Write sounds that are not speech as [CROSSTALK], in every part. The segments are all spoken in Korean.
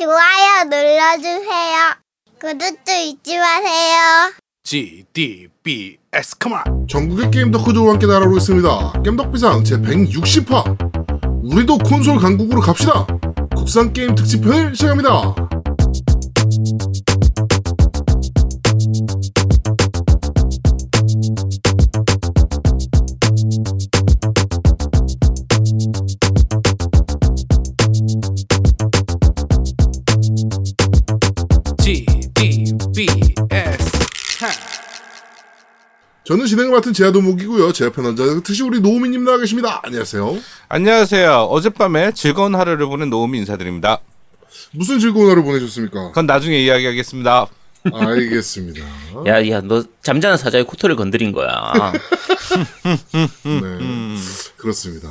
좋아요 눌러주세요. 구독도 잊지 마세요. GDBS 컴온 전국의 게임 덕후들과 함께 날아오고 있습니다. 겜덕비상 제 160화. 우리도 콘솔 강국으로 갑시다. 국산 게임 특집편을 시작합니다. 저는 진행을 맡은 제아도목이고요. 제 옆에 남자 특히 우리 노우미님 나와 계십니다. 안녕하세요. 안녕하세요 어젯밤에 즐거운 하루를 보낸 노우미 인사드립니다 무슨 즐거운 하루 보내셨습니까? 그건 나중에 이야기하겠습니다 알겠습니다. 야, 야, 너 잠자는 사자의 코털을 건드린 거야. 네, 그렇습니다.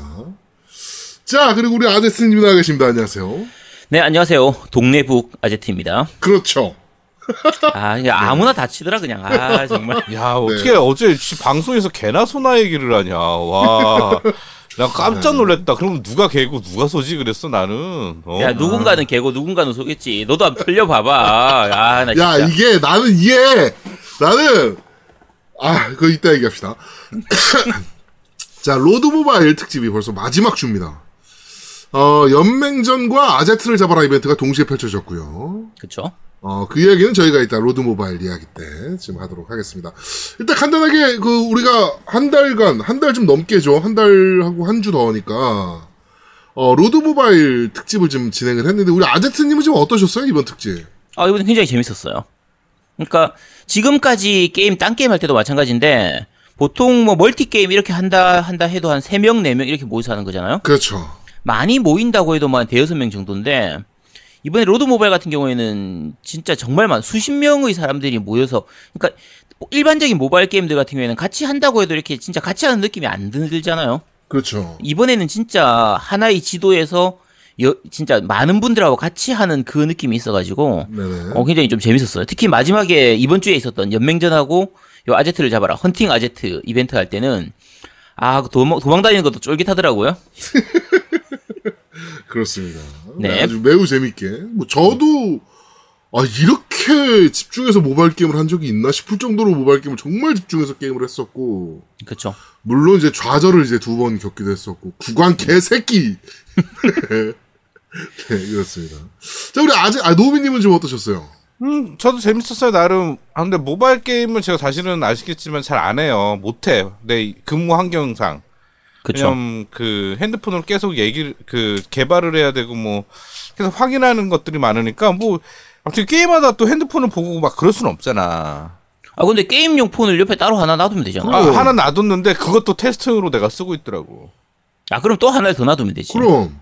자, 그리고 우리 아제스님 나와 계십니다. 안녕하세요. 네, 안녕하세요. 동네북 아제트입니다. 그렇죠. 아, 이게 아무나 다 치더라 그냥. 아, 정말. [LAUGHS] 야 어떻게 어제 씨, 방송에서 개나 소나 얘기를 하냐 와 나 깜짝 놀랐다 그럼 누가 개고 누가 소지 그랬어 나는 어? 야, 누군가는 개고 누군가는 소겠지. 너도 한번 털려봐봐. 아, 나 야, 진짜. 이게 나는 이해. 나는 아, 그거 이따 얘기합시다. [COUGHS] 자, 로드 모바일 특집이 벌써 마지막 주입니다. 어, 연맹전과 아제트를 잡아라 이벤트가 동시에 펼쳐졌고요. 그쵸? 어, 그 이야기는 저희가 이따 로드 모바일 이야기 때 지금 하도록 하겠습니다. 일단 간단하게 그 우리가 한 달간 한 달 좀 넘게죠. 한 달하고 한 주 더니까 어, 로드 모바일 특집을 좀 진행을 했는데 우리 아제트님은 지금 어떠셨어요 이번 특집? 아, 이번에 굉장히 재밌었어요. 그러니까 지금까지 게임, 딴 게임 할 때도 마찬가지인데 보통 뭐 멀티 게임 이렇게 한다, 한다 해도 한 3명, 4명 이렇게 모여서 하는 거잖아요? 그렇죠. 많이 모인다고 해도 뭐한 대여섯 명 정도인데 이번에 로드 모바일 같은 경우에는 진짜 정말 많 수십 명의 사람들이 모여서 그러니까 일반적인 모바일 게임들 같은 경우에는 같이 한다고 해도 이렇게 진짜 같이 하는 느낌이 안 들잖아요. 그렇죠. 이번에는 진짜 하나의 지도에서 여, 진짜 많은 분들하고 같이 하는 그 느낌이 있어가지고 네네. 어, 굉장히 좀 재밌었어요. 특히 마지막에 이번 주에 있었던 연맹전하고 요 아제트를 잡아라 헌팅 아제트 이벤트 할 때는 아 도망, 도망 다니는 것도 쫄깃하더라고요. [LAUGHS] 그렇습니다. 네. 아주 매우 재밌게. 뭐 저도 아 이렇게 집중해서 모바일 게임을 한 적이 있나 싶을 정도로 모바일 게임을 정말 집중해서 게임을 했었고 그렇죠. 물론 이제 좌절을 이제 두 번 겪기도 했었고 구간 개새끼. [LAUGHS] 네 그렇습니다. 자 우리 아직 아 노비님은 좀 어떠셨어요? 음, 저도 재밌었어요, 나름. 아, 근데 모바일 게임은 제가 사실은 아시겠지만 잘 안 해요. 못해. 내 근무 환경상. 왜냐면 그 핸드폰으로 계속 얘기를, 그 개발을 해야 되고 뭐, 계속 확인하는 것들이 많으니까 뭐, 아무튼 게임하다 또 핸드폰을 보고 막 그럴 수는 없잖아. 아 근데 게임용 폰을 옆에 따로 하나 놔두면 되잖아. 아, 하나 놔뒀는데 그것도 테스트용으로 내가 쓰고 있더라고. 아 그럼 또 하나를 더 놔두면 되지. 그럼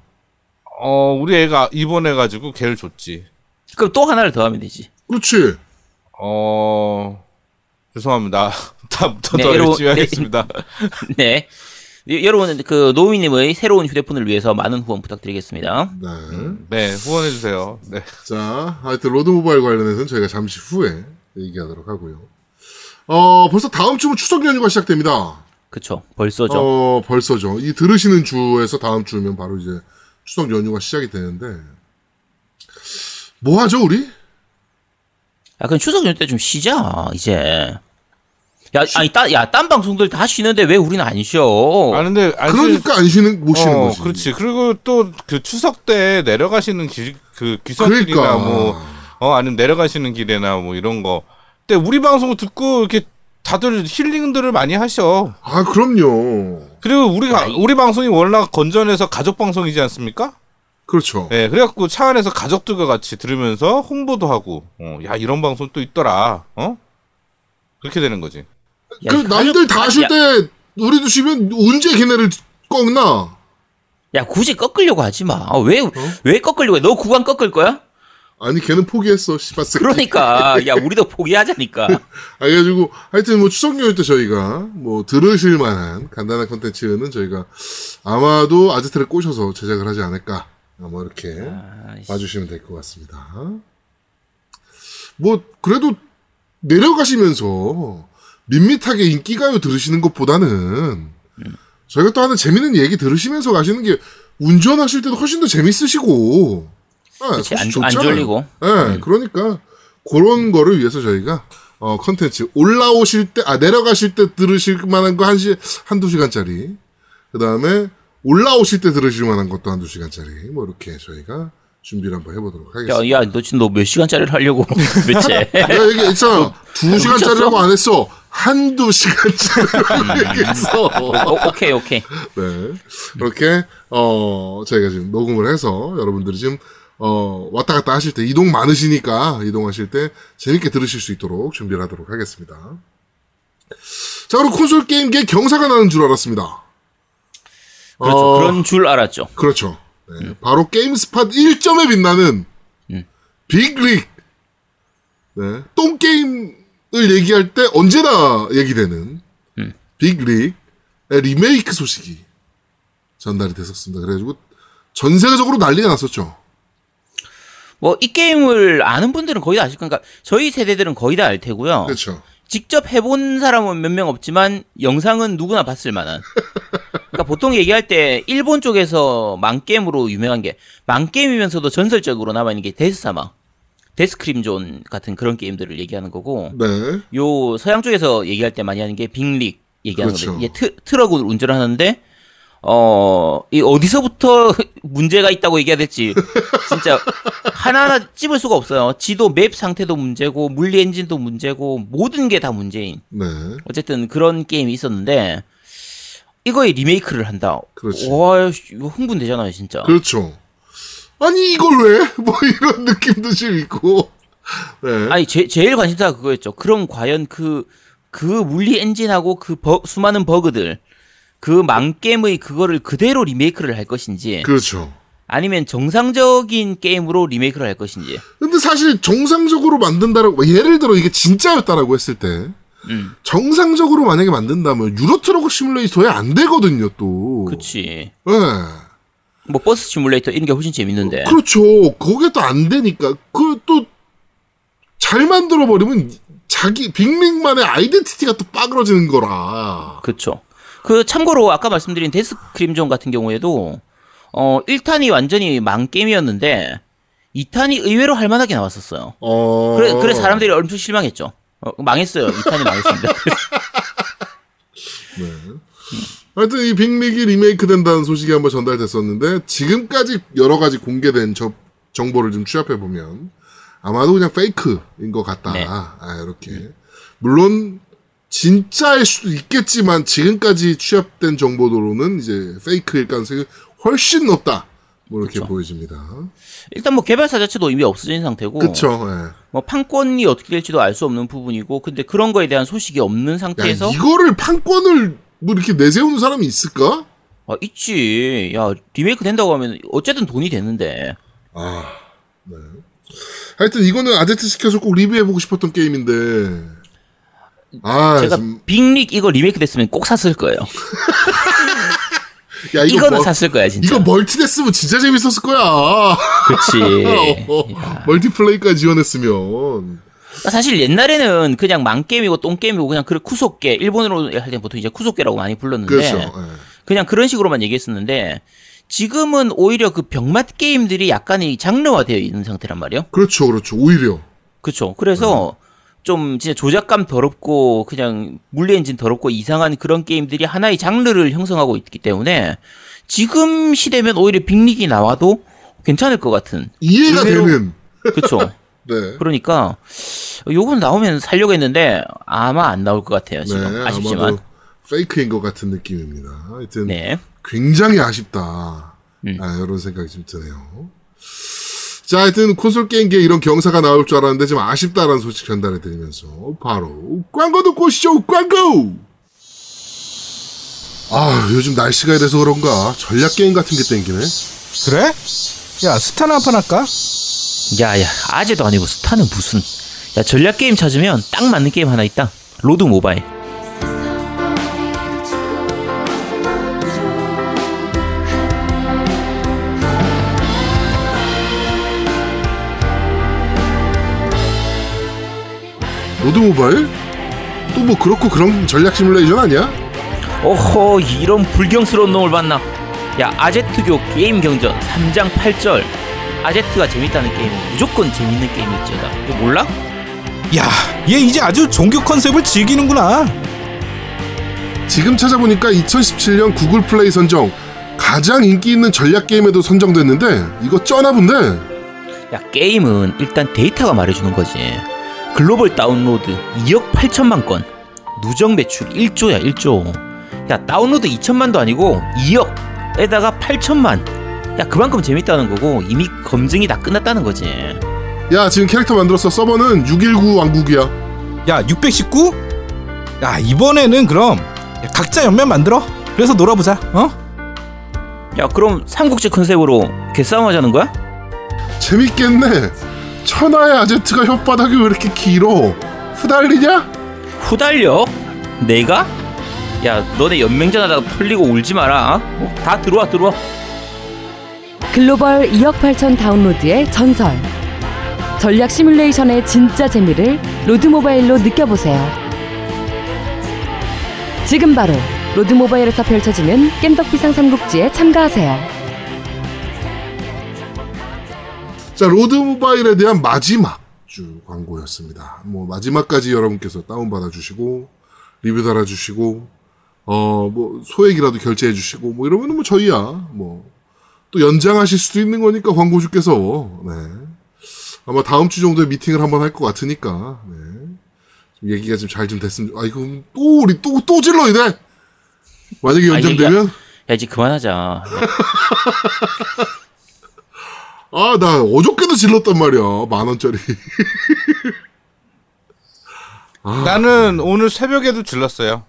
어, 우리 애가 입원해 가지고 걔를 줬지. 그럼 또 하나를 더 하면 되지. 그렇지. 어, 죄송합니다. [LAUGHS] 다음부터 네, 열심히 네. 하겠습니다. [LAUGHS] 네. 여- 여러분 그 노우미님의 새로운 휴대폰을 위해서 많은 후원 부탁드리겠습니다. 네. 네, 후원해 주세요. 네. 자, 하여튼 로드 모바일 관련해서는 저희가 잠시 후에 얘기하도록 하고요. 어, 벌써 다음 주면 추석 연휴가 시작됩니다. 그쵸. 벌써죠. 어, 벌써죠. 이 들으시는 주에서 다음 주면 바로 이제 추석 연휴가 시작이 되는데, 뭐 하죠, 우리? 야 그럼 추석 연휴 때 좀 쉬자 이제. 야 아니 따, 야 딴 방송들 다 쉬는데 왜 우리는 안 쉬어? 아, 근데, 안 쉬- 그러니까 안 쉬는, 못 쉬는 어, 거지. 그렇지. 그리고 또 그 추석 때 내려가시는 길, 그 귀성길이나 그러니까. 뭐, 어, 아니면 내려가시는 길이나 뭐 이런 거. 근데 우리 방송을 듣고 이렇게 다들 힐링들을 많이 하셔. 아, 그럼요. 그리고 우리가, 아이. 우리 방송이 워낙 건전해서 가족 방송이지 않습니까? 그렇죠. 네, 그래갖고 차 안에서 가족들과 같이 들으면서 홍보도 하고, 어, 야, 이런 방송 또 있더라. 어? 그렇게 되는 거지. 야, 그 남들 다 하실 야, 때 우리도 쉬면 언제 걔네를 꺾나? 야 굳이 꺾으려고 하지 마. 아, 왜, 어? 왜 꺾으려고 해? 너 구간 꺾을 거야? 아니 걔는 포기했어 씨발. 그러니까 야 [LAUGHS] 우리도 포기하자니까. 아, 그래가지고 하여튼 뭐 추석 연휴 때 저희가 뭐 들으실 만한 간단한 컨텐츠는 저희가 아마도 아제트를 꼬셔서 제작을 하지 않을까 뭐 이렇게 아이씨. 봐주시면 될 것 같습니다. 뭐 그래도 내려가시면서 밋밋하게 인기가요 들으시는 것보다는 저희가 또 하는 재밌는 얘기 들으시면서 가시는 게 운전하실 때도 훨씬 더 재밌으시고. 아, 그렇지 안, 안. 졸리고. 예, 그러니까 그런 거를 위해서 저희가 어 컨텐츠 올라오실 때 아 내려가실 때 들으실 만한 거 한시 한두 시간짜리. 그 다음에 올라오실 때 들으실 만한 것도 한두 시간짜리. 뭐 이렇게 저희가 준비를 한번 해보도록 하겠습니다. 야 야 너 지금 너 몇 시간짜리를 하려고 몇째 내가 얘기했잖아. 두 시간짜리라고? 안 했어. 한두 시간짜리라고 얘기했어. 오, 오케이 오케이 네. 그렇게, 어, 저희가 지금 녹음을 해서 여러분들이 지금, 어, 왔다 갔다 하실 때, 이동 많으시니까, 이동하실 때 재밌게 들으실 수 있도록 준비를 하도록 하겠습니다. 자, 그리고 콘솔 게임계 경사가 나는 줄 알았습니다. 그렇죠 어, 그런 줄 알았죠 그렇죠. 네, 바로 게임스팟 1점에 빛나는 음. 빅릭. 네, 똥게임을 얘기할 때 언제나 얘기되는 음. 빅릭의 리메이크 소식이 전달이 됐었습니다. 그래가지고 전 세계적으로 난리가 났었죠. 뭐 이 게임을 아는 분들은 거의 다 아실 거니까 저희 세대들은 거의 다 알 테고요 그렇죠. 직접 해본 사람은 몇 명 없지만 영상은 누구나 봤을 만한. 그러니까 보통 얘기할 때 일본 쪽에서 망게임으로 유명한 게 망게임이면서도 전설적으로 남아 있는 게 데스사마, 데스크림존 같은 그런 게임들을 얘기하는 거고 네. 요 서양 쪽에서 얘기할 때 많이 하는 게 빅릭 얘기하는 그렇죠. 트, 트럭을 운전을 하는데 어, 이 어디서부터 [LAUGHS] 문제가 있다고 얘기해야 될지 진짜 하나하나 찝을 수가 없어요. 지도 map 상태도 문제고 물리 엔진도 문제고 모든 게 다 문제인. 네. 어쨌든 그런 게임이 있었는데 이거에 리메이크를 한다. 그렇지. 와, 이거 흥분되잖아요, 진짜. 그렇죠. 아니, 이걸 왜? [LAUGHS] 뭐 이런 느낌도 좀 있고. 네. 아니 제, 제일 관심사가 그거였죠. 그럼 과연 그, 그 물리 엔진하고 그 버- 수많은 버그들, 그 망게임의 그거를 그대로 리메이크를 할 것인지, 그렇죠. 아니면 정상적인 게임으로 리메이크를 할 것인지. 근데 사실 정상적으로 만든다라고 뭐 예를 들어 이게 진짜였다라고 했을 때 음. 정상적으로 만약에 만든다면 유로트럭 시뮬레이터에 안 되거든요 또. 그치. 예. 뭐 버스 시뮬레이터 이런 게 훨씬 재밌는데. 그렇죠. 거기에 또 안 되니까 그 또 잘 만들어 버리면 자기 빅릭만의 identity가 또 빠그러지는 거라. 그렇죠. 그 참고로 아까 말씀드린 데스크림존 같은 경우에도 어 1탄이 완전히 망 게임이었는데 2탄이 의외로 할 만하게 나왔었어요. 어. 그래 그래 사람들이 엄청 실망했죠. 어, 망했어요. 2탄이 망했습니다. [LAUGHS] 네. 하여튼 이 빅릭이 리메이크 된다는 소식이 한번 전달됐었는데 지금까지 여러 가지 공개된 저, 정보를 좀 취합해 보면 아마도 그냥 페이크인 것 같다. 네. 아, 이렇게 물론 진짜일 수도 있겠지만 지금까지 취합된 정보로는 이제 페이크일 가능성이 훨씬 높다. 뭐 이렇게 그쵸. 보여집니다. 일단 뭐 개발사 자체도 이미 없어진 상태고 그쵸. 예. 뭐 판권이 어떻게 될지도 알 수 없는 부분이고 근데 그런 거에 대한 소식이 없는 야, 상태에서 이거를 판권을 뭐 이렇게 내세우는 사람이 있을까? 아, 있지. 야, 리메이크 된다고 하면 어쨌든 돈이 되는데. 아, 네. 하여튼 이거는 아제트 시켜서 꼭 리뷰해보고 싶었던 게임인데. 아, 제가 좀, 빅릭 이거 리메이크 됐으면 꼭 샀을 거예요. [LAUGHS] 야, 이거 이거는 멀- 샀을 거야, 진짜. 이거 멀티 됐으면 진짜 재밌었을 거야. 그치. [LAUGHS] 어, 멀티플레이까지 지원했으면. 사실 옛날에는 그냥 망게임이고 똥게임이고 그냥 그 クソゲー, 일본어로 할 때는 보통 이제 쿠소게라고 많이 불렀는데. 그렇죠. 예. 그냥 그런 식으로만 얘기했었는데. 지금은 오히려 그 병맛 게임들이 약간의 장르화되어 있는 상태란 말이에요. 그렇죠, 그렇죠. 오히려. 그쵸. 그래서 좀 진짜 조작감 더럽고 그냥 물리 엔진 더럽고 이상한 그런 게임들이 하나의 장르를 형성하고 있기 때문에 지금 시대면 오히려 빅릭이 나와도 괜찮을 것 같은. 이해가 의외로- 되는. 그쵸. [LAUGHS] 네. 그러니까 요건 나오면 살려고 했는데 아마 안 나올 것 같아요. 지금 네, 아쉽지만. 페이크인 것 같은 느낌입니다. 하여튼 네. 굉장히 아쉽다. 음. 아, 이런 생각이 좀 드네요. 자, 하여튼 콘솔 게임기에 이런 경사가 나올 줄 알았는데 좀 아쉽다라는 소식 전달해 드리면서 바로 광고 듣고 오시죠. 광고! 아, 요즘 날씨가 이래서 그런가 전략 게임 같은 게 땡기네. 그래? 야 스타나 한판 할까? 야야 아재도 아니고 스타는 무슨. 야 전략 게임 찾으면 딱 맞는 게임 하나 있다. 로드 모바일. 로드 모바일? 또 뭐 그렇고 그런 전략 시뮬레이션 아니야? 오호 이런 불경스러운 놈을 봤나 야 아제트교 게임 경전 3장 8절 아제트가 재밌다는 게임은 무조건 재밌는 게임일지어다. 이거 몰라? 야, 얘 이제 아주 종교 컨셉을 즐기는구나. 지금 찾아보니까 2017년 구글 플레이 선정 가장 인기 있는 전략 게임에도 선정됐는데 이거 쩌나 본데. 야 게임은 일단 데이터가 말해주는 거지. 글로벌 다운로드 2억 8천만 건, 누적 매출 1조야 1조. 야 다운로드 2천만도 아니고 2억에다가 8천만. 야 그만큼 재밌다는 거고 이미 검증이 다 끝났다는 거지. 야 지금 캐릭터 만들었어. 서버는 619 왕국이야. 야, 619? 야, 이번에는 그럼 각자 연면 만들어. 그래서 놀아보자. 어? 야 그럼 삼국지 컨셉으로 개싸움 하자는 거야? 재밌겠네. 천하의 아제트가 혓바닥이 왜 이렇게 길어? 후달리냐? 후달려? 내가? 야 너네 연맹전 하다가 털리고 울지 마라. 어? 다 들어와 들어와. 글로벌 2억 8천 다운로드의 전설. 전략 시뮬레이션의 진짜 재미를 로드 모바일로 느껴보세요. 지금 바로 로드 모바일에서 펼쳐지는 겜덕비상 삼국지에 참가하세요. 자 로드 모바일에 대한 마지막 주 광고였습니다. 뭐 마지막까지 여러분께서 다운 받아 주시고 리뷰 달아 주시고 어 뭐 소액이라도 결제해 주시고 뭐 이러면은 뭐 저희야 뭐 또 연장하실 수도 있는 거니까 광고주께서 네. 아마 다음 주 정도에 미팅을 한번 할 것 같으니까 네. 좀 얘기가 좀 잘좀 됐으면 아 이거 또 우리 또 또 질러야 돼! 만약에 아, 연장되면? 야 이제 그만하자. [LAUGHS] 아 나 어저께도 질렀단 말이야 만 원짜리 [LAUGHS] 나는 오늘 새벽에도 질렀어요.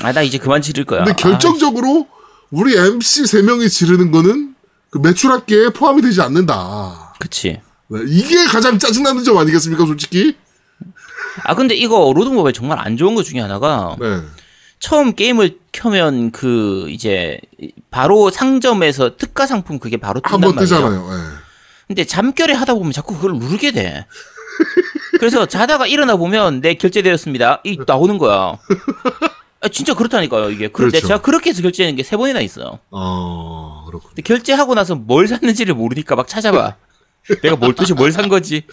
아 나 이제 그만 지를 거야. 근데 결정적으로 우리 MC 세 명이 지르는 거는 그 매출 합계에 포함이 되지 않는다. 아, 그치. 네, 이게 가장 짜증나는 점 아니겠습니까, 솔직히? 아 근데 이거 로드 모바일 정말 안 좋은 것 중에 하나가 네. 처음 게임을 켜면 그 이제 바로 상점에서 특가 상품 그게 바로 뜬단 한번 말이죠. 뜨잖아요. 네. 근데 잠결에 하다 보면 자꾸 그걸 누르게 돼. [LAUGHS] 그래서 자다가 일어나 보면 네 결제되었습니다. 이 나오는 거야. 아, 진짜 그렇다니까요 이게. 그런데 그렇죠. 제가 그렇게 해서 결제하는 게 세 번이나 있어요. 아, 그렇군요. 근데 결제하고 나서 뭘 샀는지를 모르니까 막 찾아봐. [LAUGHS] 내가 뭘 도대체 뭘 산 거지?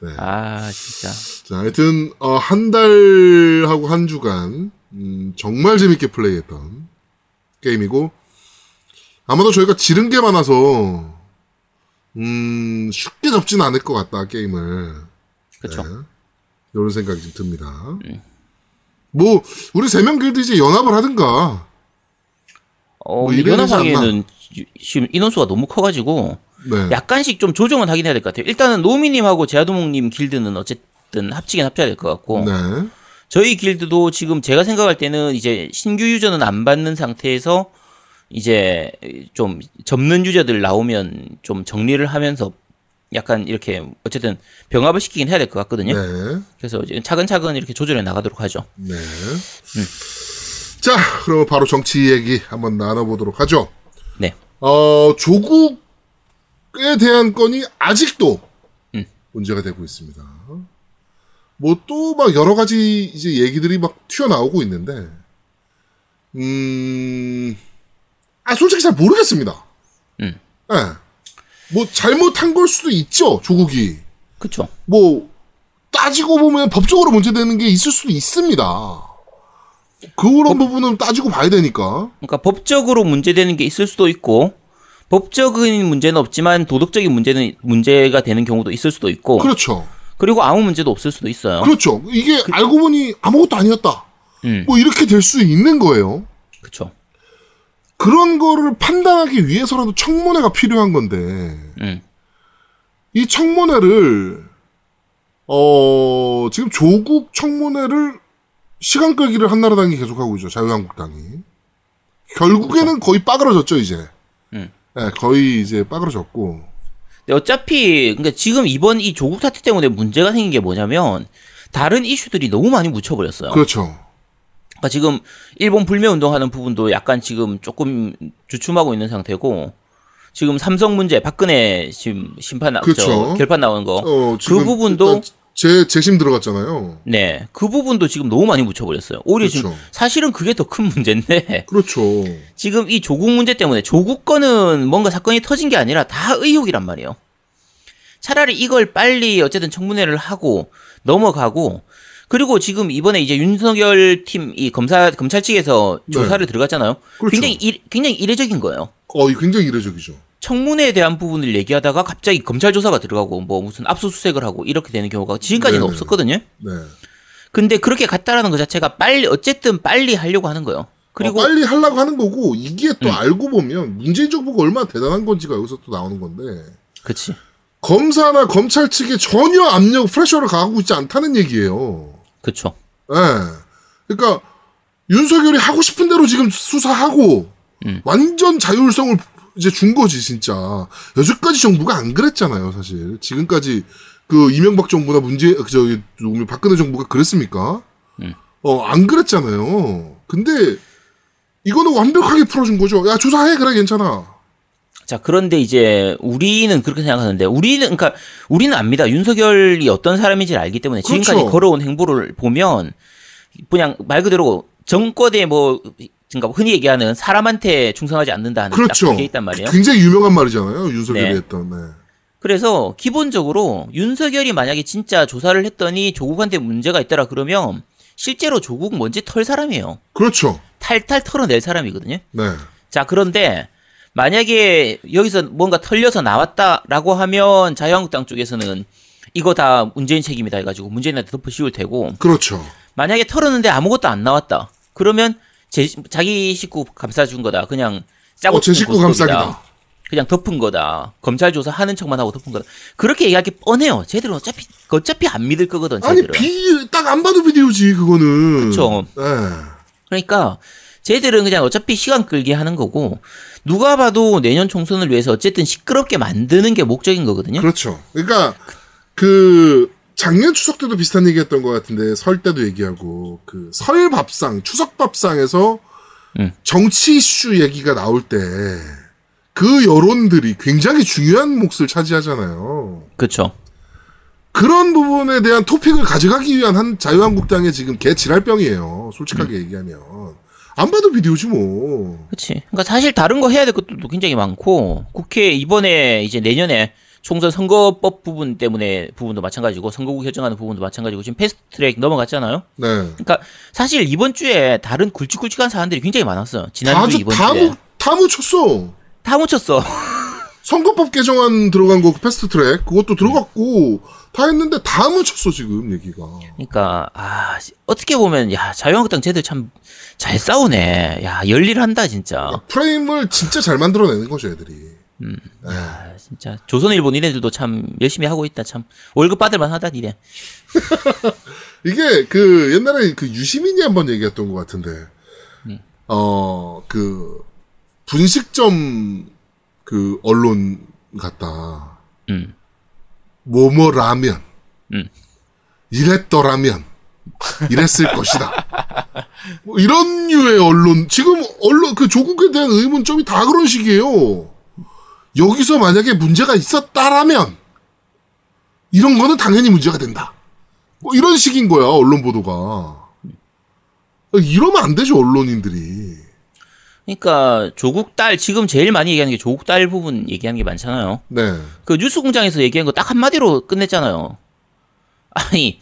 네. 아 진짜. 자, 하여튼, 어, 한 달하고 한 주간, 음, 정말 재밌게 플레이했던 게임이고, 아마도 저희가 지른 게 많아서, 음, 쉽게 접지는 않을 것 같다, 게임을. 그렇죠. 네. 이런 생각이 좀 듭니다. 뭐, 우리 세 명 길드 이제 연합을 하든가, 어, 뭐 연합하기에는 지금 인원수가 너무 커가지고 네. 약간씩 좀 조정은 하긴 해야 될 것 같아요. 일단은 노미님하고 제아도목님 길드는 어쨌든 합치긴 합쳐야 될 것 같고 네. 저희 길드도 지금 제가 생각할 때는 이제 신규 유저는 안 받는 상태에서 이제 좀 접는 유저들 나오면 좀 정리를 하면서 약간 이렇게 어쨌든 병합을 시키긴 해야 될 것 같거든요. 네. 그래서 차근차근 이렇게 조절해 나가도록 하죠. 네. 자, 그럼 바로 정치 얘기 한번 나눠보도록 하죠. 네. 어, 조국에 대한 건이 아직도 음. 문제가 되고 있습니다. 뭐 또 막 여러 가지 이제 얘기들이 막 튀어나오고 있는데, 음, 아, 솔직히 잘 모르겠습니다. 음. 예. 뭐 잘못한 걸 수도 있죠, 조국이. 그렇죠. 뭐 따지고 보면 법적으로 문제되는 게 있을 수도 있습니다. 그런 부분은 따지고 봐야 되니까. 그러니까 법적으로 문제되는 게 있을 수도 있고 법적인 문제는 없지만 도덕적인 문제는 문제가 되는 경우도 있을 수도 있고 그렇죠. 그리고 아무 문제도 없을 수도 있어요. 그렇죠. 이게 알고 보니 아무것도 아니었다. 음, 뭐 이렇게 될 수 있는 거예요. 그렇죠. 그런 거를 판단하기 위해서라도 청문회가 필요한 건데 음, 이 청문회를 어 지금 조국 청문회를 시간 끌기를 한나라당이 계속하고 있죠. 자유한국당이. 결국에는 거의 빠그러졌죠 이제. 음. 네, 거의 이제 빠그러졌고. 근데 어차피 그러니까 지금 이번 이 조국 사태 때문에 문제가 생긴 게 뭐냐면 다른 이슈들이 너무 많이 묻혀버렸어요. 그렇죠. 그러니까 지금 일본 불매 운동하는 부분도 약간 지금 조금 주춤하고 있는 상태고 지금 삼성 문제 박근혜 지금 심판 나 그렇죠. 저 결판 나오는 거 어, 그 부분도 재 재심 들어갔잖아요. 네, 그 부분도 지금 너무 많이 묻혀버렸어요. 오히려 지금 그렇죠. 사실은 그게 더 큰 문제인데 [LAUGHS] 그렇죠. 지금 이 조국 문제 때문에 조국 거는 뭔가 사건이 터진 게 아니라 다 의혹이란 말이에요. 차라리 이걸 빨리 어쨌든 청문회를 하고 넘어가고 그리고 지금 이번에 이제 윤석열 팀 이 검사 검찰 측에서 네. 조사를 들어갔잖아요. 그렇죠. 굉장히 이, 굉장히 이례적인 거예요. 어, 이 굉장히 이례적이죠. 청문회에 대한 부분을 얘기하다가 갑자기 검찰 조사가 들어가고 뭐 무슨 압수수색을 하고 이렇게 되는 경우가 지금까지는 네네. 없었거든요. 네. 근데 그렇게 갔다라는 것 자체가 빨리 어쨌든 빨리 하려고 하는 거예요. 그리고 어, 빨리 하려고 하는 거고 이게 또 음. 알고 보면 문재인 정부가 얼마나 대단한 건지가 여기서 또 나오는 건데 그치 검사나 검찰 측에 전혀 압력 프레셔를 가하고 있지 않다는 얘기예요. 그쵸 예. 그러니까 윤석열이 하고 싶은 대로 지금 수사하고 음. 완전 자율성을 이제 준 거지 진짜. 여태까지 정부가 안 그랬잖아요, 사실. 지금까지 그 이명박 정부나 문재 그 저기 박근혜 정부가 그랬습니까? 음. 어, 안 그랬잖아요. 근데 이거는 완벽하게 풀어준 거죠. 야, 조사해. 그래, 괜찮아. 자 그런데 이제 우리는 그렇게 생각하는데 우리는 그러니까 우리는 압니다 윤석열이 어떤 사람인지를 알기 때문에 지금까지 그렇죠. 걸어온 행보를 보면 그냥 말 그대로 정권에 뭐 그러니까 흔히 얘기하는 사람한테 충성하지 않는다는 그렇죠. 딱 그게 있단 말이에요. 굉장히 유명한 말이잖아요. 윤석열이 네. 했던. 네. 그래서 기본적으로 윤석열이 만약에 진짜 조사를 했더니 조국한테 문제가 있더라 그러면 실제로 조국 먼지 털 사람이에요. 그렇죠. 탈탈 털어낼 사람이거든요. 네. 자, 그런데 만약에 여기서 뭔가 털려서 나왔다라고 하면 자유한국당 쪽에서는 이거 다 문재인 책임이다 해가지고 문재인한테 덮어 씌울 테고 그렇죠. 만약에 털었는데 아무것도 안 나왔다. 그러면 제, 자기 식구 감싸준 거다. 그냥 짜고 어, 제 식구. 감싸기다. 그냥 덮은 거다. 검찰 조사 하는 척만 하고 덮은 거다. 그렇게 얘기하기 뻔해요. 쟤들은 어차피 어차피 안 믿을 거거든. 아니, 쟤들은. 비, 딱 안 봐도 비디오지, 그거는. 그쵸. 네. 그러니까 쟤들은 그냥 어차피 시간 끌기 하는 거고 누가 봐도 내년 총선을 위해서 어쨌든 시끄럽게 만드는 게 목적인 거거든요. 그렇죠. 그러니까 그 작년 추석 때도 비슷한 얘기 했던 것 같은데 설 때도 얘기하고 그 설 밥상 추석 밥상에서 음. 정치 이슈 얘기가 나올 때 그 여론들이 굉장히 중요한 몫을 차지하잖아요. 그렇죠. 그런 부분에 대한 토픽을 가져가기 위한 한 자유한국당의 지금 개 지랄병이에요. 솔직하게 얘기하면 안 봐도 비디오지 뭐. 그렇지. 그러니까 사실 다른 거 해야 될 것도 굉장히 많고 국회 이번에 이제 내년에 총선 선거법 부분 때문에 부분도 마찬가지고 선거구 결정하는 부분도 마찬가지고 지금 패스트트랙 넘어갔잖아요. 네. 그러니까 사실 이번 주에 다른 굵직굵직한 사안들이 굉장히 많았어요. 지난주 다, 이번 다, 주에 묻- 다 묻혔어. 다 묻혔어. 선거법 개정안 들어간 거 패스트 트랙 그것도 들어갔고 다 했는데 다 묻혔어 지금 얘기가. 그러니까 아 어떻게 보면 야 자유한국당 쟤들 참 잘 싸우네. 야 열일한다 진짜. 그러니까 프레임을 진짜 잘 만들어내는 거죠 애들이. 아, 진짜 조선일보 니네들도 참 열심히 하고 있다 참 월급 받을 만 하다 니네. [LAUGHS] 이게 그 옛날에 그 유시민이 한번 얘기했던 것 같은데, 음. 어그 분식점 그 언론 같다. 음. 뭐뭐 라면. 음. 이랬더라면 이랬을 [LAUGHS] 것이다. 뭐 이런 류의 언론 지금 언론 그 조국에 대한 의문점이 다 그런 식이에요. 여기서 만약에 문제가 있었다라면 이런 거는 당연히 문제가 된다. 뭐 이런 식인 거야 언론 보도가. 이러면 안 되죠 언론인들이. 그러니까 조국 딸 지금 제일 많이 얘기하는 게 조국 딸 부분 얘기하는 게 많잖아요. 네. 그 뉴스공장에서 얘기한 거 딱 한마디로 끝냈잖아요. 아니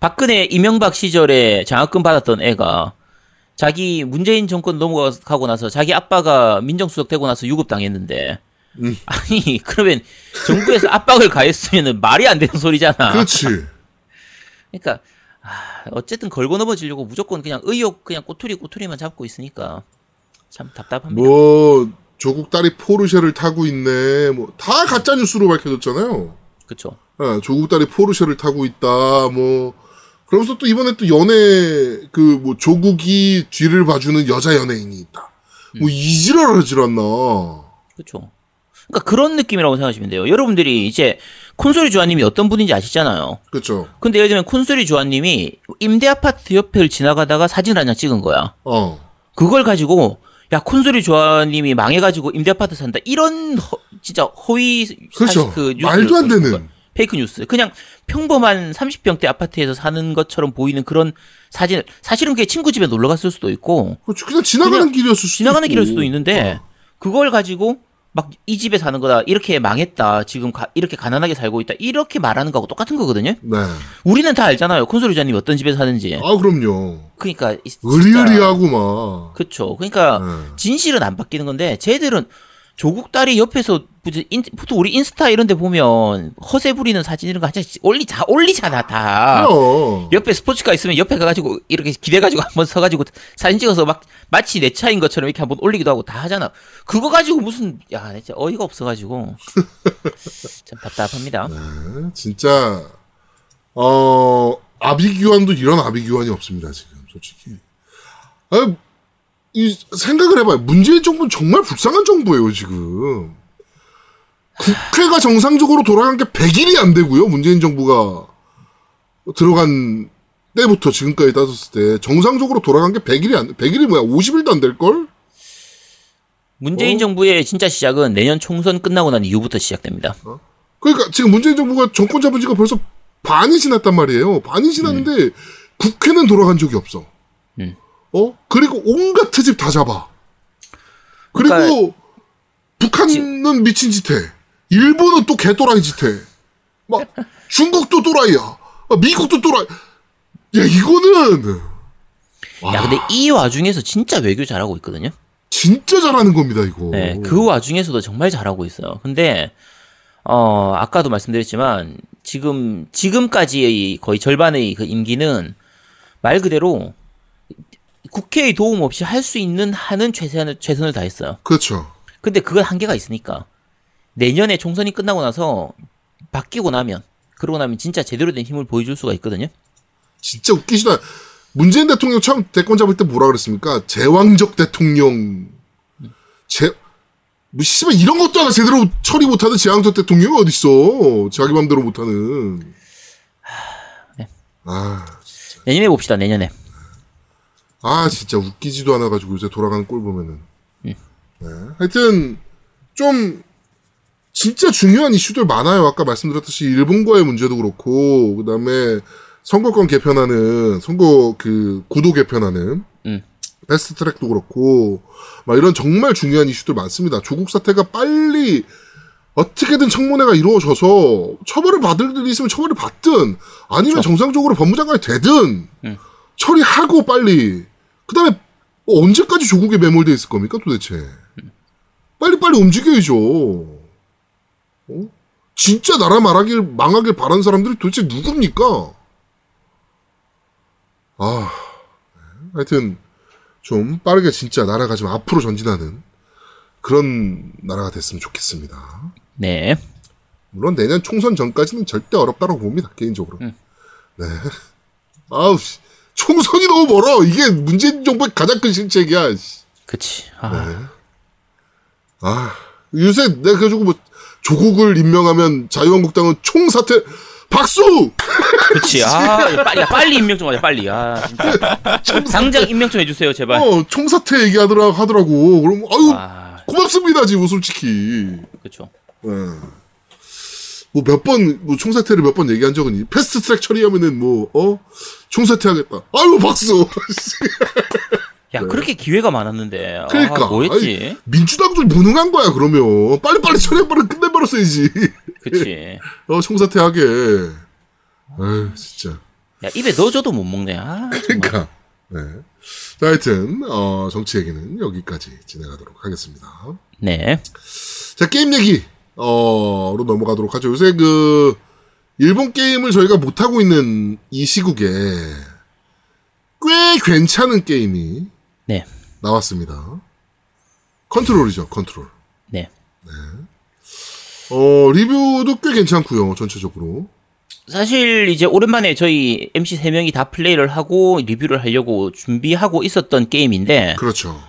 박근혜 이명박 시절에 장학금 받았던 애가 자기 문재인 정권 넘어가고 나서 자기 아빠가 민정수석 되고 나서 유급 당했는데 음. [LAUGHS] 아니 그러면 정부에서 압박을 가했으면 말이 안 되는 소리잖아. 그렇지. 그러니까 아, 어쨌든 걸고 넘어지려고 무조건 그냥 의욕 그냥 꼬투리 꼬투리만 잡고 있으니까 참 답답합니다. 뭐 조국 딸이 포르쉐를 타고 있네. 뭐 다 가짜 뉴스로 밝혀졌잖아요. 그렇죠. 아, 조국 딸이 포르쉐를 타고 있다. 뭐 그러면서 또 이번에 또 연애 그 뭐 조국이 뒤를 봐주는 여자 연예인이 있다. 뭐 이지랄 하질 않나. 그렇죠. 그러니까 그런 느낌이라고 생각하시면 돼요. 여러분들이 이제 콘솔이 주아님이 어떤 분인지 아시잖아요. 그렇죠. 근데 예를 들면 콘솔이 주아님이 임대 아파트 옆을 지나가다가 사진 한장 찍은 거야. 어. 그걸 가지고 야 콘솔이 주아님이 망해가지고 임대 아파트 산다 이런 허- 진짜 허위 그렇죠. 사실 그 말도 안 보여준 되는. 페이크 뉴스. 그냥 평범한 30평대 아파트에서 사는 것처럼 보이는 그런 사진. 사실은 그게 친구 집에 놀러 갔을 수도 있고 그렇죠. 그냥 지나가는 그냥 길이었을 수도 지나가는 있고. 길일 수도 있는데 어. 그걸 가지고 막 이 집에 사는 거다. 이렇게 망했다. 지금 가- 이렇게 가난하게 살고 있다. 이렇게 말하는 거하고 똑같은 거거든요. 네. 우리는 다 알잖아요. 콘솔유자님 어떤 집에 사는지. 아 그럼요. 그러니까 의리의리하고 막. 그쵸. 그러니까 네. 진실은 안 바뀌는 건데 쟤들은 조국 딸이 옆에서 보통 우리 인스타 이런 데 보면 허세 부리는 사진 이런 거 하자 올리 자 올리잖아 다. 그럼. 옆에 스포츠카 있으면 옆에 가가지고 이렇게 기대가지고 한번 서가지고 사진 찍어서 막 마치 내 차인 것처럼 이렇게 한번 올리기도 하고 다 하잖아. 그거 가지고 무슨 야 진짜 어이가 없어가지고 [LAUGHS] 참 답답합니다. 네, 진짜 어 아비규환도 이런 아비규환이 없습니다 지금 솔직히. 아, 이 생각을 해봐요. 문재인 정부는 정말 불쌍한 정부예요 지금. 국회가 정상적으로 돌아간 게 100일이 안 되고요. 문재인 정부가 들어간 때부터 지금까지 따졌을 때 정상적으로 돌아간 게 100일이 안 100일이 뭐야? 50일도 안 될 걸? 문재인 어? 정부의 진짜 시작은 내년 총선 끝나고 난 이후부터 시작됩니다. 그러니까 지금 문재인 정부가 정권 잡은 지가 벌써 반이 지났단 말이에요. 반이 지났는데 국회는 돌아간 적이 없어. 음. 어? 그리고 온갖 트집 다 잡아. 그리고 그러니까 북한은 미친 짓해. 일본은 또 개또라이 짓해. 막 [LAUGHS] 중국도 또라이야. 아, 미국도 또라이. 야 이거는 야 근데 이 와중에서 진짜 외교 잘하고 있거든요. 진짜 잘하는 겁니다 이거. 네, 그 와중에서도 정말 잘하고 있어요. 근데 어 아까도 말씀드렸지만 지금 지금까지의 거의 절반의 그 임기는 말 그대로 국회의 도움 없이 할 수 있는 한은 최선을 최선을 다했어요. 그렇죠. 근데 그건 한계가 있으니까 내년에 총선이 끝나고 나서 바뀌고 나면 그러고 나면 진짜 제대로 된 힘을 보여줄 수가 있거든요. 진짜 웃기시다. 문재인 대통령 처음 대권 잡을 때 뭐라 그랬습니까? 제왕적 대통령. 제, 뭐, 씨발, 이런 것도 하나 제대로 처리 못하는 제왕적 대통령이 어딨어. 자기 맘대로 못하는. 네. 아, 내년에 봅시다. 내년에. 아, 진짜 웃기지도 않아가지고 요새 돌아가는 꼴 보면은. 음. 네. 하여튼, 좀, 진짜 중요한 이슈들 많아요. 아까 말씀드렸듯이 일본과의 문제도 그렇고, 그 다음에 선거권 개편하는, 선거 그 구도 개편하는, 음. 패스트 트랙도 그렇고, 막 이런 정말 중요한 이슈들 많습니다. 조국 사태가 빨리 어떻게든 청문회가 이루어져서 처벌을 받을 일이 있으면 처벌을 받든 아니면 정상적으로 법무장관이 되든 음. 처리하고 빨리 그 다음에 언제까지 조국에 매몰돼 있을 겁니까 도대체 빨리빨리 움직여야죠 어? 진짜 나라 말하길 망하길 바란 사람들이 도대체 누굽니까 아 네. 하여튼 좀 빠르게 진짜 나라가 좀 앞으로 전진하는 그런 나라가 됐으면 좋겠습니다. 네. 물론 내년 총선 전까지는 절대 어렵다고 봅니다 개인적으로. 음. 네. [LAUGHS] 아우 씨. 총선이 너무 멀어. 이게 문재인 정부의 가장 큰 실책이야. 씨. 그치. 아, 네. 아 요새 내가 그래가지고 뭐 조국을 임명하면 자유한국당은 총사퇴 박수. 그치. 아, 빨리, 야, 빨리 임명 좀 하자, 빨리. 아, 진짜. 당장 임명 좀 해주세요, 제발. 어 총사퇴 얘기하더라 하더라고. 그럼 아유 아, 고맙습니다 지금 솔직히. 그쵸. 뭐 몇 번, 뭐 총사퇴를 몇 번 얘기한 적은, 있- 패스트 트랙 처리하면은 뭐, 어? 총사퇴 하겠다. 아유, 박수! [LAUGHS] [LAUGHS] 야, 그렇게 기회가 많았는데. 아, 네. 그러니까. 뭐했지? 아니, 민주당도 무능한 거야, 그러면. 빨리빨리 처리해버려, 끝내버렸어야지. 그치. [LAUGHS] 어, 총사퇴 하게. 아유, 진짜. 야, 입에 넣어줘도 못 먹네. 아. 그러니까. 네. 자, 하여튼, 어, 정치 얘기는 여기까지 진행하도록 하겠습니다. 네. 자, 게임 얘기, 어, 로 넘어가도록 하죠. 요새 그, 일본 게임을 저희가 못 하고 있는 이 시국에 꽤 괜찮은 게임이 네. 나왔습니다. 컨트롤이죠, 컨트롤. 네. 어, 리뷰도 꽤 괜찮고요 전체적으로. 사실 이제 오랜만에 저희 MC 세 명이 다 플레이를 하고 리뷰를 하려고 준비하고 있었던 게임인데 그렇죠.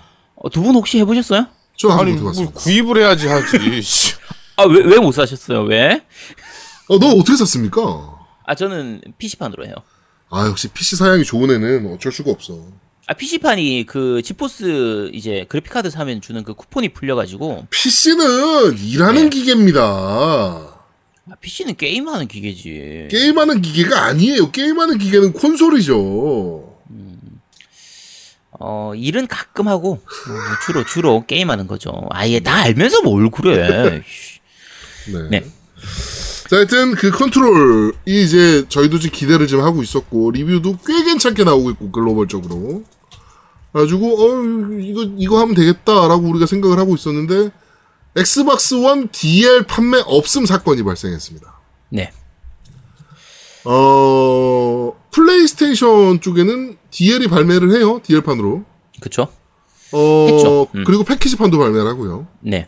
두 분 혹시 해보셨어요? 저 아니 한번 뭘 해봤습니다. 구입을 해야지 하지. [LAUGHS] 씨. 아왜 왜 못 사셨어요? 왜? 어, 너 어떻게 샀습니까? 아 저는 PC판으로 해요. 아, 역시 PC 사양이 좋은 애는 어쩔 수가 없어. 아 PC판이 그 지포스 이제 그래픽 카드 사면 주는 그 쿠폰이 풀려가지고 PC는 일하는 네. 기계입니다. PC는 게임하는 기계지. 게임하는 기계가 아니에요. 게임하는 기계는 콘솔이죠. 어, 일은 가끔 하고, 어, 주로, 주로 게임하는 거죠. 아예 다 알면서 뭘 그래. [LAUGHS] 씨. 네. 네. 자, 하여튼 그 컨트롤이 이제 저희도 지금 기대를 좀 하고 있었고 리뷰도 꽤 괜찮게 나오고 있고 글로벌적으로. 가지고 어 이거 이거 하면 되겠다라고 우리가 생각을 하고 있었는데 엑스박스 원 DL 판매 없음 사건이 발생했습니다. 네. 어 플레이스테이션 쪽에는 DL이 발매를 해요 DL판으로. 그쵸? 어 했죠. 음. 그리고 패키지판도 발매를 하고요. 네.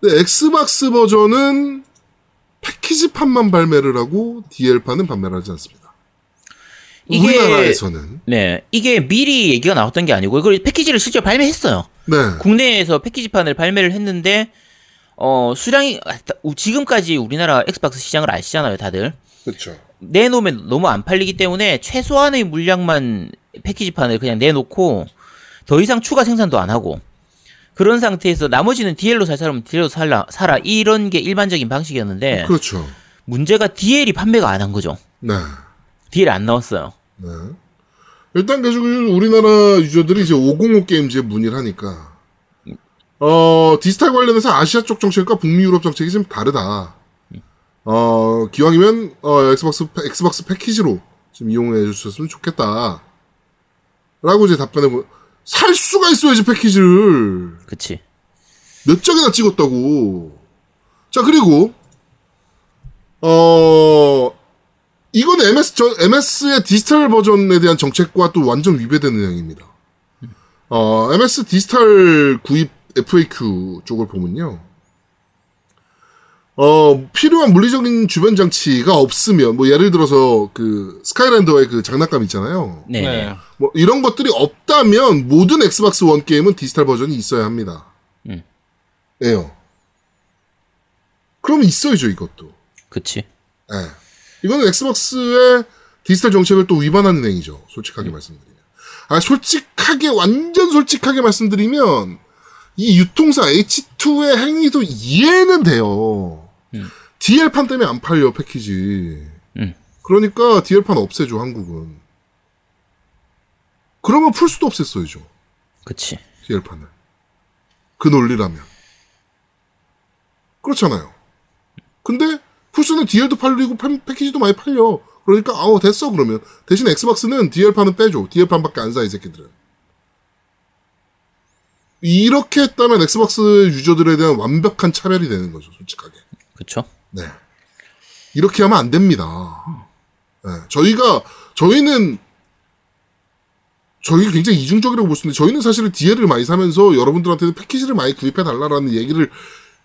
근데 엑스박스 버전은 패키지판만 발매를 하고 DL판은 판매를 하지 않습니다. 이게- 우리나라에서는 네. 이게 미리 얘기가 나왔던 게 아니고, 이걸 패키지를 실제로 발매했어요. 네 국내에서 패키지판을 발매를 했는데, 어, 수량이, 아, 지금까지 우리나라 엑스박스 시장을 아시잖아요, 다들. 그렇죠. 내놓으면 너무 안 팔리기 때문에 최소한의 물량만 패키지판을 그냥 내놓고 더 이상 추가 생산도 안 하고 그런 상태에서 나머지는 DL로 살 사람은 DL로 살라, 사라 이런 게 일반적인 방식이었는데 그렇죠. 문제가 DL이 판매가 안 한 거죠. 네. DL 안 나왔어요. 네. 일단 계속 우리나라 유저들이 이제 505 게임즈에 문의를 하니까 어 디지털 관련해서 아시아 쪽 정책과 북미 유럽 정책이 좀 다르다. 어 기왕이면 어 엑스박스 패- 엑스박스 패키지로 좀 이용해 주셨으면 좋겠다. 라고 이제 답변해 보. 살 수가 있어야지 패키지를 그치. 몇 장이나 찍었다고. 자 그리고 어 이건 MS 저 MS의 디지털 버전에 대한 정책과 또 완전 위배되는 내용입니다. 어 MS 디지털 구입 FAQ 쪽을 보면요. 어 필요한 물리적인 주변 장치가 없으면 뭐 예를 들어서 그 스카이랜더의 그 장난감 있잖아요. 네. 네. 뭐 이런 것들이 없다면 모든 엑스박스 원 게임은 디지털 버전이 있어야 합니다. 음. 예요. 그러면 있어야죠 이것도. 그치. 예. 이거는 엑스박스의 디지털 정책을 또 위반하는 행위죠. 솔직하게 말씀드리면. 아 솔직하게 완전 솔직하게 말씀드리면 이 유통사 H2의 행위도 이해는 돼요. DL판 때문에 안 팔려 패키지. 음. 그러니까 DL판 없애줘 한국은. 그러면 풀 수도 없앴어야죠. 그치. DL판을. 그 논리라면. 그렇잖아요. 근데 풀스는 DL도 팔리고 팬- 패키지도 많이 팔려. 그러니까 아우 됐어 그러면 대신 Xbox는 DL판은 빼줘. DL판밖에 안 사 이 새끼들은. 이렇게 했다면 엑스박스 유저들에 대한 완벽한 차별이 되는 거죠, 솔직하게. 그쵸. 네. 이렇게 하면 안 됩니다. 네. 저희가, 저희는, 저희가 굉장히 이중적이라고 볼 수 있는데, 저희는 사실은 DL을 많이 사면서 여러분들한테는 패키지를 많이 구입해 달라라는 얘기를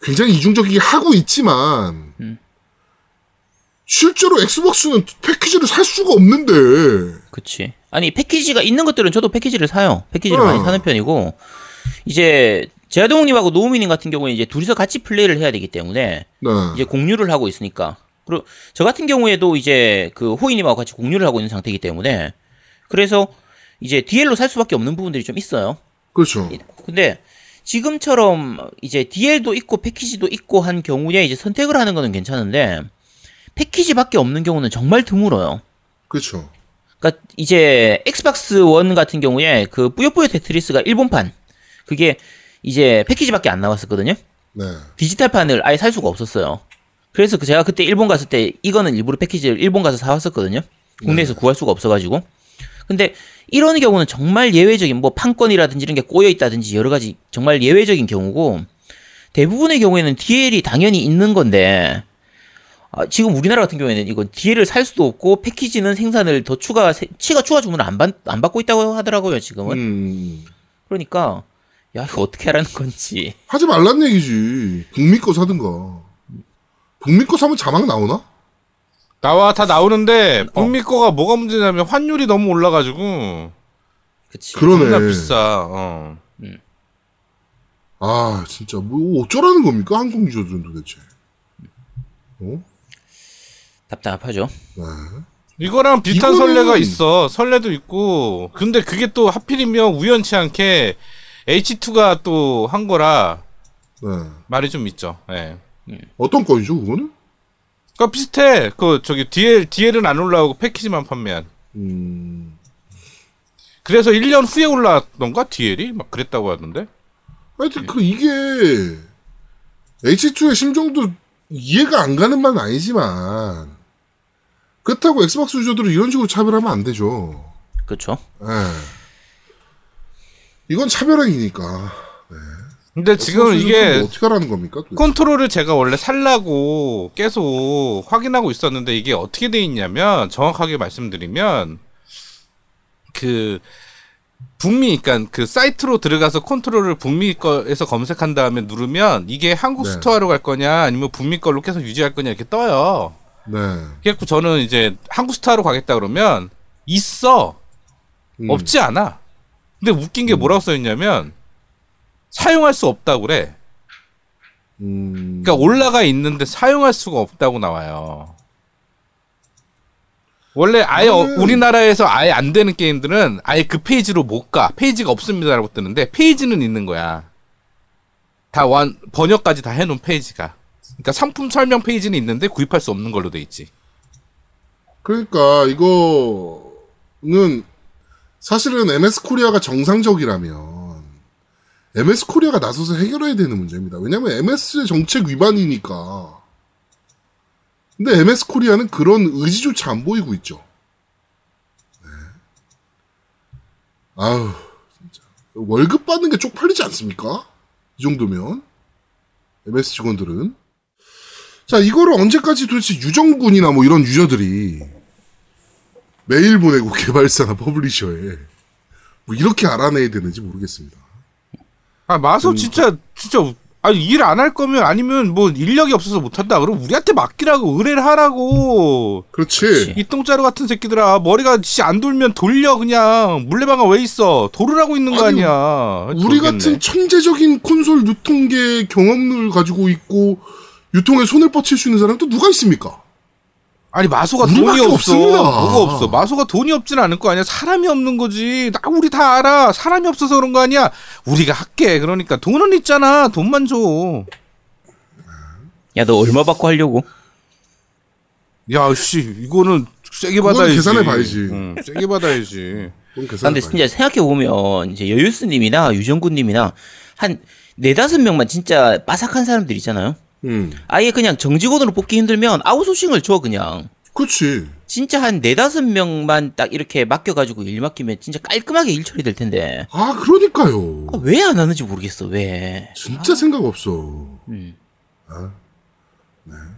굉장히 이중적이게 하고 있지만, 실제로 엑스박스는 패키지를 살 수가 없는데, 그치. 아니, 패키지가 있는 것들은 저도 패키지를 사요. 패키지를 어. 많이 사는 편이고, 이제, 제아동님하고 노우미님 같은 경우에 이제 둘이서 같이 플레이를 해야 되기 때문에, 네. 이제 공유를 하고 있으니까. 그리고 저 같은 경우에도 이제 그 호이님하고 같이 공유를 하고 있는 상태이기 때문에, 그래서 이제 DL로 살 수밖에 없는 부분들이 좀 있어요. 그렇죠. 근데 지금처럼 이제 DL도 있고 패키지도 있고 한 경우에 이제 선택을 하는 거는 괜찮은데, 패키지밖에 없는 경우는 정말 드물어요. 그렇죠. 그러니까 이제 Xbox One 같은 경우에 그 뿌요뿌요 테트리스가 일본판 그게 이제 패키지밖에 안 나왔었거든요. 네. 디지털판을 아예 살 수가 없었어요. 그래서 그 제가 그때 일본 갔을 때 이거는 일부러 패키지를 일본 가서 사왔었거든요. 국내에서 구할 수가 없어가지고. 근데 이런 경우는 정말 예외적인 뭐 판권이라든지 이런 게 꼬여 있다든지 여러 가지 정말 예외적인 경우고 대부분의 경우에는 DL이 당연히 있는 건데 아, 지금 우리나라 같은 경우에는 이건 DL을 살 수도 없고 패키지는 생산을 더 추가 세- 치가 추가 주문을 안, 받, 안 받고 있다고 하더라고요 지금은. 음, 그러니까 야 이거 어떻게 하라는 건지. 하지 말란 얘기지. 북미 거 사든가. 북미 거 사면 자막 나오나? 나와 다 나오는데 어. 북미 거가 뭐가 문제냐면 환율이 너무 올라가지고 그치. 그러네. 겁나 비싸. 어. 아, 진짜, 뭐, 어쩌라는 겁니까? 한국 유저들은 도대체. 어? 답답하죠. 네. 이거랑 비슷한 이거는- 설레가 있어. 설레도 있고. 근데 그게 또 하필이면 우연치 않게 H2가 또 한 거라 네. 말이 좀 있죠. 예. 어떤 건이죠, 그거는? 그러니까 비슷해. 그 저기 DL DL은 안 올라오고 패키지만 판매한. 음. 그래서 1년 후에 올라왔던가 DL이 막 그랬다고 하던데. 하여튼 그 이게 H2의 심정도 이해가 안 가는 말은 아니지만 그렇다고 엑스박스 유저들을 이런 식으로 차별하면 안 되죠. 그렇죠. 예. 이건 차별행위니까. 근데 지금 Xbox 이게 뭐 어떻게 하라는 겁니까? 도대체? 컨트롤을 제가 원래 살라고 계속 확인하고 있었는데 이게 어떻게 돼 있냐면 정확하게 말씀드리면 그 북미 그러니까 그 사이트로 들어가서 컨트롤을 북미 거에서 검색한 다음에 누르면 이게 한국 네. store로 갈 거냐 아니면 북미 걸로 계속 유지할 거냐 이렇게 떠요. 네. 그래갖고 저는 이제 한국 store로 가겠다 그러면 있어 음. 없지 않아. 근데 웃긴 게 뭐라고 써있냐면 사용할 수 없다고 그래. 음. 그러니까 올라가 있는데 사용할 수가 없다고 나와요. 원래 아예 어- 저는- 우리나라에서 아예 안 되는 게임들은 아예 그 페이지로 못 가. 페이지가 없습니다라고 뜨는데 페이지는 있는 거야. 다 완 번역까지 다 해놓은 페이지가. 그러니까 상품 설명 페이지는 있는데 구입할 수 없는 걸로 돼 있지. 그러니까 이거는 사실은 MS 코리아가 정상적이라면 MS 코리아가 나서서 해결해야 되는 문제입니다. 왜냐하면 MS의 정책 위반이니까. 근데 MS 코리아는 그런 의지조차 안 보이고 있죠. 네. 아우 진짜 월급 받는 게 쪽팔리지 않습니까? 이 정도면 MS 직원들은 자 이거를 언제까지 도대체 유정군이나 뭐 이런 user들이 메일 보내고 [LAUGHS] 개발사나 publisher에 뭐 이렇게 알아내야 되는지 모르겠습니다. 아 마소 진짜 진짜 아니 일 안 할 거면 아니면 뭐 인력이 없어서 못 한다. 그럼 우리한테 맡기라고 의뢰를 하라고. 그렇지. 이 똥자루 같은 새끼들아 머리가 씨 안 돌면 돌려 그냥 물레방아 왜 있어 도르라고 있는 거 아니, 아니야 우리 모르겠네. 같은 천재적인 콘솔 유통계 경험을 가지고 있고 유통에 손을 뻗칠 수 있는 사람 또 누가 있습니까? 아니 마소가 돈이 없어 없습니다. 뭐가 없어 마소가 돈이 없진 않을 거 아니야 사람이 없는 거지 나 우리 다 알아 사람이 없어서 그런 거 아니야 우리가 할게 그러니까 돈은 있잖아 돈만 줘 야, 너 얼마 받고 하려고? 야, 씨, 이거는 세게 받아야지. 계산해 봐야지. 응, 세게 받아야지. 근데 봐야지. 진짜 생각해 보면, 이제 여유스님이나 유정구님이나 한 네다섯 명만 진짜 빠삭한 사람들 있잖아요? 음, 아예 그냥 정직원으로 뽑기 힘들면 아웃소싱을 줘, 그냥. 그렇지. 진짜 한 네다섯 명만 딱 이렇게 맡겨가지고 일 맡기면 진짜 깔끔하게 일 처리될 텐데. 아 그러니까요. 아, 왜 안 하는지 모르겠어, 왜. 진짜 생각 없어. 음.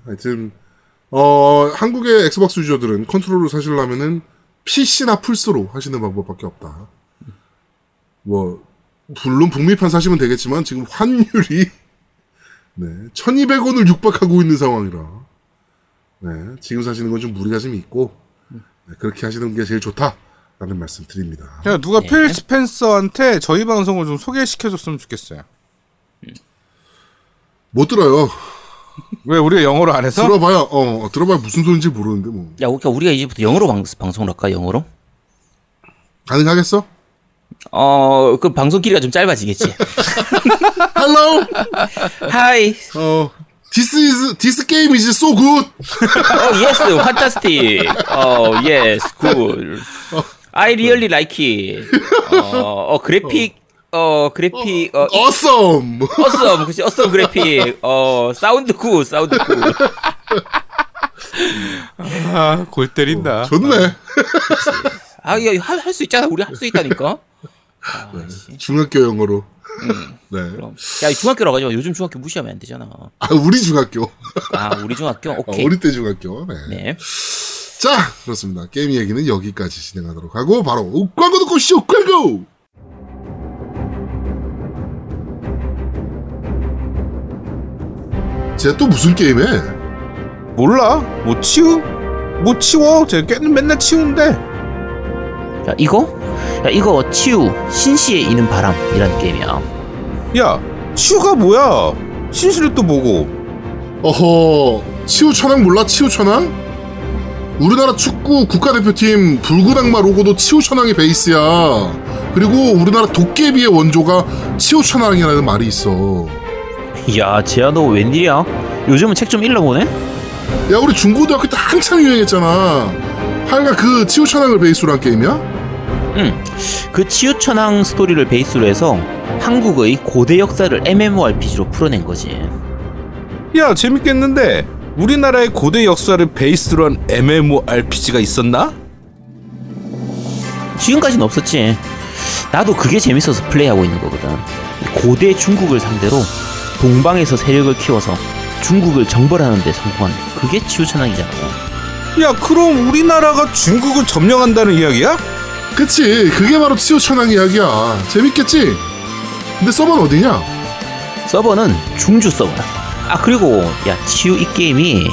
하여튼 어 한국의 Xbox user들은 컨트롤을 사시려면은 PC나 플스로 하시는 방법밖에 없다. 뭐 물론 북미판 사시면 되겠지만 지금 환율이 네 1,200원을 육박하고 있는 상황이라 네 지금 사시는 건 좀 무리가 좀 있고 네, 그렇게 하시는 게 제일 좋다 라는 말씀 드립니다. 야, 누가 네. 필 스펜서한테 저희 방송을 좀 소개시켜줬으면 좋겠어요. 못 들어요. 왜 우리가 영어로 안 해서? 들어봐야 어 들어봐야 무슨 소리인지 모르는데 뭐 야, 그러니까 우리가 이제부터 영어로 방, 방송을 할까, 영어로? 가능하겠어? 어, 그 방송 길이가 좀 짧아지겠지. Hello. 하이. 어 This is this game is so good. 어, yes, fantastic. 어, yes, good. I really like it. 어, 어 그래픽, 어, 그래픽, 어, Awesome. awesome, 그치, awesome 그래픽. 어, 사운드 굿, 사운드 굿. 아, 골 때린다. 좋네. 아, 이거 할수 있잖아. 우리 할 수 있다니까. [LAUGHS] 중학교 영어로. [LAUGHS] 네. 그럼. 야, 중학교로 가지 마. 요즘 중학교 무시하면 안 되잖아. 아, 우리 중학교. 아, 우리 중학교? [LAUGHS] 어, 오케이. 우리 때 중학교. 네. 네. 자, 그렇습니다. 게임 얘기는 여기까지 진행하도록 하고, 바로 광고 듣고 쇼 광고! 쟤 또 무슨 게임해? 몰라. 뭐 치우? 뭐 치워? 쟤 걔는 맨날 치운데. 야, 이거? 야, 이거 치유, 신시에 이는 바람이라는 게임이야. 야, 치우가 뭐야? 신수를 또 뭐고? 어허, 치우 천왕 몰라? 치우 천왕? 우리나라 축구 국가대표팀 악마 로고도 치우 천왕이 베이스야. 그리고 우리나라 도깨비의 원조가 치우 천왕이라는 말이 있어. 야, 재야 너 웬일이야? 요즘은 책 좀 읽어보네? 야 우리 중고등학교 때 한참 유행했잖아. 하여간 그 치우 천왕을 베이스로 한 게임이야? 응. 그 치유천왕 스토리를 베이스로 해서 한국의 고대 역사를 MMORPG로 풀어낸 거지. 야 재밌겠는데 우리나라의 고대 역사를 베이스로 한 MMORPG가 있었나? 지금까지는 없었지. 나도 그게 재밌어서 플레이하고 있는 거거든. 고대 중국을 상대로 동방에서 세력을 키워서 중국을 정벌하는 데 성공한 그게 치유천왕이잖아. 야 그럼 우리나라가 중국을 점령한다는 이야기야? 그치 그게 바로 치우천왕 이야기야. 재밌겠지? 근데 서버는 어디냐? 서버는 중주 서버야. 아 그리고 야 치유 이 게임이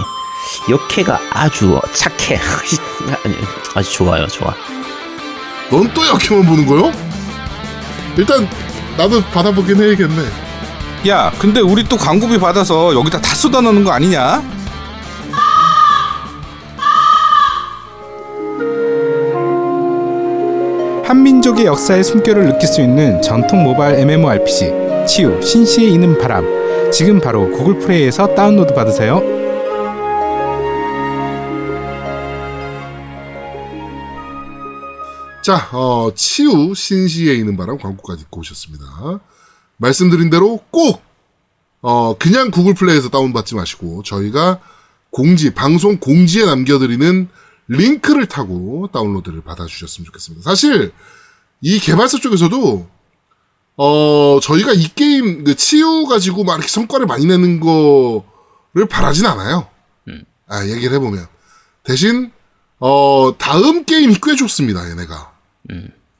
역해가 아주 착해. [LAUGHS] 아주 좋아요, 좋아. 넌 또 역해만 보는 거요? 일단 나도 받아보긴 해야겠네. 야 근데 우리 또 광고비 받아서 여기다 다 쏟아넣는 거 아니냐? 한민족의 역사의 숨결을 느낄 수 있는 전통 모바일 MMORPG 치유 신시에 이는 바람 지금 바로 구글 플레이에서 다운로드 받으세요. 자, 어, 치유 신시에 있는 바람 광고까지 듣고 오셨습니다. 말씀드린 대로 꼭, 어, 그냥 구글 플레이에서 다운받지 마시고, 저희가 공지, 방송 공지에 남겨드리는 링크를 타고 다운로드를 받아주셨으면 좋겠습니다. 사실, 이 개발사 쪽에서도, 어, 저희가 이 게임, 그 치유 가지고 막 이렇게 성과를 많이 내는 거를 바라진 않아요. 아, 얘기를 해보면. 대신, 어, 다음 게임이 꽤 좋습니다, 얘네가.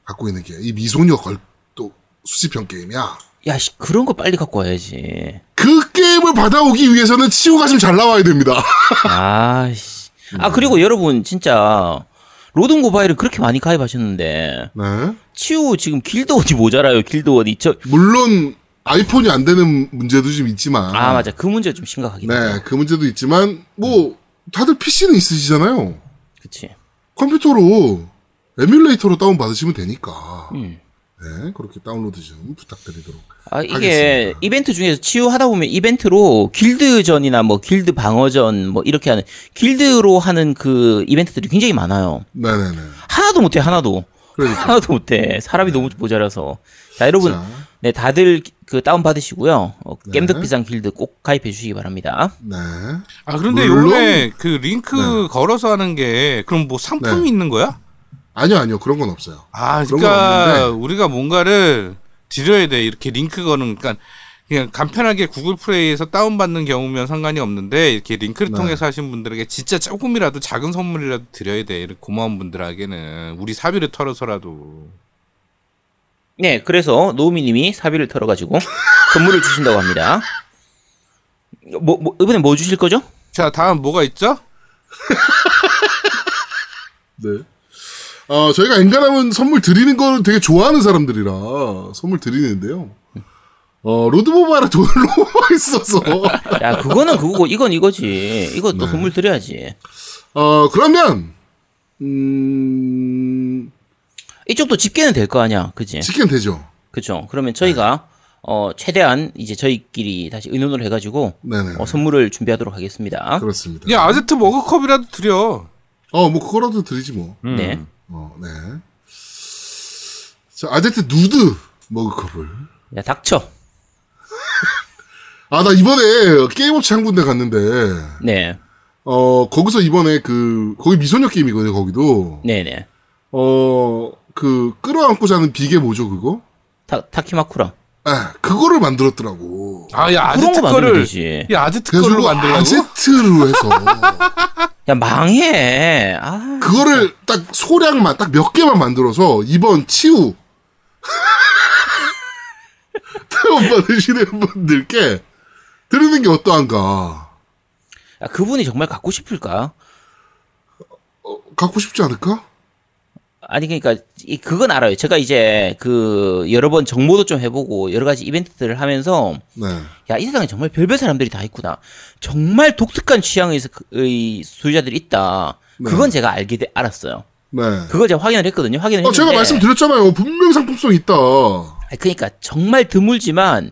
갖고 있는 게. 이 미소녀 걸또 수집형 게임이야. 야, 씨, 그런 거 빨리 갖고 와야지. 그 게임을 받아오기 위해서는 치유가 좀 잘 나와야 됩니다. [LAUGHS] 아 씨. 아 그리고 여러분 진짜 로드 모바일을 그렇게 많이 가입하셨는데 네. 치우 지금 길드원이 모자라요. 길드원이 저. 물론, 아이폰이 안 되는 문제도 좀 있지만. 아 맞아 그 문제 좀 심각하긴 해. 네, 그 문제도 있지만, 뭐, 다들 PC는 있으시잖아요. 그치. 컴퓨터로, 에뮬레이터로 다운 받으시면 되니까. 음. 네, 그렇게 다운로드 좀 부탁드리도록. 아 이게 하겠습니다. 이벤트 중에서 치유 하다 보면 이벤트로 길드전이나 뭐 길드 방어전 뭐 이렇게 하는 길드로 하는 그 이벤트들이 굉장히 많아요. 네네네. 하나도 못해 하나도. 그러니까. 하나도 못해. 사람이 너무 모자라서. 자 여러분, 자. 네 다들 그 다운 받으시고요. 어, 네. 겜덕비상 길드 꼭 가입해 주시기 바랍니다. 네. 아 그런데 물론- 요번에 그 링크 네. 걸어서 하는 게 그럼 뭐 상품이 네. 있는 거야? 아니요, 아니요. 그런 건 없어요. 아, 그러니까. 우리가 뭔가를 드려야 돼. 이렇게 링크 거는 그러니까 그냥 간편하게 구글 플레이에서 다운받는 경우면 상관이 없는데 이렇게 링크를 네. 통해서 하신 분들에게 진짜 조금이라도 작은 선물이라도 드려야 돼. 이렇게 고마운 분들에게는 우리 사비를 털어서라도. 네, 그래서 노우미님이 사비를 털어가지고 [LAUGHS] 선물을 주신다고 합니다. 뭐, 뭐 이번에 뭐 주실 거죠? 자, 다음 뭐가 있죠? [LAUGHS] 네. 어, 저희가 엔간하면 선물 드리는 거를 되게 좋아하는 사람들이라 선물 드리는데요. 어, 로드 모바일에 돈을 너무 많이 써서. 야, 그거는 그거고 이건 이거지. 이거 또 네. 선물 드려야지. 어, 그러면, 음, 이쪽도 집계는 될 거 아니야, 그지? 치킨 되죠. 그죠? 그러면 저희가 어 최대한 이제 저희끼리 다시 의논을 해가지고 네네. 어, 선물을 준비하도록 하겠습니다. 그렇습니다. 야, 아제트 머그컵이라도 드려. 어, 뭐, 그거라도 드리지 뭐. 네. 어, 네. 자, 아제트 누드 머그컵을. 야, 닥쳐. [LAUGHS] 아, 나 이번에 게임 업체 한 군데 갔는데, 네, 어, 거기서 이번에 그, 거기 미소녀 게임이거든요, 거기도. 네, 네. 어, 그, 끌어안고 자는 비계 뭐죠, 그거? 타 타키마쿠라. 아, 그거를 만들었더라고. 아, 야, 아제트 거 거를. 야, 아제트 그래가지고 만들라고? 아제트로 해서, [LAUGHS] 야, 망해. 아, 그거를 딱 소량만, 딱 몇 개만 만들어서, 이번 치우, 태원 받으시는 분들께 드리는 게 어떠한가. 야, 그분이 정말 갖고 싶을까? 갖고 싶지 않을까? 아니 그러니까 이 그건 알아요. 제가 이제 그 여러 번 정모도 좀 해보고 여러 가지 이벤트들을 하면서 네. 야이 세상에 정말 별별 사람들이 다 있구나. 정말 독특한 취향의 서- 의 소유자들이 있다. 네. 그건 제가 알게 돼, 알았어요. 네. 그걸 제가 확인을 했거든요. 확인을 어, 했는데 제가 말씀드렸잖아요. 분명 상품성 있다. 아니, 그러니까 정말 드물지만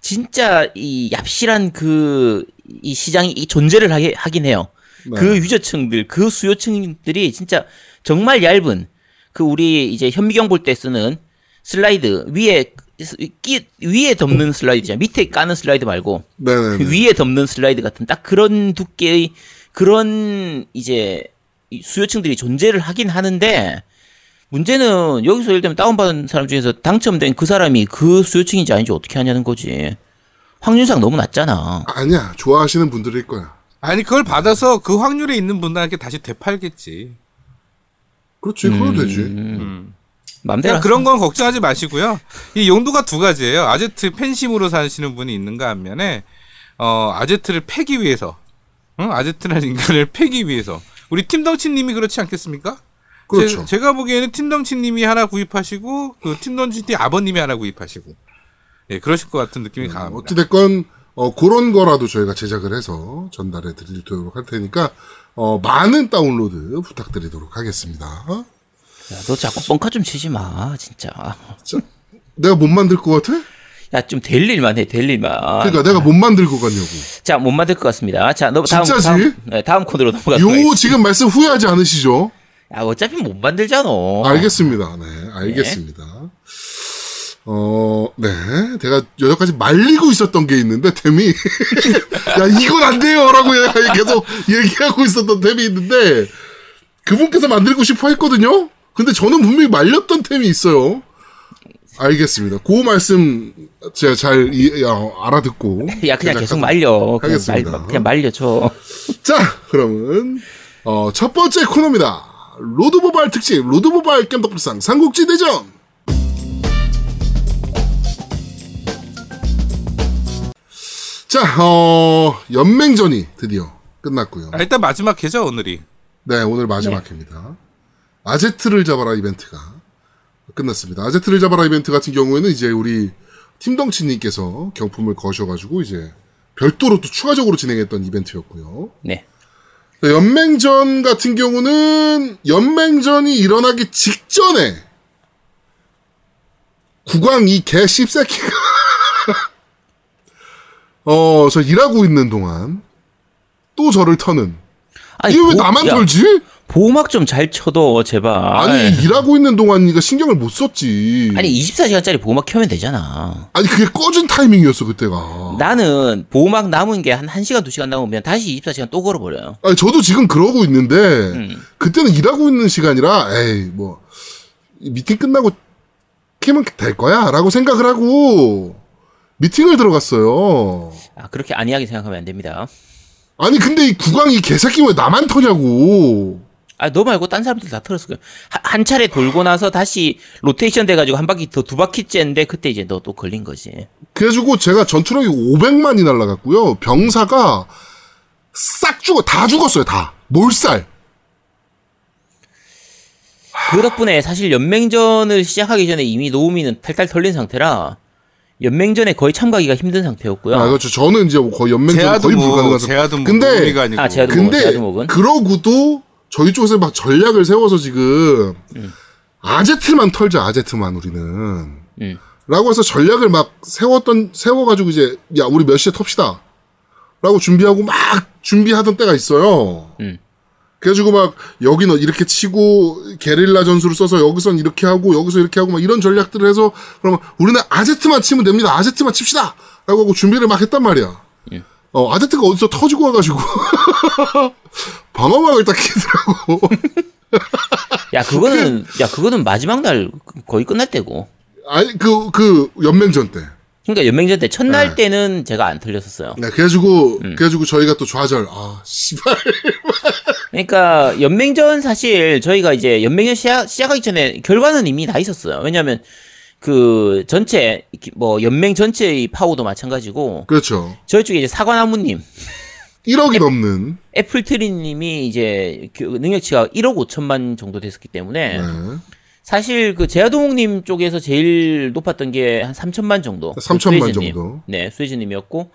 진짜 이 얍실한 그 이 시장이 이 존재를 하게, 하긴 해요. 네. 그 유저층들, 그 수요층들이 진짜 정말 얇은 그 우리 이제 현미경 볼 때 쓰는 슬라이드 위에 끼, 위에 덮는 슬라이드잖아. 밑에 까는 슬라이드 말고 네네. [LAUGHS] 위에 덮는 슬라이드 같은 딱 그런 두께의 그런 이제 이 수요층들이 존재를 하긴 하는데 문제는 여기서 예를 들면 다운받은 사람 중에서 당첨된 그 사람이 그 수요층인지 아닌지 어떻게 하냐는 거지. 확률상 너무 낮잖아. 아니야 좋아하시는 분들일 거야. 아니 그걸 받아서 그 확률에 있는 분들한테 다시 되팔겠지. 그렇지 그럼 되지. 음. 맘대로 그냥 그런 건 걱정하지 마시고요. 이 용도가 두 가지예요. 아제트 팬심으로 사시는 분이 있는가 한면에 어 아제트를 패기 위해서, 응? 아제트라는 인간을 패기 위해서. 우리 팀덩치님이 그렇지 않겠습니까? 그렇죠. 제, 가 보기에는 팀덩치님이 하나 구입하시고 그 팀덩치 아버님이 하나 구입하시고, 예 그러실 것 같은 느낌이 강합니다. 어찌됐건 어, 그런 거라도 저희가 제작을 해서 전달해 드리도록 할 테니까 어, 많은 다운로드 부탁드리도록 하겠습니다. 야, 너 자꾸 뻥카 좀 치지 마, 진짜. 자, 내가 못 만들 것 같아? 야, 좀 될 일만 해, 될 일만. 그러니까 내가 못 만들 것 같냐고. 자, 못 만들 것 같습니다. 자, 너 다음 진짜지? 다음, 네, 다음 코너로 넘어가도록 요 하겠습니다. 지금 말씀 후회하지 않으시죠? 야, 어차피 못 만들잖아. 알겠습니다. 네, 알겠습니다. 어, 네. 제가 여기까지 말리고 있었던 게 있는데, 템이. [LAUGHS] 야, 이건 안 돼요! 라고 계속 얘기하고 있었던 템이 있는데, 그분께서 만들고 싶어 했거든요? 근데 저는 분명히 말렸던 템이 있어요. 알겠습니다. 그 말씀 제가 잘 이- 어, 알아듣고. [LAUGHS] 야, 그냥 계속 말려. 그냥, 하겠습니다. 말, 그냥 말려줘. [LAUGHS] 자, 그러면 어, 첫 번째 코너입니다. 로드모바일 특집 로드모바일 겜덕불상 삼국지 대전. 자, 어, 연맹전이 드디어 끝났고요. 아, 일단 마지막 회죠 오늘이. 네, 오늘 마지막 회입니다. 아제트를 잡아라 이벤트가 끝났습니다. 아제트를 잡아라 이벤트 같은 경우에는 이제 우리 팀덩치님께서 경품을 거셔가지고 이제 별도로 또 추가적으로 진행했던 이벤트였고요. 네. 연맹전 같은 경우는 연맹전이 일어나기 직전에 국왕 이 개 씹새끼가 어, 저 일하고 있는 동안 또 저를 터는 아니, 이게 왜 보- 나만 야, 털지? 보호막 좀 잘 쳐도, 제발. 아니 일하고 있는 동안 니가 신경을 못 썼지. 아니, 24시간짜리 보호막 켜면 되잖아. 아니 그게 꺼진 타이밍이었어 그때가. 나는 보호막 남은 게 한 1시간, 2시간 남으면 다시 24시간 또 걸어버려요. 아니 저도 지금 그러고 있는데 음. 그때는 일하고 있는 시간이라 에이 뭐 미팅 끝나고 키면 될 거야 라고 생각을 하고 미팅을 들어갔어요. 아, 그렇게 안이하게 생각하면 안 됩니다. 아니 근데 이 국왕이 개새끼 왜 나만 터냐고. 아, 너 말고 딴 사람들 다 털었을 거야. 한, 한 차례 돌고 나서 다시 로테이션 돼가지고 한 바퀴 더 두 바퀴째인데 그때 이제 너 또 걸린 거지. 그래가지고 제가 전투력이 500만이 날라갔고요. 병사가 싹 죽어 다 죽었어요 다 몰살. 그 덕분에 사실 연맹전을 시작하기 전에 이미 노우미는 탈탈 털린 상태라 연맹전에 거의 참가하기가 힘든 상태였고요. 아 그렇죠. 저는 이제 거의 연맹전 거의 뭐 불가능한 상태. 근데. 아, 제아도 근데 제아드목은? 그러고도 저희 쪽에서 막 전략을 세워서 지금 음. 아제트만 털자 아제트만 우리는 음. 라고 해서 전략을 막 세웠던 세워가지고 이제 야 우리 몇 시에 텁시다 라고 준비하고 막 준비하던 때가 있어요 음. 그래가지고 막 여기는 이렇게 치고 게릴라 전술을 써서 여기선 이렇게 하고 여기서 이렇게 하고 막 이런 전략들을 해서 그러면 우리는 아제트만 치면 됩니다. 아제트만 칩시다! 라고 하고 준비를 막 했단 말이야. 어, 아제트가 어디서 터지고 와가지고. [LAUGHS] 방어막을 딱 끼더라고. 야 그거는 [LAUGHS] 야 그거는 마지막 날 거의 끝날 때고. 아니 그그 연맹전 때. 그러니까 연맹전 때 첫날 네. 때는 제가 안 털렸었어요. 네, 그래가지고 음. 그래가지고 저희가 또 좌절. 아 씨발 [LAUGHS] 그러니까 연맹전 사실 저희가 이제 연맹전 시작, 시작하기 전에 결과는 이미 다 있었어요. 왜냐하면 그 전체 뭐 연맹 전체의 파워도 마찬가지고 그렇죠 저희 쪽에 이제 사과나무님 1억이 넘는 애플트리님이 이제 그 능력치가 1억 5천만 정도 됐었기 때문에 네. 사실 그 제아동님 쪽에서 제일 높았던 게 한 3천만 정도. 3천만 수혜진님. 정도. 네, 수혜진님이었고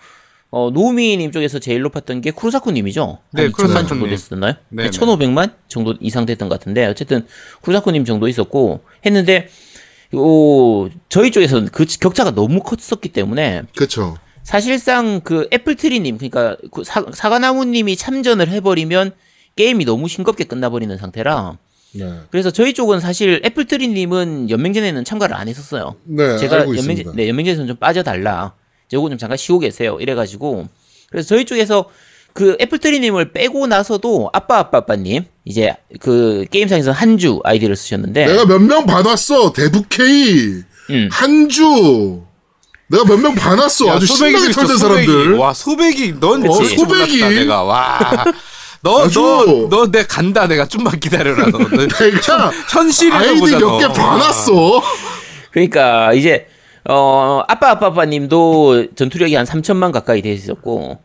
어 노우미님 쪽에서 제일 높았던 게 쿠르사쿠님이죠. 네, 한 2천만 정도 쿠르사쿠님. 됐었나요? 네, 네, 네. 1,500만 정도 이상 됐던 것 같은데 어쨌든 쿠르사쿠님 정도 있었고 했는데 오 저희 쪽에서는 그 격차가 너무 컸었기 때문에 그렇죠 사실상 그 애플트리님 그러니까 그 사, 사과나무님이 참전을 해버리면 게임이 너무 싱겁게 끝나버리는 상태라 네. 그래서 저희 쪽은 사실 애플트리님은 연맹전에는 참가를 안 했었어요. 네, 제가 연맹. 네 연맹전에서는 좀 빠져달라. 요거 좀 잠깐 쉬고 계세요. 이래가지고 그래서 저희 쪽에서 그 애플트리님을 빼고 나서도 아빠 아빠 아빠님 이제 그 게임상에서 한주 아이디를 쓰셨는데 내가 몇 명 받았어. 대북K, 음. 한주. 내가 몇 명 받았어. 야, 아주 신나게 털던 소백이. 사람들. 와 소백이 넌 어, 진짜 소백이. 내가 와너 아주- 너너 내 간다 내가 좀만 기다려라 너, 너 내가 현실을 아이디 보자, 몇개 너. 받았어. 그러니까 이제 어 아빠 아빠 아빠 님도 전투력이 한 3천만 가까이 돼 있었고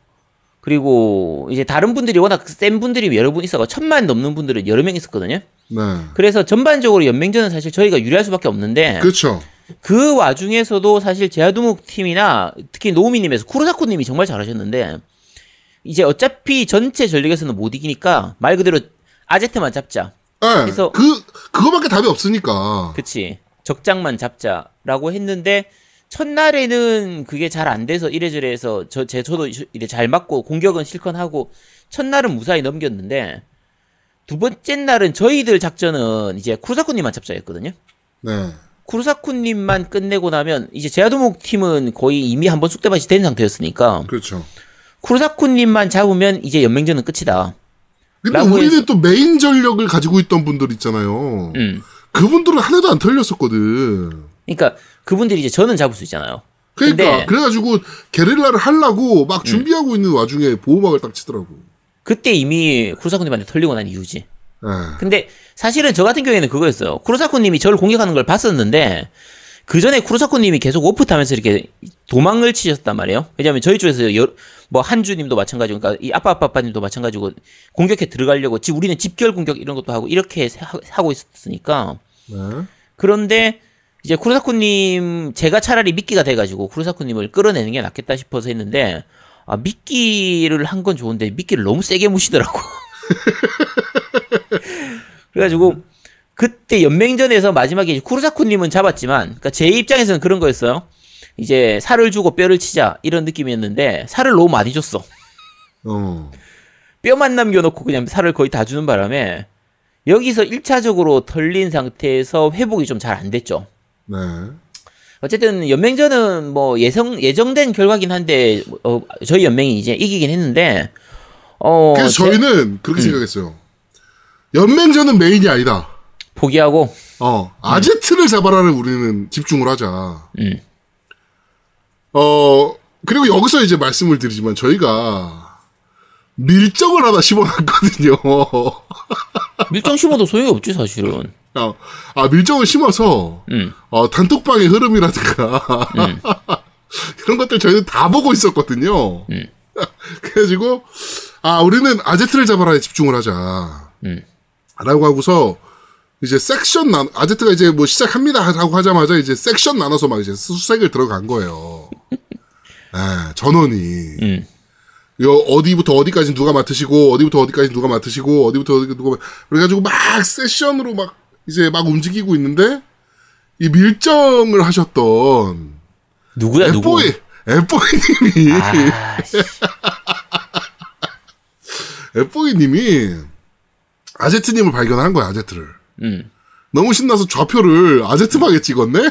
그리고 이제 다른 분들이 워낙 센 분들이 여러 분 있어가 천만 넘는 분들은 여러 명 있었거든요. 네. 그래서 전반적으로 연맹전은 사실 저희가 유리할 수밖에 없는데 그렇죠. 그 와중에서도 사실 제아두목 팀이나 특히 노우미님에서 쿠로사쿠님이 정말 잘하셨는데 이제 어차피 전체 전력에서는 못 이기니까 말 그대로 아제트만 잡자. 네. 그래서- 그 그거밖에 답이 없으니까. 그치. 적장만 잡자 라고 했는데 첫날에는 그게 잘 안 돼서 이래저래 해서 저, 제, 저도 이래 잘 맞고 공격은 실컷 하고 첫날은 무사히 넘겼는데 두 번째 날은 저희들 작전은 이제 쿠르사쿠님만 잡자였거든요. 네. 쿠르사쿠님만 끝내고 나면 이제 제아도목 팀은 거의 이미 한번 쑥대밭이 된 상태였으니까 그렇죠. 쿠르사쿠님만 잡으면 이제 연맹전은 끝이다. 근데 우리는 해서- 또 메인 전력을 가지고 있던 분들 있잖아요. 음. 그분들은 하나도 안 털렸었거든. 그러니까 그분들이 이제 저는 잡을 수 있잖아요. 그러니까 음. 그래가지고 게릴라를 하려고 막 준비하고 있는 와중에 보호막을 딱 치더라고. 그때 이미 쿠르사쿠님한테 털리고 난 이유지. 예. 근데 사실은 저 같은 경우에는 그거였어요. 쿠로사코님이 저를 공격하는 걸 봤었는데 그 전에 쿠로사코님이 계속 오프 타면서 이렇게 도망을 치셨단 말이에요. 왜냐하면 저희 쪽에서 여- 뭐 한주님도 마찬가지고, 그러니까 이 아빠 아빠 아빠님도 마찬가지고 공격해 들어가려고 집 우리는 집결 공격 이런 것도 하고 이렇게 하- 하고 있었으니까 네. 그런데 이제 쿠로사코님 제가 차라리 미끼가 돼가지고 쿠로사코님을 끌어내는 게 낫겠다 싶어서 했는데 아 미끼를 한 건 좋은데 미끼를 너무 세게 무시더라고. [LAUGHS] 그래가지고 그때 연맹전에서 마지막에 이제 쿠로사코님은 잡았지만, 그러니까 제 입장에서는 그런 거였어요. 이제 살을 주고 뼈를 치자 이런 느낌이었는데 살을 너무 많이 줬어. 어. 뼈만 남겨놓고 그냥 살을 거의 다 주는 바람에 여기서 1차적으로 털린 상태에서 회복이 좀 잘 안 됐죠. 네. 어쨌든 연맹전은 뭐 예성 예정된 결과긴 한데 어, 저희 연맹이 이제 이기긴 했는데 어 그래서 제- 저희는 그렇게 생각했어요. 연맹전은 메인이 아니다. 포기하고 어, 아제트를 잡아라를 우리는 집중을 하자. 음. 어, 그리고 여기서 이제 말씀을 드리지만 저희가 밀정을 하나 [LAUGHS] 심어놨거든요. 밀정 심어도 소용이 없지 사실은. 어, 아, 밀정을 심어서, 음. 어, 단톡방의 흐름이라든가, [LAUGHS] 이런 것들 저희는 다 보고 있었거든요. 음. [LAUGHS] 그래가지고, 아, 우리는 아제트를 잡아라에 집중을 하자. 음. 라고 하고서, 이제 섹션 나, 아제트가 이제 뭐 시작합니다 하고 하자마자 이제 섹션 나눠서 막 이제 수색을 들어간 거예요. 예, [LAUGHS] 전원이. 음. 요 어디부터 어디까지 누가 맡으시고 어디부터 어디까지 누가 맡으시고 어디부터 어디 누가 맡- 그래가지고 막 세션으로 막 이제 막 움직이고 있는데 이 밀정을 하셨던 누구야 누구? 에뽀이. 에뽀이님이 아, 아제트님을 발견한 거야 아제트를. 음. 너무 신나서 좌표를 아제트방에 찍었네? [LAUGHS]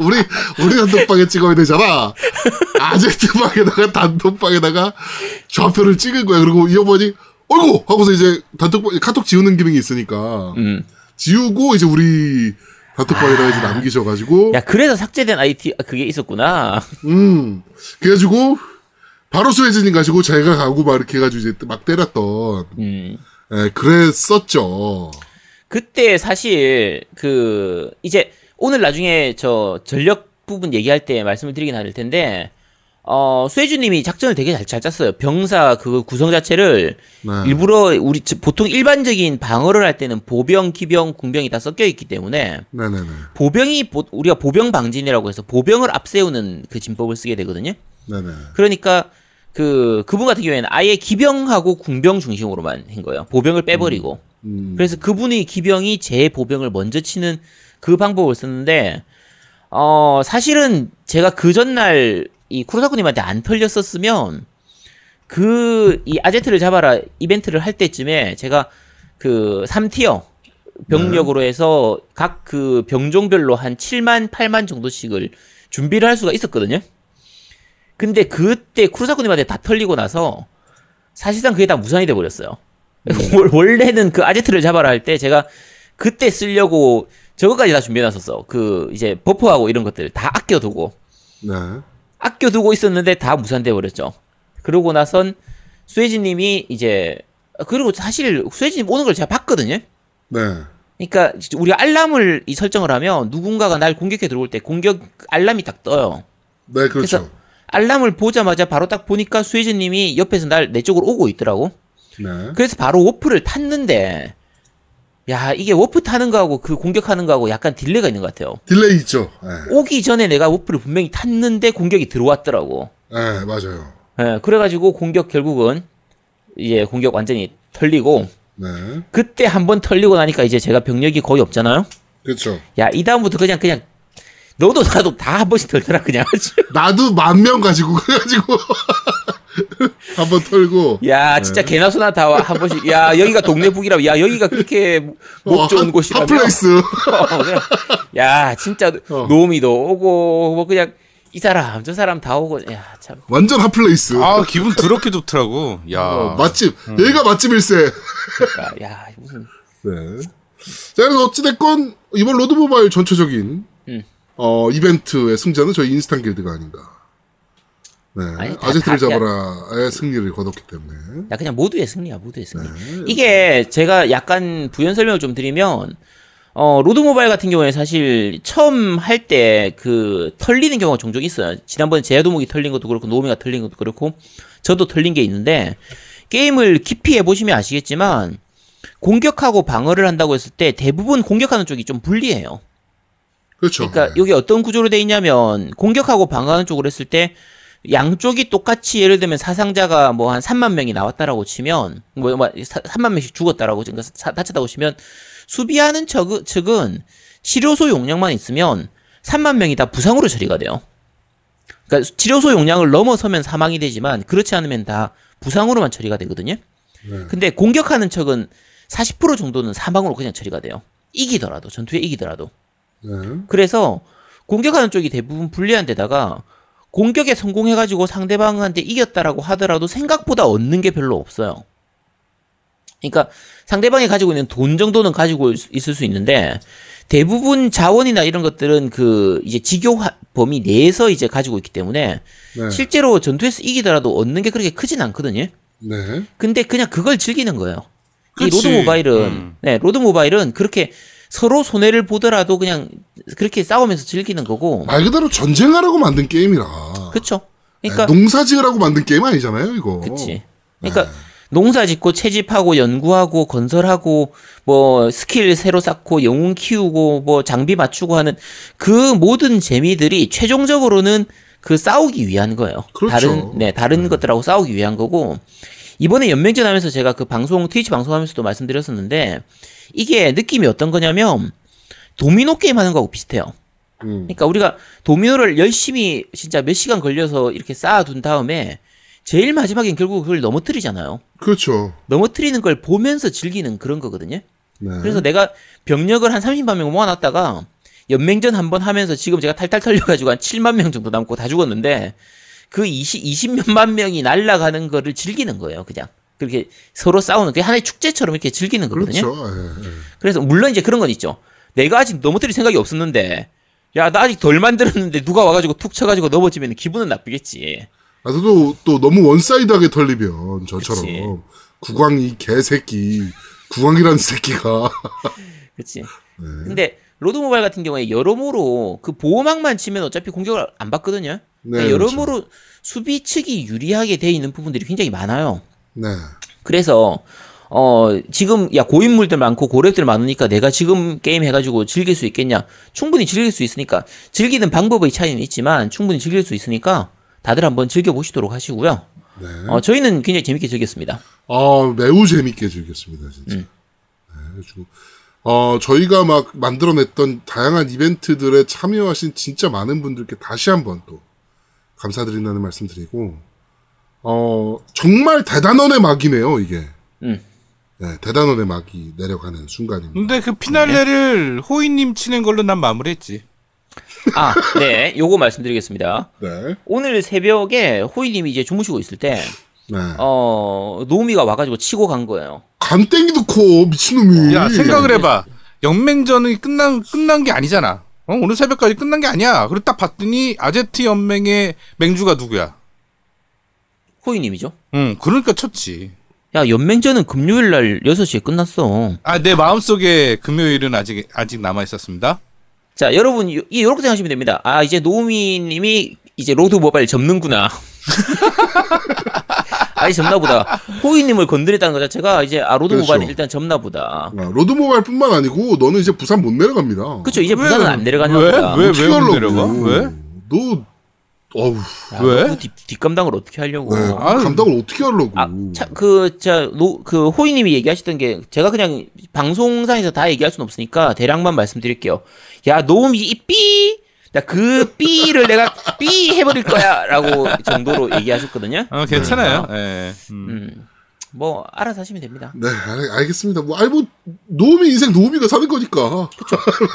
우리 우리 단톡방에 찍어야 되잖아. 아제트방에다가 단톡방에다가 좌표를 찍은 거야. 그리고 이 어머니 어이구 하고서 이제 단톡방 카톡 지우는 기능이 있으니까 음. 지우고 이제 우리 단톡방에다가 이제 남기셔가지고 야 그래서 삭제된 IT 아, 그게 있었구나. 음 그래가지고 바로 수혜진님 가지고 제가 가고 막 이렇게 해가지고 이제 막 때렸던 음. 예 그랬었죠 그때 사실 그 이제 오늘 나중에 저 전력 부분 얘기할 때 말씀을 드리긴 할 텐데 어 수혜주님이 작전을 되게 잘, 잘 짰어요. 병사 그 구성 자체를 네. 일부러 우리 저- 보통 일반적인 방어를 할 때는 보병, 기병, 궁병이 다 섞여 있기 때문에 네네네 보병이 보- 우리가 보병 방진이라고 해서 보병을 앞세우는 그 진법을 쓰게 되거든요. 네네 그러니까 그 그분 같은 경우에는 아예 기병하고 궁병 중심으로만 한 거예요. 보병을 빼버리고. 음. 그래서 그분이 기병이 제 보병을 먼저 치는 그 방법을 썼는데 어, 사실은 제가 그 전날 이 쿠로사쿠님한테 안 털렸었으면 그 이 아제트를 잡아라 이벤트를 할 때쯤에 제가 그 3티어 병력으로 해서 각 그 병종별로 한 7만 8만 정도씩을 준비를 할 수가 있었거든요. 근데 그때 쿠로사쿠님한테 다 털리고 나서 사실상 그게 다 무산이 돼 버렸어요. [LAUGHS] 월- 원래는 그 아제트를 잡아라 할 때 제가 그때 쓰려고 저거까지 다 준비해 놨었어. 그 이제 버프하고 이런 것들 다 아껴두고 네. 아껴두고 있었는데 다 무산돼 버렸죠. 그러고 나선 수혜진님이 이제 그리고 사실 수혜진님 오는 걸 제가 봤거든요. 네. 그러니까 우리가 알람을 이 설정을 하면 누군가가 날 공격해 들어올 때 공격 알람이 딱 떠요. 네, 그렇죠. 그래서 알람을 보자마자 바로 딱 보니까 수혜진님이 옆에서 날 내 쪽으로 오고 있더라고. 네. 그래서 바로 warp를 탔는데 야 이게 워프 타는 거하고 그 공격하는 거하고 약간 delay가 있는 것 같아요. delay 있죠. 네. 오기 전에 내가 워프를 분명히 탔는데 공격이 들어왔더라고. 네, 맞아요. 예, 그래가지고 공격 결국은 이제 공격 완전히 털리고 네. 그때 한 번 털리고 나니까 이제 제가 병력이 거의 없잖아요. 그렇죠. 야 이 다음부터 그냥 그냥 너도 나도 다 한 번씩 털더라 그냥. [LAUGHS] 나도 만 명 가지고 그래가지고 [LAUGHS] 한 번 털고 야 진짜 네. 개나 소나 다 한 번씩. 야 여기가 동네 북이라. 야 여기가 그렇게 목 좋은 어, hot- 곳이라며. hot place. [LAUGHS] 어, 그냥, 야 진짜 어. 노미도 오고 뭐 그냥 이 사람 저 사람 다 오고 야 참. 완전 hot place. 아 기분 더럽게 좋더라고. 야. 어, 맛집. 음. 여기가 맛집일세. 그러니까, 야 무슨 네. 자, 그래서 어찌됐건, 이번 로드모바일 전체적인, 음. 어, 이벤트의 승자는 저희 인스탄 길드가 아닌가. 네. 아니, 다- 아제트를 다- 잡아라의 승리를 거뒀기 때문에. 야 그냥 모두의 승리야 모두의 승리. 네. 이게 제가 약간 부연 설명을 좀 드리면 어 로드 모바일 같은 경우에 사실 처음 할 때 그 털리는 경우가 종종 있어요. 지난번에 제야도목이 털린 것도 그렇고 노미가 털린 것도 그렇고 저도 털린 게 있는데 게임을 깊이 해보시면 아시겠지만 공격하고 방어를 한다고 했을 때 대부분 공격하는 쪽이 좀 불리해요. 그렇죠. 그러니까 네. 여기 어떤 구조로 돼 있냐면 공격하고 방어하는 쪽으로 했을 때 양쪽이 똑같이 예를 들면 사상자가 뭐 한 3만 명이 나왔다라고 치면 뭐, 뭐 3만 명씩 죽었다라고 그러니까 사- 다쳤다고 치면 수비하는 측, 측은 치료소 용량만 있으면 3만 명이 다 부상으로 처리가 돼요. 그러니까 치료소 용량을 넘어서면 사망이 되지만 그렇지 않으면 다 부상으로만 처리가 되거든요. 네. 근데 공격하는 척은 40% 정도는 사망으로 그냥 처리가 돼요. 이기더라도 전투에 이기더라도. 네. 그래서 공격하는 쪽이 대부분 불리한 데다가 공격에 성공해가지고 상대방한테 이겼다라고 하더라도 생각보다 얻는 게 별로 없어요. 그러니까 상대방이 가지고 있는 돈 정도는 가지고 있- 있을 수 있는데 대부분 자원이나 이런 것들은 그 이제 직교 화- 범위 내에서 이제 가지고 있기 때문에 네. 실제로 전투에서 이기더라도 얻는 게 그렇게 크진 않거든요. 네. 근데 그냥 그걸 즐기는 거예요. 이 그치. 로드 모바일은 음. 네 로드 모바일은 그렇게 서로 손해를 보더라도 그냥 그렇게 싸우면서 즐기는 거고 말 그대로 전쟁하라고 만든 게임이라. 네, 그러니까 농사 지으라고 만든 게임 아니잖아요, 이거. 그치 그러니까 농사 짓고 채집하고 연구하고 건설하고 뭐 스킬 새로 쌓고 영웅 키우고 뭐 장비 맞추고 하는 그 모든 재미들이 최종적으로는 그 싸우기 위한 거예요. 그렇죠. 다른 네 다른 것들하고 싸우기 위한 거고 이번에 연맹전 하면서 제가 그 방송 트위치 방송하면서도 말씀드렸었는데 이게 느낌이 어떤 거냐면 도미노 게임 하는 거하고 비슷해요. 음. 그러니까 우리가 도미노를 열심히 진짜 몇 시간 걸려서 이렇게 쌓아둔 다음에 제일 마지막엔 결국 그걸 넘어뜨리잖아요. 그렇죠. 넘어뜨리는 걸 보면서 즐기는 그런 거거든요. 네. 그래서 내가 병력을 한 30만 명 모아놨다가 연맹전 한 번 하면서 지금 제가 탈탈 털려가지고 한 7만 명 정도 남고 다 죽었는데 그 20, 20몇만 명이 날아가는 거를 즐기는 거예요, 그냥. 그렇게 서로 싸우는 게 하나의 축제처럼 이렇게 즐기는 거거든요. 그렇죠. 예, 예. 그래서 물론 이제 그런 건 있죠. 내가 아직 넘어뜨릴 생각이 없었는데 야, 나 아직 덜 만들었는데 누가 와가지고 툭 쳐가지고 넘어지면 기분은 나쁘겠지. 아, 또, 또 너무 one side하게 털리면 저처럼 그치. 구광이 개새끼, 구광이라는 새끼가 [LAUGHS] 그치. 네. 근데 로드 모바일 같은 경우에 여러모로 그 보호막만 치면 어차피 공격을 안 받거든요. 네, 그러니까 여러모로 수비 측이 유리하게 돼 있는 부분들이 굉장히 많아요. 네. 그래서 어 지금 야 고인물들 많고 고렙들 많으니까 내가 지금 게임 해가지고 즐길 수 있겠냐? 충분히 즐길 수 있으니까 즐기는 방법의 차이는 있지만 충분히 즐길 수 있으니까 다들 한번 즐겨 보시도록 하시고요. 네. 어 저희는 굉장히 재밌게 즐겼습니다. 아, 매우 재밌게 즐겼습니다, 진짜. 음. 네, 어, 저희가 막 만들어냈던 다양한 이벤트들에 참여하신 진짜 많은 분들께 다시 한번 또 감사드린다는 말씀 드리고, 어, 정말 대단원의 막이네요, 이게. 음. 네, 대단원의 막이 내려가는 순간입니다. 근데 그 피날레를 호이님 치는 걸로 난 마무리했지. 아, 네. 요거 말씀드리겠습니다. 네. 오늘 새벽에 호이님이 이제 주무시고 있을 때, 네. 어, 노미가 와가지고 치고 간 거예요. 간 땡기도 커, 미친놈이. 야 생각을 해봐. 연맹전이 끝난 끝난 게 아니잖아. 어? 오늘 새벽까지 끝난 게 아니야. 그리고 딱 봤더니 아제트 연맹의 맹주가 누구야? 호이님이죠. 응, 그러니까 쳤지. 야, 연맹전은 금요일 날 6시에 끝났어. 아, 내 마음속에 금요일은 아직 아직 남아 있었습니다. 자, 여러분, 이- 이렇게 생각하시면 됩니다. 아, 이제 노미님이 이제 로드 모바일 접는구나. [LAUGHS] 아니, 접나보다. 호이님을 건드렸다는 것 자체가 이제, 아, 로드 그렇죠. 모바일은 일단 접나보다. 아, 로드 모바일뿐만 아니고 너는 이제 부산 못 내려갑니다. 그쵸, 이제 왜? 부산은 안 내려가는 왜? 거다. 왜? 어떻게 못 하려고? 내려가? 왜? 너 어우 야, 왜? 그 뒷, 뒷감당을 어떻게 하려고. 네, 아유. 감당을 어떻게 하려고? 아, 차, 그, 자, 노, 그, 호이님이 얘기하시던 게, 제가 그냥 방송상에서 다 얘기할 수는 없으니까, 대략만 말씀드릴게요. 야, 노미, 이 삐! 나그 삐를 내가 삐 해버릴 거야! 라고 정도로 얘기하셨거든요. 어, 괜찮아요. 예. 음. 음, 뭐, 알아서 하시면 됩니다. 네, 알, 알겠습니다. 뭐, 아이, 뭐, 노미 인생 노미가 사는 거니까.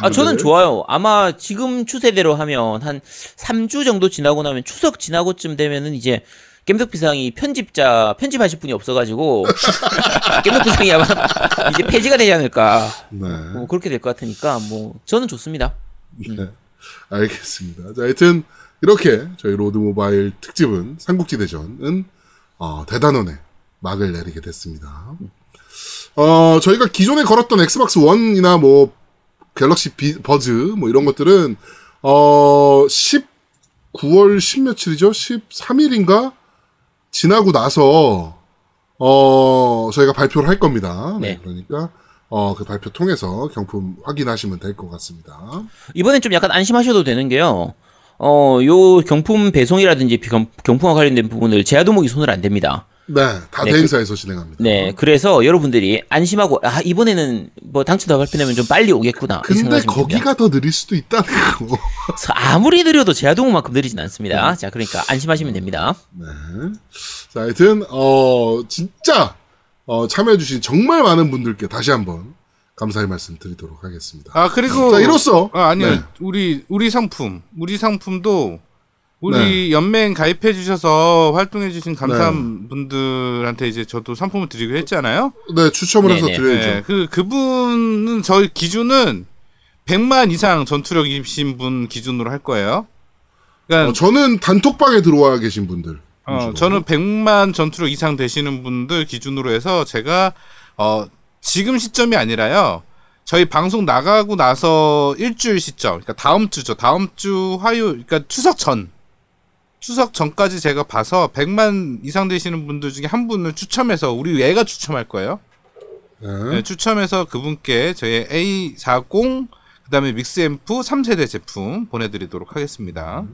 아, 저는 좋아요. 아마 지금 추세대로 하면, 한 3주 정도 지나고 나면, 추석 지나고쯤 되면은 이제, 겜덕비상이 편집자, 편집하실 분이 없어가지고, [LAUGHS] 겜덕비상이 아마 이제 폐지가 되지 않을까. 네. 뭐 그렇게 될 것 같으니까 뭐 저는 좋습니다. 네. 알겠습니다. 자, 하여튼, 이렇게 저희 로드 모바일 특집은, 삼국지 대전은, 어, 대단원의 막을 내리게 됐습니다. 어, 저희가 기존에 걸었던 엑스박스 1이나 뭐, 갤럭시 비, 버즈, 뭐 이런 것들은, 어, 19월 10 며칠이죠? 13일인가? 지나고 나서, 어, 저희가 발표를 할 겁니다. 네. 네. 그러니까, 어, 그 발표 통해서 경품 확인하시면 될 것 같습니다. 이번엔 좀 약간 안심하셔도 되는 게요. 어, 요 경품 배송이라든지 경, 경품과 관련된 부분을 제아도목이 손을 안 댑니다. 네, 다 네, 대행사에서 진행합니다. 네, 그래서 여러분들이 안심하고 아 이번에는 뭐 당첨자 발표되면 좀 빨리 오겠구나. 근데 생각하시면 됩니다. 거기가 더 느릴 수도 있다는 거. 아무리 느려도 제아도목만큼 느리진 않습니다. 자, 그러니까 안심하시면 됩니다. 네. 자, 하여튼 어 진짜 어 참여해주신 정말 많은 분들께 다시 한번 감사의 말씀 드리도록 하겠습니다. 아, 그리고 자, 이로써 아, 아니요. 네. 우리 우리 상품. 우리 상품도 우리 연맹 가입해 주셔서 활동해 주신 감사한 분들한테 이제 저도 상품을 드리기로 했잖아요. 네 추첨을 해서. 드려야죠. 네, 그 그분은 저희 기준은 100만 이상 전투력이신 분 기준으로 할 거예요. 그러니까 어, 저는 단톡방에 들어와 계신 분들. 어. 저는 100만 전투력 이상 되시는 분들 기준으로 해서 제가 어, 지금 시점이 아니라요. 저희 방송 나가고 나서 일주일 시점, 그러니까 다음 주죠. 다음 주 화요일, 그러니까 추석 전. 추석 전까지 제가 봐서 100만 이상 되시는 분들 중에 한 분을 추첨해서 우리 애가 추첨할 거예요. 네. 네, 추첨해서 그분께 저희 A40 그다음에 믹스앰프 3세대 제품 보내드리도록 하겠습니다.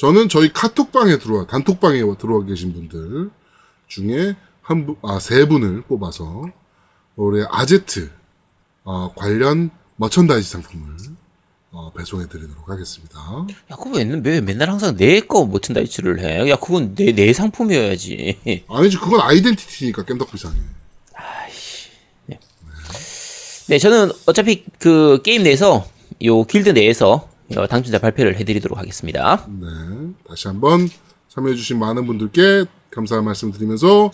저는 저희 카톡방에 들어와 단톡방에 들어와 계신 분들 중에 한 분, 아 세 분을 뽑아서 올해 아제트 어, 관련 merchandise 상품을 어, 배송해 드리도록 하겠습니다. 야, 그거 왜, 왜 맨날 항상 내 거 merchandise를 해? 야, 그건 내, 내 상품이어야지. [LAUGHS] 아니지 그건 아이덴티티니까 겜덕비상의. 네, 저는 어차피 그 게임 내에서 요 길드 내에서 어, 당첨자 발표를 해드리도록 하겠습니다. 네, 다시 한번 참여해주신 많은 분들께 감사의 말씀 드리면서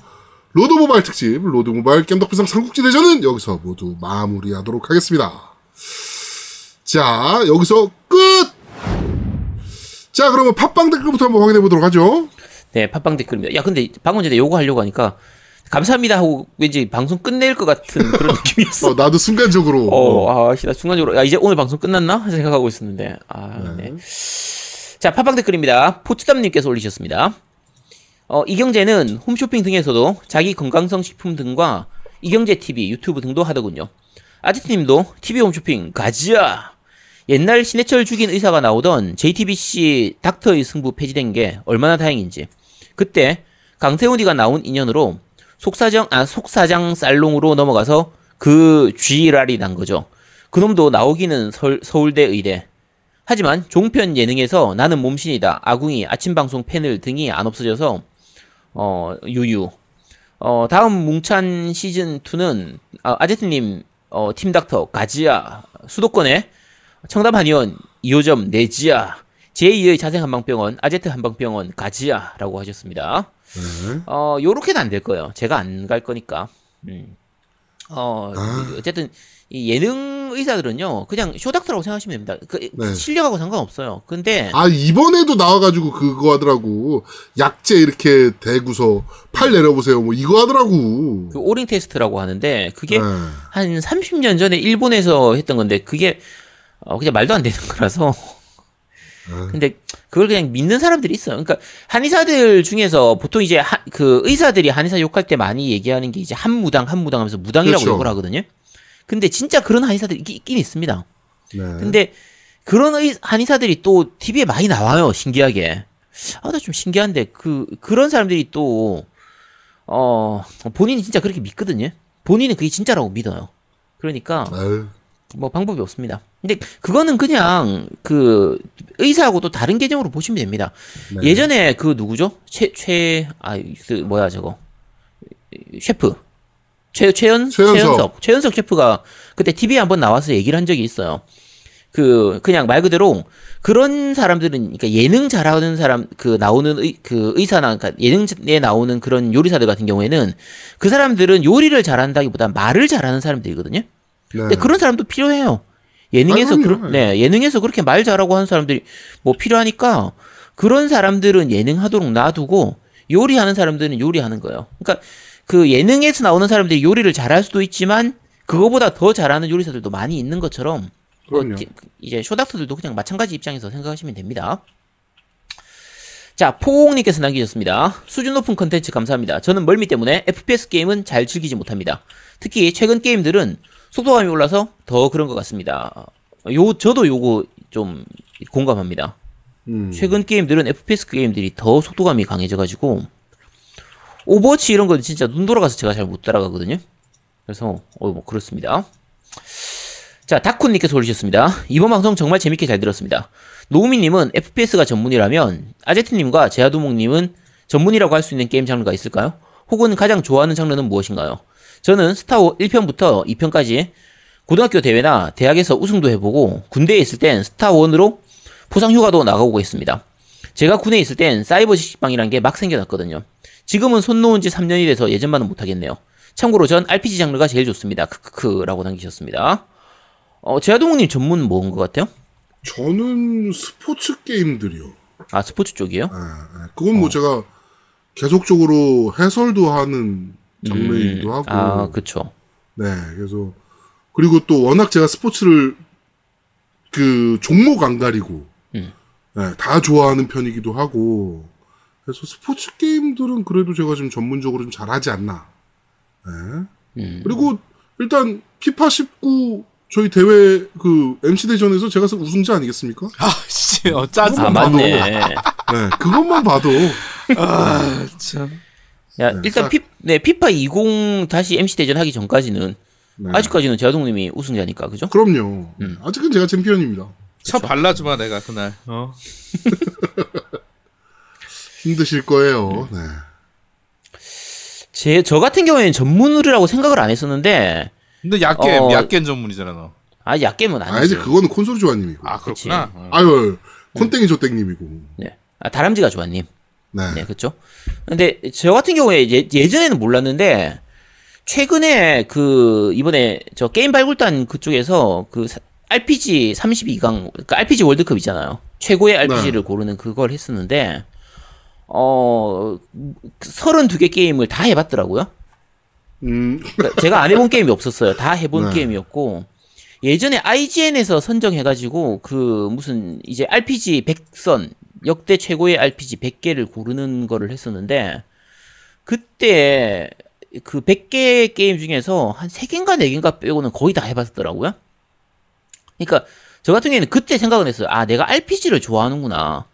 로드 모바일 특집 로드 모바일 겜덕비상 삼국지 대전은 여기서 모두 마무리하도록 하겠습니다. 자, 여기서 끝. 자, 그러면 팟빵 댓글부터 한번 확인해 보도록 하죠. 네, 팟빵 댓글입니다. 야, 근데 방금 전에 요거 하려고 하니까 감사합니다 하고 왠지 방송 끝낼 것 같은 그런 [LAUGHS] 느낌이었어. 어, 나도 순간적으로 어, 아, 씨, 나 순간적으로, 야, 이제 오늘 방송 끝났나? 생각하고 있었는데, 아, 네. 자, 팟빵 댓글입니다. 포츠담님께서 올리셨습니다. 어, 이경재는 홈쇼핑 등에서도 자기 건강성 식품 등과 이경재 TV, 유튜브 등도 하더군요. 아지트님도 TV 홈쇼핑 가지야! 옛날 신해철 죽인 의사가 나오던 JTBC 닥터의 승부 폐지된 게 얼마나 다행인지. 그때 강세훈이가 나온 인연으로 속사정, 아, 속사장 살롱으로 넘어가서 그 쥐랄이 난 거죠. 그놈도 나오기는 설- 서울대 의대. 하지만 종편 예능에서 나는 몸신이다, 아궁이, 아침 방송 패널 등이 안 없어져서 어 유유. 어 다음 뭉찬 시즌 2는 아, 아제트님 어, 팀닥터 가지야 수도권에 청담 한의원 2호점 내지야 제2의 자생 한방병원 아제트 한방병원 가지야라고 하셨습니다. 네. 어 요렇게는 안 될 거예요. 제가 안 갈 거니까. 음. 어 아. 어쨌든 이 예능 의사들은요 그냥 쇼닥터라고 생각하시면 됩니다. 그 네. 실력하고 상관없어요. 근데 아 이번에도 나와가지고 그거 하더라고 약재 이렇게 대구서 팔 내려보세요 뭐 이거 하더라고 그 오링 테스트라고 하는데 그게 네. 한 30년 전에 일본에서 했던 건데 그게 어 그냥 말도 안 되는 거라서 아. 근데 그걸 그냥 믿는 사람들이 있어요. 그러니까 한의사들 중에서 보통 이제 하- 그 의사들이 한의사 욕할 때 많이 얘기하는 게 이제 한 무당 한 무당 하면서 무당이라고 그렇죠. 욕을 하거든요. 근데 진짜 그런 한의사들이 있- 있긴 있습니다. 네. 근데 그런 의, 한의사들이 또 TV에 많이 나와요. 신기하게. 아, 나 좀 신기한데 그 그런 사람들이 또 어, 본인이 진짜 그렇게 믿거든요. 본인은 그게 진짜라고 믿어요. 그러니까 아유, 뭐 방법이 없습니다. 근데 그거는 그냥 그 의사하고 또 다른 개념으로 보시면 됩니다. 네. 예전에 그 누구죠? 최 최 아 그 뭐야 저거 셰프 최 최연 최연석. 최연석 최연석 셰프가 그때 TV에 한번 나와서 얘기를 한 적이 있어요. 그 그냥 말 그대로 그런 사람들은 그러니까 예능 잘하는 사람 그 나오는 의, 그 의사나 그러니까 예능에 나오는 그런 요리사들 같은 경우에는 그 사람들은 요리를 잘한다기 보다 말을 잘하는 사람들이거든요. 네. 근데 그런 사람도 필요해요. 예능에서 아, 그런 그럼요. 네 예능에서 그렇게 말 잘하고 하는 사람들이 뭐 필요하니까 그런 사람들은 예능 하도록 놔두고 요리하는 사람들은 요리하는 거예요. 그러니까 그 예능에서 나오는 사람들이 요리를 잘할 수도 있지만 그거보다 더 잘하는 요리사들도 많이 있는 것처럼 뭐 그럼요. 기- 이제 쇼닥터들도 그냥 마찬가지 입장에서 생각하시면 됩니다. 자, 포옹님께서 남기셨습니다. 수준 높은 컨텐츠 감사합니다. 저는 멀미 때문에 FPS 게임은 잘 즐기지 못합니다. 특히 최근 게임들은 속도감이 올라서 더 그런 것 같습니다. 요, 저도 요거 좀 공감합니다. 음. 최근 게임들은 FPS 게임들이 더 속도감이 강해져가지고 오버워치 이런 건 진짜 눈 돌아가서 제가 잘 못 따라가거든요. 그래서 어 뭐 그렇습니다. 자 다쿤님께서 올리셨습니다. 이번 방송 정말 재밌게 잘 들었습니다. 노미님은 FPS가 전문이라면 아제트님과 제아도목님은 전문이라고 할 수 있는 게임 장르가 있을까요? 혹은 가장 좋아하는 장르는 무엇인가요? 저는 스타워 1편부터 2편까지 고등학교 대회나 대학에서 우승도 해보고 군대에 있을 땐 스타1으로 포상 휴가도 나가고 있습니다. 제가 군에 있을 땐 사이버 지식방이란 게 막 생겨났거든요. 지금은 손 놓은 지 3년이 돼서 예전만은 못하겠네요. 참고로 전 RPG 장르가 제일 좋습니다. 크크크라고 남기셨습니다. 어, 제아동님 전문 뭐인 것 같아요? 저는 스포츠 게임들이요. 아, 스포츠 쪽이에요? 아, 아, 그건 뭐 제가 계속적으로 해설도 하는 장르이기도 하고. 아, 그쵸. 네, 그래서 그리고 또 워낙 제가 스포츠를 그 종목 안 가리고 음. 네, 다 좋아하는 편이기도 하고 그래서 스포츠 게임들은 그래도 제가 좀 전문적으로 좀 잘하지 않나. 네. 음. 그리고 일단 피파 19 저희 대회 그 MC 대전에서 제가 우승자 아니겠습니까? 아, 씨, 어, 짜증 아. 맞네. 네, 그것만 봐도 아, 참. 야, 네, 일단 자- 피, 네, 피파 20 다시 MC 대전 하기 전까지는 네. 아직까지는 제아동님이 우승자니까, 그죠? 그럼요. 음. 아직은 제가 챔피언입니다. 쳐 발라주마, 내가 그날. 어. [LAUGHS] 힘드실 거예요. 네. 제, 저 같은 경우에는 전문이라고 생각을 안 했었는데, 근데 약겜, 어. 약겜 전문이잖아, 너. 아, 약겜은 아 아니지. 이제 그거는 콘솔 조아님이고. 아, 그렇구나. 어. 아유 콘땡이 조땡님이고. 네. 아, 다람쥐가 좋아님. 네. 네, 그렇죠. 근데 저 같은 경우에 예, 예전에는 몰랐는데 최근에 그 이번에 저 게임 발굴단 그쪽에서 그 사- RPG 32강 그 RPG 월드컵 있잖아요. 최고의 RPG를 고르는 그걸 했었는데 어 32개 게임을 다 해봤더라고요. 음, 그러니까 제가 안 해본 게임이 없었어요. 다 해본 네. 게임이었고 예전에 IGN에서 선정해가지고 그 무슨 이제 RPG 100선 역대 최고의 RPG 100개를 고르는 거를 했었는데 그때 그 100개 게임 중에서 한 3개인가 4개인가 빼고는 거의 다 해봤더라고요. 그러니까 저 같은 경우에는 그때 생각은 했어요. 아 내가 RPG를 좋아하는구나.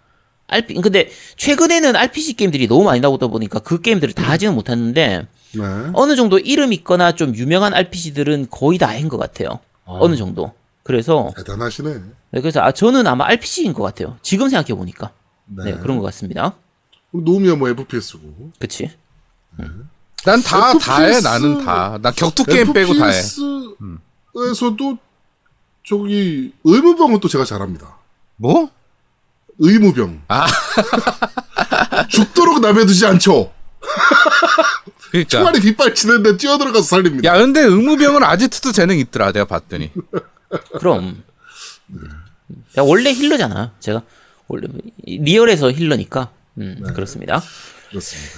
RP 근데 최근에는 RPG 게임들이 너무 많이 나오다 보니까 그 게임들을 다 하지는 못했는데 네. 어느 정도 이름 있거나 좀 유명한 RPG들은 거의 다 한 것 같아요. 어느 정도. 그래서 대단하시네. 네, 그래서 아 저는 아마 RPG인 것 같아요. 지금 생각해 보니까 네. 네, 그런 것 같습니다. 노미야 뭐 FPS고. 그치? 난다 FPS 다해 나는 다. 나 격투 게임 빼고 다해. FPS에서도 저기 의무병은 또 제가 잘합니다. 뭐? 의무병. 아. [LAUGHS] 죽도록 남에 두지 않죠. 그러니까. 총알이 빗발치는데 뛰어들어가서 살립니다. 야, 근데 의무병은 아지트도 재능 있더라. 내가 봤더니. 그럼 야, 원래 힐러잖아. 제가 원래 리얼에서 힐러니까 음, 그렇습니다. 그렇습니다.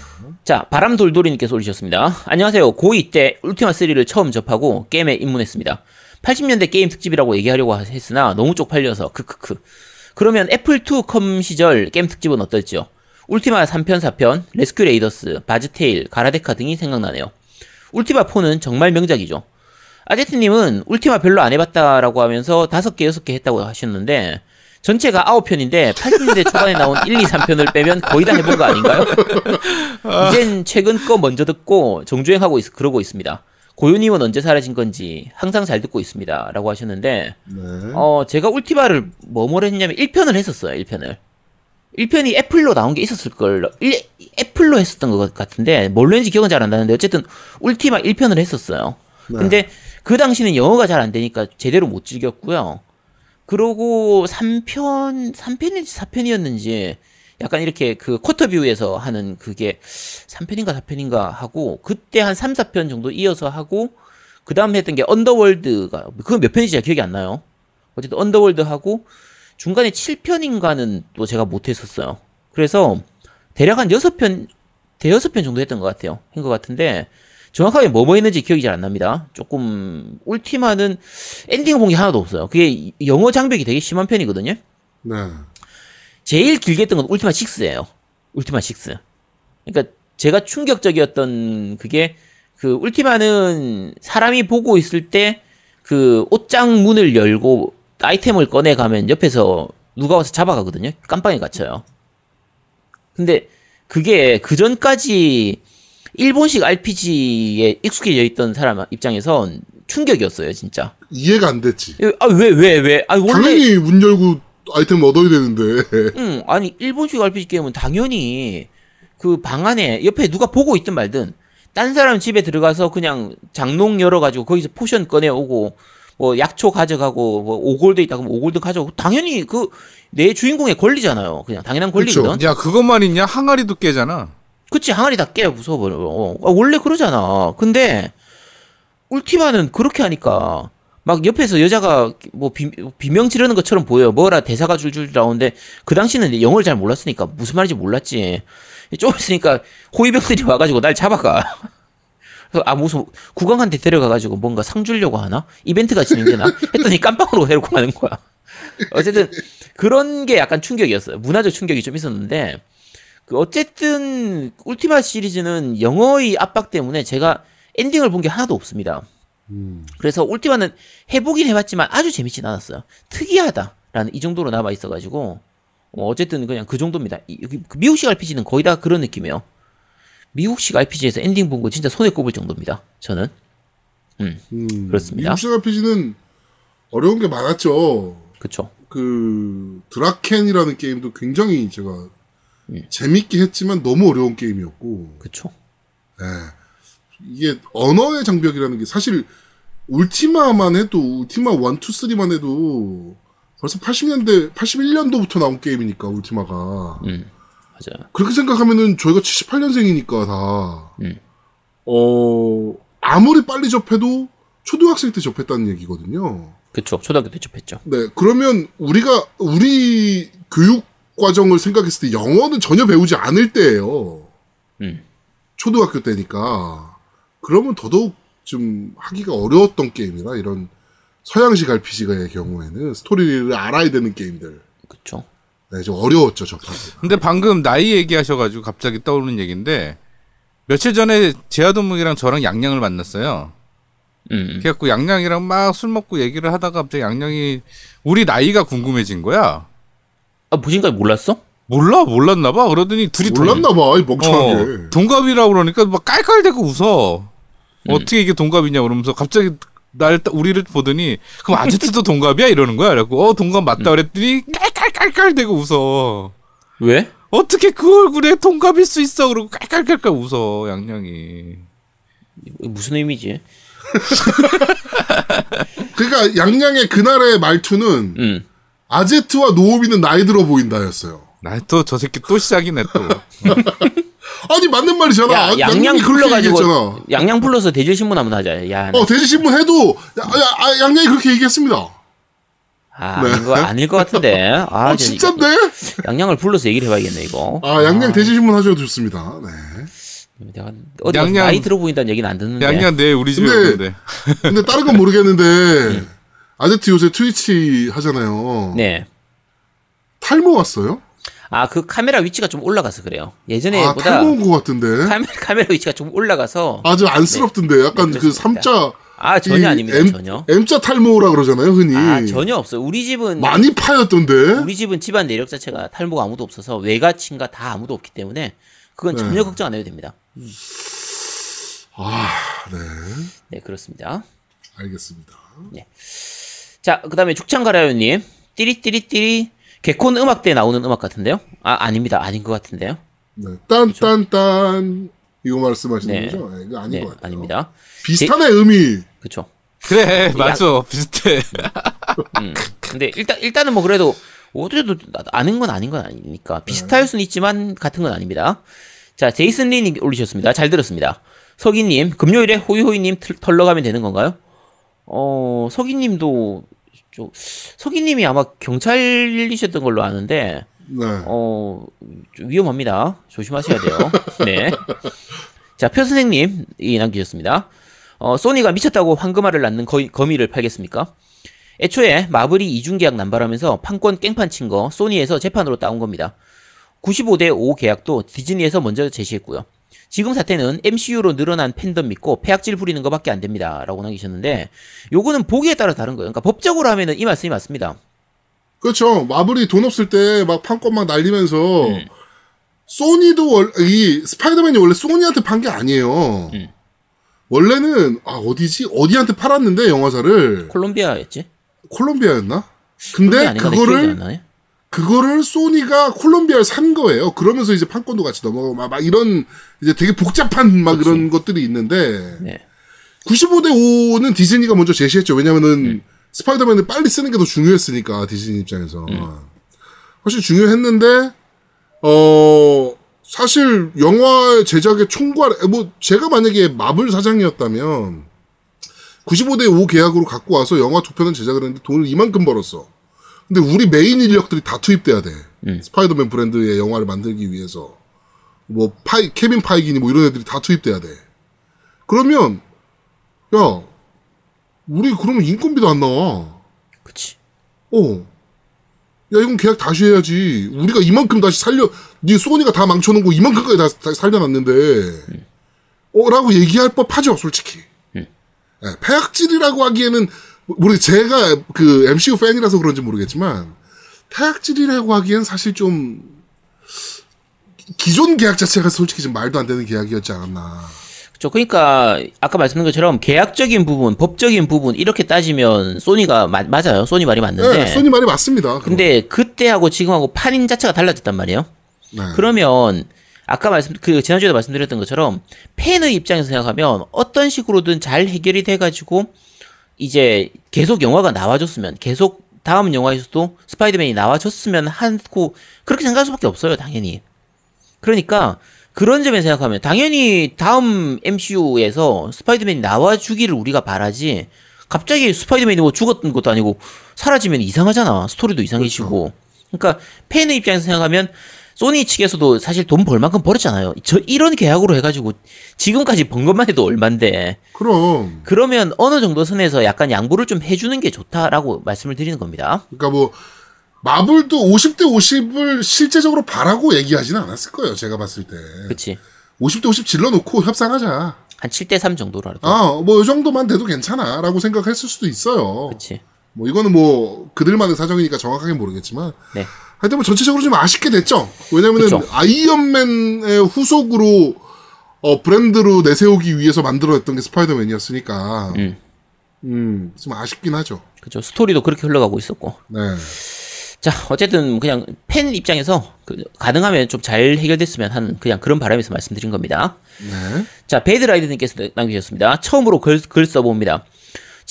자, 바람돌돌이님께서 올리셨습니다. 안녕하세요. 고2 때 울티마 3를 처음 접하고 게임에 입문했습니다. 80년대 게임 특집이라고 얘기하려고 했으나 너무 쪽팔려서 크크크. 그러면 애플2 컴 시절 게임 특집은 어떨지요? 울티마 3편, 4편, 레스큐 레이더스, 바즈테일, 가라데카 등이 생각나네요. 울티마 4는 정말 명작이죠. 아제트님은 울티마 별로 안 해봤다라고 하면서 5개, 6개 했다고 하셨는데 전체가 9편인데 80년대 초반에 나온 1, 2, 3편을 빼면 거의 다 해본 거 아닌가요? [LAUGHS] 이젠 최근 거 먼저 듣고 정주행하고 있, 그러고 있습니다. 고유님은 언제 사라진 건지 항상 잘 듣고 있습니다. 라고 하셨는데 네. 어, 제가 울티마를 뭐뭘 했냐면 1편을 했었어요, 1편을. 1편이 애플로 나온 게 있었을 걸. 일- 애플로 했었던 것 같은데, 뭘로 했는지 기억은 잘 안 나는데, 어쨌든 울티마 1편을 했었어요. 근데 그 당시는 영어가 잘 안 되니까 제대로 못 즐겼고요. 그러고 3편, 3편인지 4편이었는지, 약간 이렇게 그 쿼터뷰에서 하는 그게 3편인가 4편인가 하고, 그때 한 3, 4편 정도 이어서 하고, 그 다음에 했던 게 언더월드가, 그건 몇 편인지 잘 기억이 안 나요. 어쨌든 언더월드 하고, 중간에 7편인가는 또 제가 못 했었어요. 그래서 대략 한 6편, 대여섯 편 정도 했던 것 같아요. 한 것 같은데, 정확하게 뭐뭐 했는지 기억이 잘 안 납니다. 조금, 울티마는 엔딩을 본 게 하나도 없어요. 그게 영어 장벽이 되게 심한 편이거든요. 네. 제일 길게 했던 건 울티마 6예요. 울티마 6. 그러니까 제가 충격적이었던 그게 그 울티마는 사람이 보고 있을 때 그 옷장 문을 열고 아이템을 꺼내 가면 옆에서 누가 와서 잡아가거든요. 깜빵에 갇혀요. 근데 그게 그 전까지 일본식 RPG에 익숙해져 있던 사람 입장에선 충격이었어요, 진짜. 이해가 안 됐지. 아, 왜, 왜, 왜? 아, 원래. 당연히 문 열고 아이템 얻어야 되는데. [LAUGHS] 응, 아니 일본식 RPG 게임은 당연히 그 방 안에 옆에 누가 보고 있든 말든 딴 사람 집에 들어가서 그냥 장롱 열어가지고 거기서 potion 꺼내오고 뭐 약초 가져가고 뭐 오골드 있다 그러면 오골드 가져오고 당연히 그 내 주인공의 권리잖아요. 그냥 당연한 권리거든. 야, 그것만 있냐? 항아리도 깨잖아. 그치 항아리 다 깨부숴버려. 어, 아, 원래 그러잖아. 근데 울티마는 그렇게 하니까 막 옆에서 여자가 뭐 비, 비명 지르는 것처럼 보여요. 뭐라 대사가 줄줄 나오는데 그 당시는 영어를 잘 몰랐으니까 무슨 말인지 몰랐지. 좀 있으니까 호위병들이 [LAUGHS] 와가지고 날 잡아가. 아 무슨 국왕한테 데려가가지고 뭔가 상 주려고 하나? 이벤트가 진행되나? 했더니 깜빵으로 데리고 가는 거야. 어쨌든 그런 게 약간 충격이었어요. 문화적 충격이 좀 있었는데 그 어쨌든 울티마 시리즈는 영어의 압박 때문에 제가 엔딩을 본 게 하나도 없습니다. 그래서 울티마는 해보긴 해봤지만 아주 재밌진 않았어요. 특이하다라는 이 정도로 남아 있어가지고 어, 어쨌든 그냥 그 정도입니다. 그 미국식 RPG는 거의 다 그런 느낌이에요. 미국식 RPG에서 엔딩 본 거 진짜 손에 꼽을 정도입니다. 저는 음, 그렇습니다. 미국식 RPG는 어려운 게 많았죠. 그쵸. 그 드라켄이라는 게임도 굉장히 제가 음. 재밌게 했지만 너무 어려운 게임이었고 그쵸. 예. 이게 언어의 장벽이라는 게 사실 울티마만 해도 울티마 1, 2, 3만 해도 벌써 80년대 81년도부터 나온 게임이니까 울티마가 음 맞아요. 그렇게 생각하면은 저희가 78년생이니까 다 음. 어, 아무리 빨리 접해도 초등학생 때 접했다는 얘기거든요. 그쵸. 초등학교 때 접했죠. 네, 그러면 우리가 우리 교육 과정을 생각했을 때 영어는 전혀 배우지 않을 때예요. 음. 초등학교 때니까. 그러면 더더욱 좀 하기가 어려웠던 게임이라 이런 서양식 RPG의 경우에는 스토리를 알아야 되는 게임들. 그쵸. 네, 좀 어려웠죠, 접하기. 근데 방금 나이 얘기하셔가지고 갑자기 떠오르는 얘기인데 며칠 전에 제아도목이랑 저랑 양양을 만났어요. 음. 그래갖고 양양이랑 막 술 먹고 얘기를 하다가 갑자기 양양이 우리 나이가 궁금해진 거야. 아 보신까지 몰랐어? 몰라 몰랐나 봐. 그러더니 둘이 동- 몰랐나봐, 이 멍청하게. 어, 동갑이라고 그러니까 막 깔깔대고 웃어. 어떻게 이게 동갑이냐 그러면서 갑자기 날 딱- 우리를 보더니 그럼 아제트도 [LAUGHS] 동갑이야 이러는 거야. 그래갖고 어 동갑 맞다 그랬더니 깔깔깔깔 대고 웃어. 왜? 어떻게 그 얼굴에 동갑일 수 있어? 그러고 깔깔깔깔 웃어 양양이. 무슨 의미지? [LAUGHS] 그러니까 양양의 그날의 말투는 음. 아제트와 노우미는 나이 들어 보인다였어요. 나또저 새끼 또 시작이네 또. [LAUGHS] 아니 맞는 말이잖아. 야, 아, 양양 양양이 그렇게 얘기했잖아. 불러가지고 양양 불러서 대질 신문 한번 하자. 야, 나- 어 대지신문 해도 야, 야, 아, 양양이 그렇게 얘기했습니다. 아, 네. 아닌 거 아닐 것 같은데. [LAUGHS] 아, 진짠데? 이거 양양을 불러서 얘기를 해봐야겠네 이거. 아 양양 대지신문 하셔도 좋습니다. 네. 내가 어디 양양- 나이 들어 보인다는 얘기는 안 듣는데. 양양 내일 우리 집에 근데- 오는데. 근데 다른 건 모르겠는데 아제트 요새 트위치 하잖아요. 네. 탈모 왔어요? 아, 그 카메라 위치가 좀 올라가서 그래요. 아 예전에보다 탈모 온 것 같은데. 카메라, 카메라 위치가 좀 올라가서 아주 안쓰럽던데. 약간 네, 그 그렇습니다. 삼자 아, 전혀 이 아닙니다. M, 전혀. M자 탈모라 그러잖아요, 흔히. 아, 전혀 없어요. 우리 집은 많이 파였던데. 우리 집은 집안 내력 자체가 탈모가 아무도 없어서 외가 친가 다 아무도 없기 때문에 그건 네. 전혀 걱정 안 해도 됩니다. 아, 네. 네, 그렇습니다. 알겠습니다. 자, 그 다음에 죽창가라요님 띠리띠리띠리 개콘 음악대 나오는 음악 같은데요? 아, 아닙니다. 아닌 것 같은데요? 네. 딴딴딴 이거 말씀하시는 네. 거죠? 네, 이거 아닌 네, 것 같아요. 아닙니다. 비슷한의 의미. 그렇죠. 그래 맞아 비슷해. 음. 근데 일단 일단은 뭐 그래도 어디도 아는 건 아닌 건 아니니까 비슷할 수는 있지만 같은 건 아닙니다. 자, 제이슨 리님 올리셨습니다. 잘 들었습니다. 석이님 금요일에 호이호이님 틀- 털러 가면 되는 건가요? 어, 석이님도 좀 석이님이 아마 경찰이셨던 걸로 아는데 네. 어, 좀 위험합니다. 조심하셔야 돼요. [LAUGHS] 네. 자, 표 선생님이 남기셨습니다. 어, 소니가 미쳤다고 황금알을 낳는 거, 거미를 팔겠습니까? 애초에 마블이 이중계약 남발하면서 판권 깽판 친 거 소니에서 재판으로 따온 겁니다. 95대 5 계약도 디즈니에서 먼저 제시했고요. 지금 사태는 MCU로 늘어난 팬덤 믿고 폐악질 부리는 것밖에 안 됩니다. 라고 남기셨는데 요거는 보기에 따라 다른 거예요. 그러니까 법적으로 하면은 이 말씀이 맞습니다. 그렇죠. 마블이 돈 없을 때 막 판권 막 날리면서 음. 소니도 월, 이 스파이더맨이 원래 소니한테 판 게 아니에요. 음. 원래는 아 어디지 어디한테 팔았는데 영화사를 콜롬비아였지? 콜롬비아였나? 콜롬비아 근데 그거를. 그거를 소니가 콜롬비아를 산 거예요. 그러면서 이제 판권도 같이 넘어가고 막, 막 이런 이제 되게 복잡한 막 그치. 이런 것들이 있는데 네. 95대 5는 디즈니가 먼저 제시했죠. 왜냐면은 음. 스파이더맨을 빨리 쓰는 게 더 중요했으니까 디즈니 입장에서 음. 훨씬 중요했는데 어 사실 영화 제작의 총괄 뭐 제가 만약에 마블 사장이었다면 95대 5 계약으로 갖고 와서 영화 두 편을 제작을 했는데 돈을 이만큼 벌었어. 근데 우리 메인 인력들이 다 투입돼야 돼. 음. 스파이더맨 브랜드의 영화를 만들기 위해서 뭐 파이 케빈 파이기니 뭐 이런 애들이 다 투입돼야 돼. 그러면 야 우리 그러면 인건비도 안 나와. 그치. 어. 야 이건 계약 다시 해야지. 우리가 이만큼 다시 살려. 네 소니가 다 망쳐놓은 거 이만큼까지 다, 다 살려놨는데. 어라고 얘기할 법하죠 솔직히. 음. 예, 폐악질이라고 하기에는 모르 제가 그 MCU 팬이라서 그런지 모르겠지만 폐악질이라고 하기엔 사실 좀 기존 계약 자체가 솔직히 좀 말도 안 되는 계약이었지 않았나. 그렇죠. 그러니까 아까 말씀드린 것처럼 계약적인 부분, 법적인 부분 이렇게 따지면 소니가 마- 맞아요. 소니 말이 맞는데. 네, 소니 말이 맞습니다. 근데 그때하고 지금하고 판인 자체가 달라졌단 말이에요. 네. 그러면 아까 말씀 그 지난주에도 말씀드렸던 것처럼 팬의 입장에서 생각하면 어떤 식으로든 잘 해결이 돼 가지고 이제 계속 영화가 나와줬으면 계속 다음 영화에서도 스파이더맨이 나와줬으면 하고 그렇게 생각할 수밖에 없어요, 당연히. 그러니까 그런 점에 생각하면 당연히 다음 MCU에서 스파이더맨이 나와주기를 우리가 바라지 갑자기 스파이더맨이 뭐 죽었던 것도 아니고 사라지면 이상하잖아. 스토리도 이상해지고. 그러니까 팬의 입장에서 생각하면 소니 측에서도 사실 돈 벌 만큼 벌었잖아요. 저 이런 계약으로 해가지고 지금까지 번 것만 해도 얼만데 그럼 그러면 어느 정도 선에서 약간 양보를 좀 해주는 게 좋다라고 말씀을 드리는 겁니다. 그러니까 뭐 마블도 50대 50을 실제적으로 바라고 얘기하지는 않았을 거예요. 제가 봤을 때. 그치? 50대 50 질러놓고 협상하자. 한 7대 3 정도로 할까? 아, 뭐 이 정도만 돼도 괜찮아라고 생각했을 수도 있어요. 그치? 뭐 이거는 뭐 그들만의 사정이니까 정확하게 모르겠지만 네. 하여튼 뭐 전체적으로 좀 아쉽게 됐죠. 왜냐면은 그쵸. 아이언맨의 후속으로 어, 브랜드로 내세우기 위해서 만들어냈던 게 스파이더맨이었으니까. 음. 음, 좀 아쉽긴 하죠. 그죠. 스토리도 그렇게 흘러가고 있었고. 네. 자, 어쨌든 그냥 팬 입장에서 그 가능하면 좀 잘 해결됐으면 하는 그냥 그런 바람에서 말씀드린 겁니다. 네. 자, 베드라이드님께서 남기셨습니다. 처음으로 글, 글 써봅니다.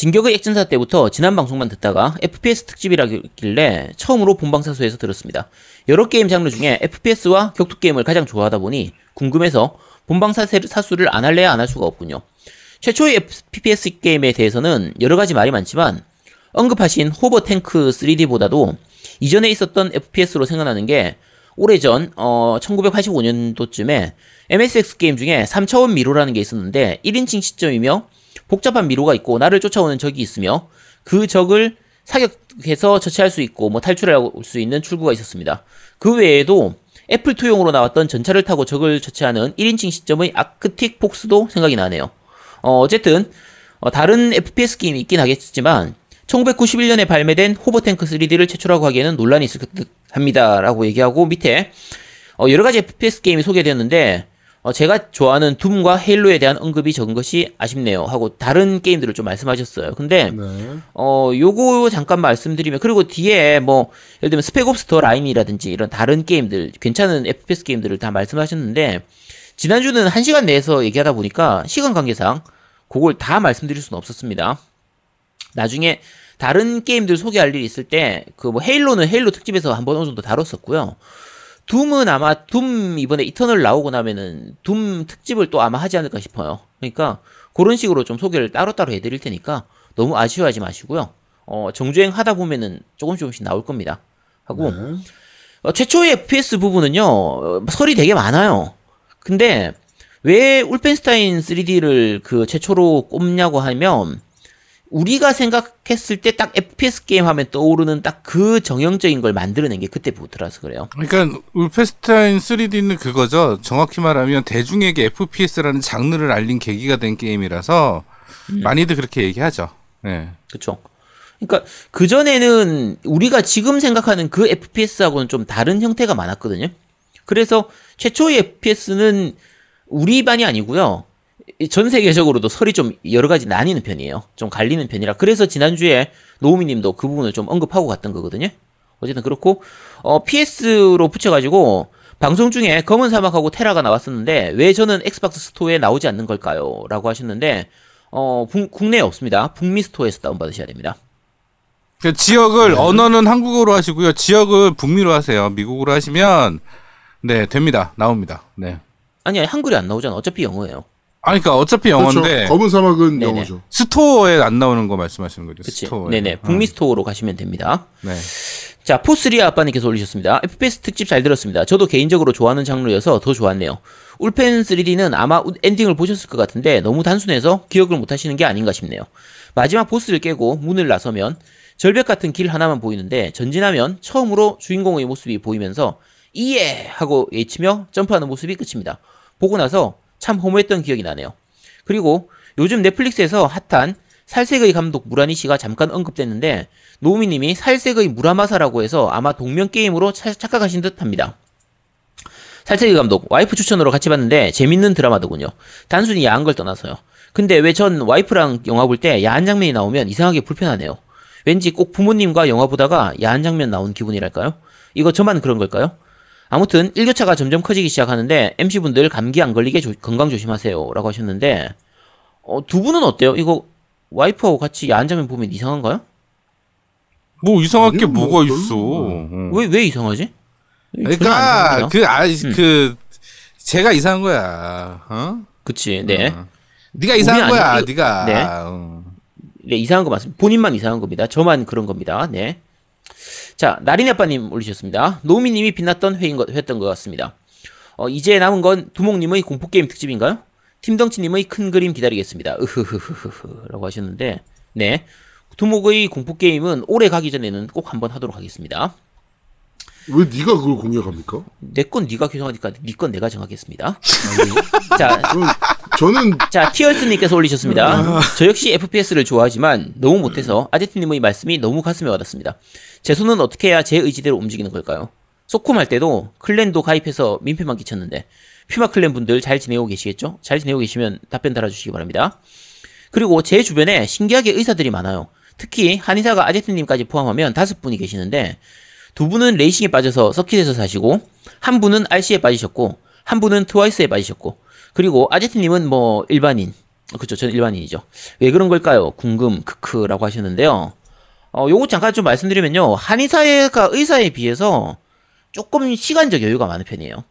진격의 액전사 때부터 지난 방송만 듣다가 FPS 특집이라길래 처음으로 본방사수에서 들었습니다. 여러 게임 장르 중에 FPS와 격투 게임을 가장 좋아하다 보니 궁금해서 본방사수를 안 할래야 안 할 수가 없군요. 최초의 FPS 게임에 대해서는 여러 가지 말이 많지만 언급하신 호버 탱크 3D보다도 이전에 있었던 FPS로 생각나는 게 오래전 어 1985년도쯤에 MSX 게임 중에 3차원 미로라는 게 있었는데 1인칭 시점이며 복잡한 미로가 있고 나를 쫓아오는 적이 있으며 그 적을 사격해서 처치할 수 있고 뭐 탈출할 수 있는 출구가 있었습니다. 그 외에도 애플 2용으로 나왔던 전차를 타고 적을 처치하는 1인칭 시점의 아크틱 폭스도 생각이 나네요. 어, 어쨌든 어, 다른 FPS 게임이 있긴 하겠지만 1991년에 발매된 호버탱크 3D를 최초라고 하기에는 논란이 있을 듯 합니다라고 얘기하고 밑에 어, 여러 가지 FPS 게임이 소개되었는데 어, 제가 좋아하는 둠과 헤일로에 대한 언급이 적은 것이 아쉽네요 하고 다른 게임들을 좀 말씀하셨어요. 근데 네. 어 요거 잠깐 말씀드리면 그리고 뒤에 뭐 예를 들면 스펙옵스 더 라인이라든지 이런 다른 게임들 괜찮은 FPS 게임들을 다 말씀하셨는데 지난주는 한 시간 내에서 얘기하다 보니까 시간 관계상 그걸 다 말씀드릴 수는 없었습니다. 나중에 다른 게임들 소개할 일이 있을 때 그 뭐 헤일로는 헤일로 특집에서 한 번 어느 정도 다뤘었고요. 둠은 아마 둠 이번에 이터널 나오고 나면은 둠 특집을 또 아마 하지 않을까 싶어요. 그러니까 그런 식으로 좀 소개를 따로따로 해드릴 테니까 너무 아쉬워하지 마시고요. 어, 정주행 하다 보면은 조금 조금씩 나올 겁니다. 하고 네. 어, 최초의 FPS 부분은요 어, 설이 되게 많아요. 근데 왜 울펜스타인 3D를 그 최초로 꼽냐고 하면 우리가 생각했을 때 딱 FPS 게임 하면 떠오르는 딱 그 정형적인 걸 만들어낸 게 그때부터라서 그래요. 그러니까 울페스타인 3D는 그거죠. 정확히 말하면 대중에게 FPS라는 장르를 알린 계기가 된 게임이라서 많이들 그렇게 얘기하죠. 네. 그쵸. 그러니까 그 전에는 우리가 지금 생각하는 그 FPS하고는 좀 다른 형태가 많았거든요. 그래서 최초의 FPS는 우리 반이 아니고요. 이전 세계적으로도 설이 좀 여러 가지 나뉘는 편이에요. 좀 갈리는 편이라. 그래서 지난주에 노우미 님도 그 부분을 좀 언급하고 갔던 거거든요. 어쨌든 그렇고 어, PS로 붙여가지고 방송 중에 검은 사막하고 테라가 나왔었는데 왜 저는 엑스박스 스토어에 나오지 않는 걸까요? 라고 하셨는데 어, 북- 국내에 없습니다. 북미 store에서 다운받으셔야 됩니다. 그 지역을 언어는 한국어로 하시고요. 지역을 북미로 하세요. 미국으로 하시면 네 됩니다. 나옵니다. 네. 아니, 아니 한글이 안 나오잖아. 어차피 영어예요. 아니 그러니까 어차피 영어인데 그렇죠. 검은 사막은 네네. 영어죠. store에 안 나오는 거 말씀하시는 거죠. 그치? store에. 네네. 북미 store로 가시면 됩니다. 네. 자, 포스리아 아빠님께서 올리셨습니다. FPS 특집 잘 들었습니다. 저도 개인적으로 좋아하는 장르여서 더 좋았네요. 울펜 3D는 아마 우- 엔딩을 보셨을 것 같은데 너무 단순해서 기억을 못 하시는 게 아닌가 싶네요. 마지막 보스를 깨고 문을 나서면 절벽 같은 길 하나만 보이는데 전진하면 처음으로 주인공의 모습이 보이면서 이에 하고 외치며 점프하는 모습이 끝입니다. 보고 나서 참 허무했던 기억이 나네요. 그리고 요즘 넷플릭스에서 핫한 살색의 감독 무라니 씨가 잠깐 언급됐는데 노우미 님이 살색의 무라마사라고 해서 아마 동명 게임으로 차- 착각하신 듯합니다. 살색의 감독 와이프 추천으로 같이 봤는데 재밌는 드라마더군요. 단순히 야한 걸 떠나서요. 근데 왜 전 와이프랑 영화 볼 때 야한 장면이 나오면 이상하게 불편하네요. 왠지 꼭 부모님과 영화 보다가 야한 장면 나온 기분이랄까요? 이거 저만 그런 걸까요? 아무튼 일교차가 점점 커지기 시작하는데 MC분들 감기 안 걸리게 조- 건강 조심하세요 라고 하셨는데 어, 두 분은 어때요? 이거 와이프하고 같이 야한 장면 보면 이상한가요? 뭐 이상할 게뭐 뭐가 별로. 있어. 응. 왜, 왜 이상하지? 그러니까. 그아그 제가 이상한 거야. 어? 그치, 네. 어. 네가 이상한 거야. 아니- 네가. 네. 어. 네, 이상한 거 맞습니다. 본인만 이상한 겁니다. 저만 그런 겁니다. 네. 자, 나린이 아빠님 올리셨습니다. 노미님이 빛났던 회인 것, 회였던 것 같습니다. 어, 이제 남은 건 두목님의 공포게임 특집인가요? 팀덩치님의 큰 그림 기다리겠습니다. 으흐흐흐흐. 라고 하셨는데, 네. 두목의 공포게임은 올해 가기 전에는 꼭 한번 하도록 하겠습니다. 왜 네가 그걸 공략합니까? 내 건 네가 결정하니까 네 건 내가 정하겠습니다. 자, 저는, 자, 티얼스님께서 올리셨습니다. 저 역시 FPS를 좋아하지만 너무 못해서 아제트님의 말씀이 너무 가슴에 와닿습니다. 제 손은 어떻게 해야 제 의지대로 움직이는 걸까요? 소콤 할 때도 클랜도 가입해서 민폐만 끼쳤는데 퓨마 클랜 분들 잘 지내고 계시겠죠? 잘 지내고 계시면 답변 달아주시기 바랍니다. 그리고 제 주변에 신기하게 의사들이 많아요. 특히 한의사가 아제트님까지 포함하면 다섯 분이 계시는데 두 분은 레이싱에 빠져서 서킷에서 사시고 한 분은 RC에 빠지셨고 한 분은 트와이스에 빠지셨고 그리고 아제트님은 뭐 일반인. 그렇죠 저는 일반인이죠. 왜 그런 걸까요? 궁금 크크라고 하셨는데요. 어 요거 잠깐 좀 말씀드리면요. 한의사가 의사에 비해서 조금 시간적 여유가 많은 편이에요.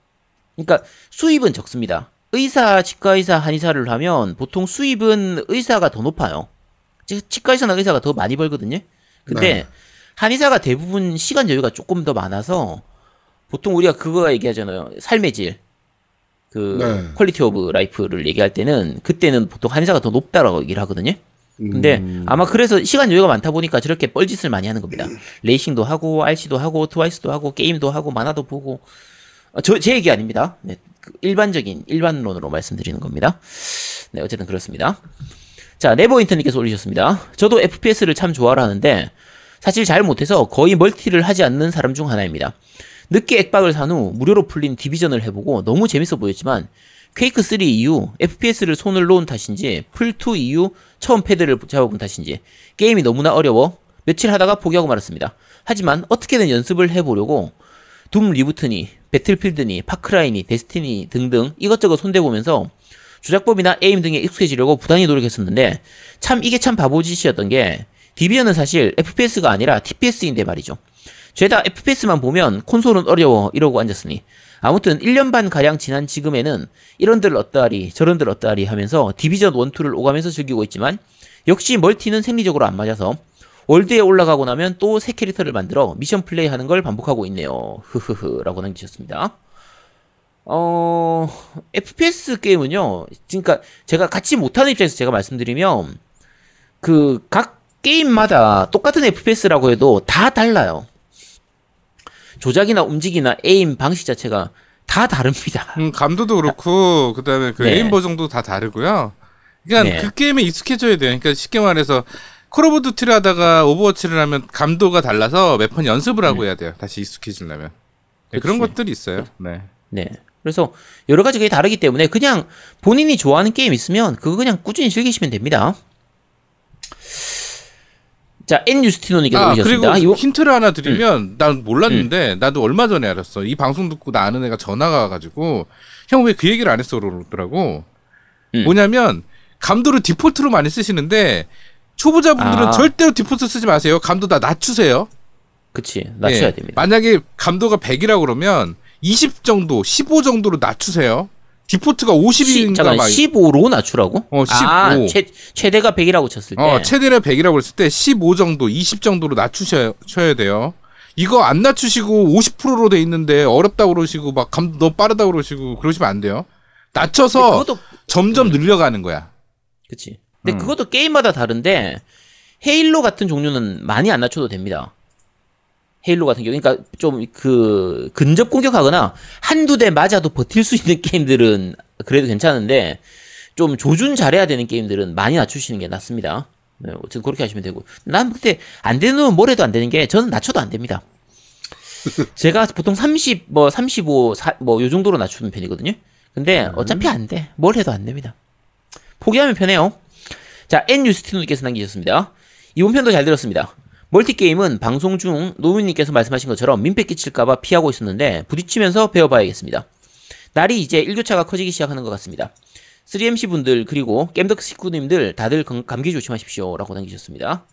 그러니까 수입은 적습니다. 의사 치과의사 한의사를 하면 보통 수입은 의사가 더 높아요. 치- 치과의사나 의사가 더 많이 벌거든요. 근데 네. 한의사가 대부분 시간 여유가 조금 더 많아서 보통 우리가 그거 얘기하잖아요. 삶의 질. 그 네. quality of life를 얘기할 때는 그때는 보통 한의사가 더 높다라고 얘기를 하거든요. 근데 음. 아마 그래서 시간 여유가 많다 보니까 저렇게 뻘짓을 많이 하는 겁니다. 레이싱도 하고 RC도 하고 트와이스도 하고 게임도 하고 만화도 보고 어, 저제 얘기 아닙니다. 네, 그 일반적인 일반론으로 말씀드리는 겁니다. 네, 어쨌든 그렇습니다. 자, 네버 인터님께서 올리셨습니다. 저도 FPS를 참 좋아하는데 사실 잘 못해서 거의 멀티를 하지 않는 사람 중 하나입니다. 늦게 액박을 산 후 무료로 풀린 디비전을 해보고 너무 재밌어 보였지만 퀘이크 3 이후 FPS를 손을 놓은 탓인지 플2 이후 처음 패드를 잡아본 탓인지 게임이 너무나 어려워 며칠 하다가 포기하고 말았습니다. 하지만 어떻게든 연습을 해보려고 둠 reboot니 배틀필드니 파크라이니 데스티니 등등 이것저것 손대보면서 조작법이나 aim 등에 익숙해지려고 부단히 노력했었는데 참 이게 참 바보짓이었던 게 디비전은 사실 FPS가 아니라 TPS인데 말이죠. 죄다 FPS만 보면 콘솔은 어려워 이러고 앉았으니 아무튼 1년 반 가량 지난 지금에는 이런들 어떠하리 저런들 어떠하리 하면서 디비전 1, 2를 오가면서 즐기고 있지만 역시 멀티는 생리적으로 안 맞아서 월드에 올라가고 나면 또 새 캐릭터를 만들어 미션 플레이 하는 걸 반복하고 있네요. 흐흐흐 라고 남기셨습니다. 어, FPS 게임은요, 그러니까 제가 같이 못하는 입장에서 제가 말씀드리면, 그, 각 게임마다 똑같은 FPS라고 해도 다 달라요. 조작이나 움직이나 aim 방식 자체가 다 다릅니다. 음, 감도도 그렇고 그다음에 그 네. aim 버전도 다 다르고요. 그러니까 네. 그 게임에 익숙해져야 돼요. 그러니까 쉽게 말해서 콜 오브 듀티를 하다가 오버워치를 하면 감도가 달라서 몇 번 연습을 하고 해야 돼요. 다시 익숙해지려면. 네, 그런 음. 것들이 있어요. 네. 네. 그래서 여러 가지 게 다르기 때문에 그냥 본인이 좋아하는 게임 있으면 그거 그냥 꾸준히 즐기시면 됩니다. 자, N 뉴스티노님께서 아 그리고 음. 힌트를 하나 드리면 난 몰랐는데 나도 얼마 전에 알았어. 이 방송 듣고 나 아는 애가 전화가 와가지고 형 왜 그 얘기를 안 했어 그러더라고. 음. 뭐냐면 감도를 디폴트로 많이 쓰시는데 초보자분들은 아. 절대로 디폴트 쓰지 마세요. 감도 다 낮추세요. 그치 낮춰야 예. 됩니다. 만약에 감도가 100이라고 그러면 20 정도, 15 정도로 낮추세요. 디폴트가 50인가 잠깐 막 15로 낮추라고? 어, 15. 아, 최, 최대가 100이라고 쳤을 때. 어, 최대는 100이라고 했을 때 15 정도, 20 정도로 낮추셔야 돼요. 이거 안 낮추시고 50%로 돼 있는데 어렵다고 그러시고 막 감도 너무 빠르다고 그러시고 그러시면 안 돼요. 낮춰서 그것도 점점 늘려가는 거야. 그치. 근데 음. 그것도 게임마다 다른데 헤일로 같은 종류는 많이 안 낮춰도 됩니다. 헤일로 같은 경우, 그러니까 좀 그 근접 공격하거나 한두 대 맞아도 버틸 수 있는 [LAUGHS] 게임들은 그래도 괜찮은데 좀 조준 잘해야 되는 게임들은 많이 낮추시는 게 낫습니다. 네, 어쨌든 그렇게 하시면 되고. 난 그때 안 되는 뭘 해도 안 되는 게 저는 낮춰도 안 됩니다. [LAUGHS] 제가 보통 30, 뭐 35, 뭐 요 정도로 낮추는 편이거든요. 근데 어차피 안 돼. 뭘 해도 안 됩니다. 포기하면 편해요. 자, N뉴스티노님께서 남기셨습니다. 이번 편도 잘 들었습니다. 멀티게임은 방송 중 노무님께서 말씀하신 것처럼 민폐 끼칠까봐 피하고 있었는데 부딪히면서 배워봐야겠습니다. 날이 이제 일교차가 커지기 시작하는 것 같습니다. 3MC 분들 그리고 겜덕 식구님들 다들 건- 감기 조심하십시오 라고 남기셨습니다.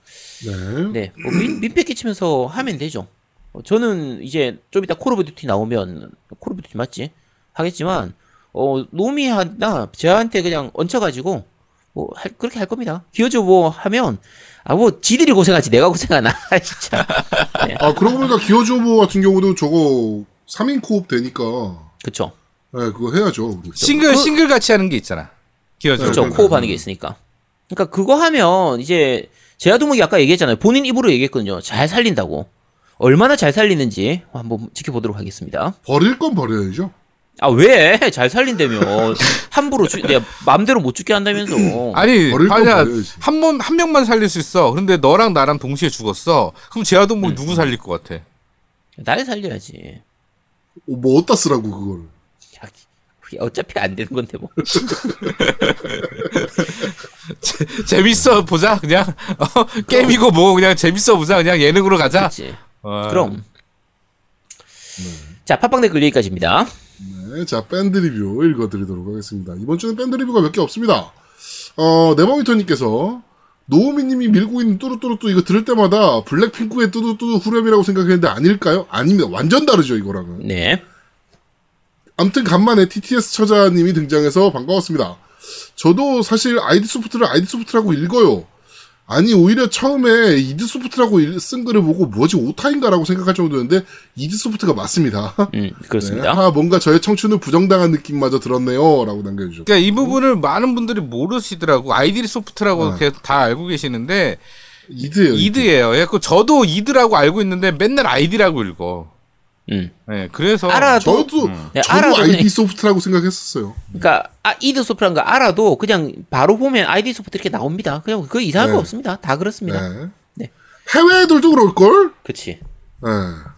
네. 네, 뭐 민, 민폐 끼치면서 하면 되죠. 어, 저는 이제 좀 이따 콜 오브 듀티 나오면 콜 오브 듀티 맞지? 하겠지만 어 놈이 하나 저한테 그냥 얹혀가지고 뭐 할, 그렇게 할 겁니다. 기어줘 뭐 하면 아 뭐 지들이 고생하지 내가 고생하나 [LAUGHS] 진짜. 네, 아, 그러고 보니까 기어조보 같은 경우도 저거 3인 코업 되니까, 그쵸. 네, 그거 해야죠. 우리. 싱글 싱글 같이 하는 게 있잖아. 기어져. 그쵸. 그러니까. 코업 하는 게 있으니까. 그러니까 그거 하면 이제 제아두목이 아까 얘기했잖아요. 본인 입으로 얘기했거든요. 잘 살린다고. 얼마나 잘 살리는지 한번 지켜보도록 하겠습니다. 버릴 건 버려야죠. 아 왜? 잘 살린다며. 함부로 죽, 내가 마음대로 못 죽게 한다면서. 아니, 버릴 아니야. 버려야지. 한 번, 한 명만 살릴 수 있어. 근데 너랑 나랑 동시에 죽었어. 그럼 제아동목 누구 살릴 것 같아? 날 살려야지. 어, 뭐 어디다 쓰라고, 그걸. 야, 그게 어차피 안 되는 건데 뭐. [LAUGHS] 재밌어 보자 그냥 어, 게임이고 뭐 그냥 재밌어 보자 그냥 예능으로 가자. 그렇지. 어, 그럼. 자, 팟빵 댓글 여기까지입니다. 네, 자, 밴드 리뷰 읽어드리도록 하겠습니다. 이번 주는 밴드 리뷰가 몇 개 없습니다. 어, 네버미터님께서 노우미님이 밀고 있는 뚜루뚜루뚜 이거 들을 때마다 블랙핑크의 뚜두뚜두 후렴이라고 생각했는데 아닐까요? 아닙니다. 완전 다르죠, 이거랑은. 네. 아무튼 간만에 TTS 처자님이 등장해서 반가웠습니다. 저도 사실 아이디 소프트를 아이디 소프트라고 읽어요. 아니 오히려 처음에 이드 소프트라고 일- 쓴 글을 보고 뭐지 오타인가라고 생각할 정도였는데 이드 소프트가 맞습니다. [LAUGHS] 음, 그렇습니다. 네, 아 뭔가 저의 청춘을 부정당한 느낌마저 들었네요라고 남겨주셨고 그러니까 이 부분을 많은 분들이 모르시더라고 아이디 소프트라고 어. 이렇게 다 알고 계시는데 이드예요. 이드예요. 그래서 저도 이드라고 알고 있는데 맨날 아이디라고 읽어. 음. 네, 그래서 알아도 저도 네, 저도 알아도 아이디 소프트라고 생각했었어요. 그러니까 아, 이드 소프트라는 거 알아도 그냥 바로 보면 아이디 소프트 이렇게 나옵니다. 그냥 그 이상한 네. 거 없습니다. 다 그렇습니다. 네. 네. 해외 애들도 그럴 걸. 그렇지.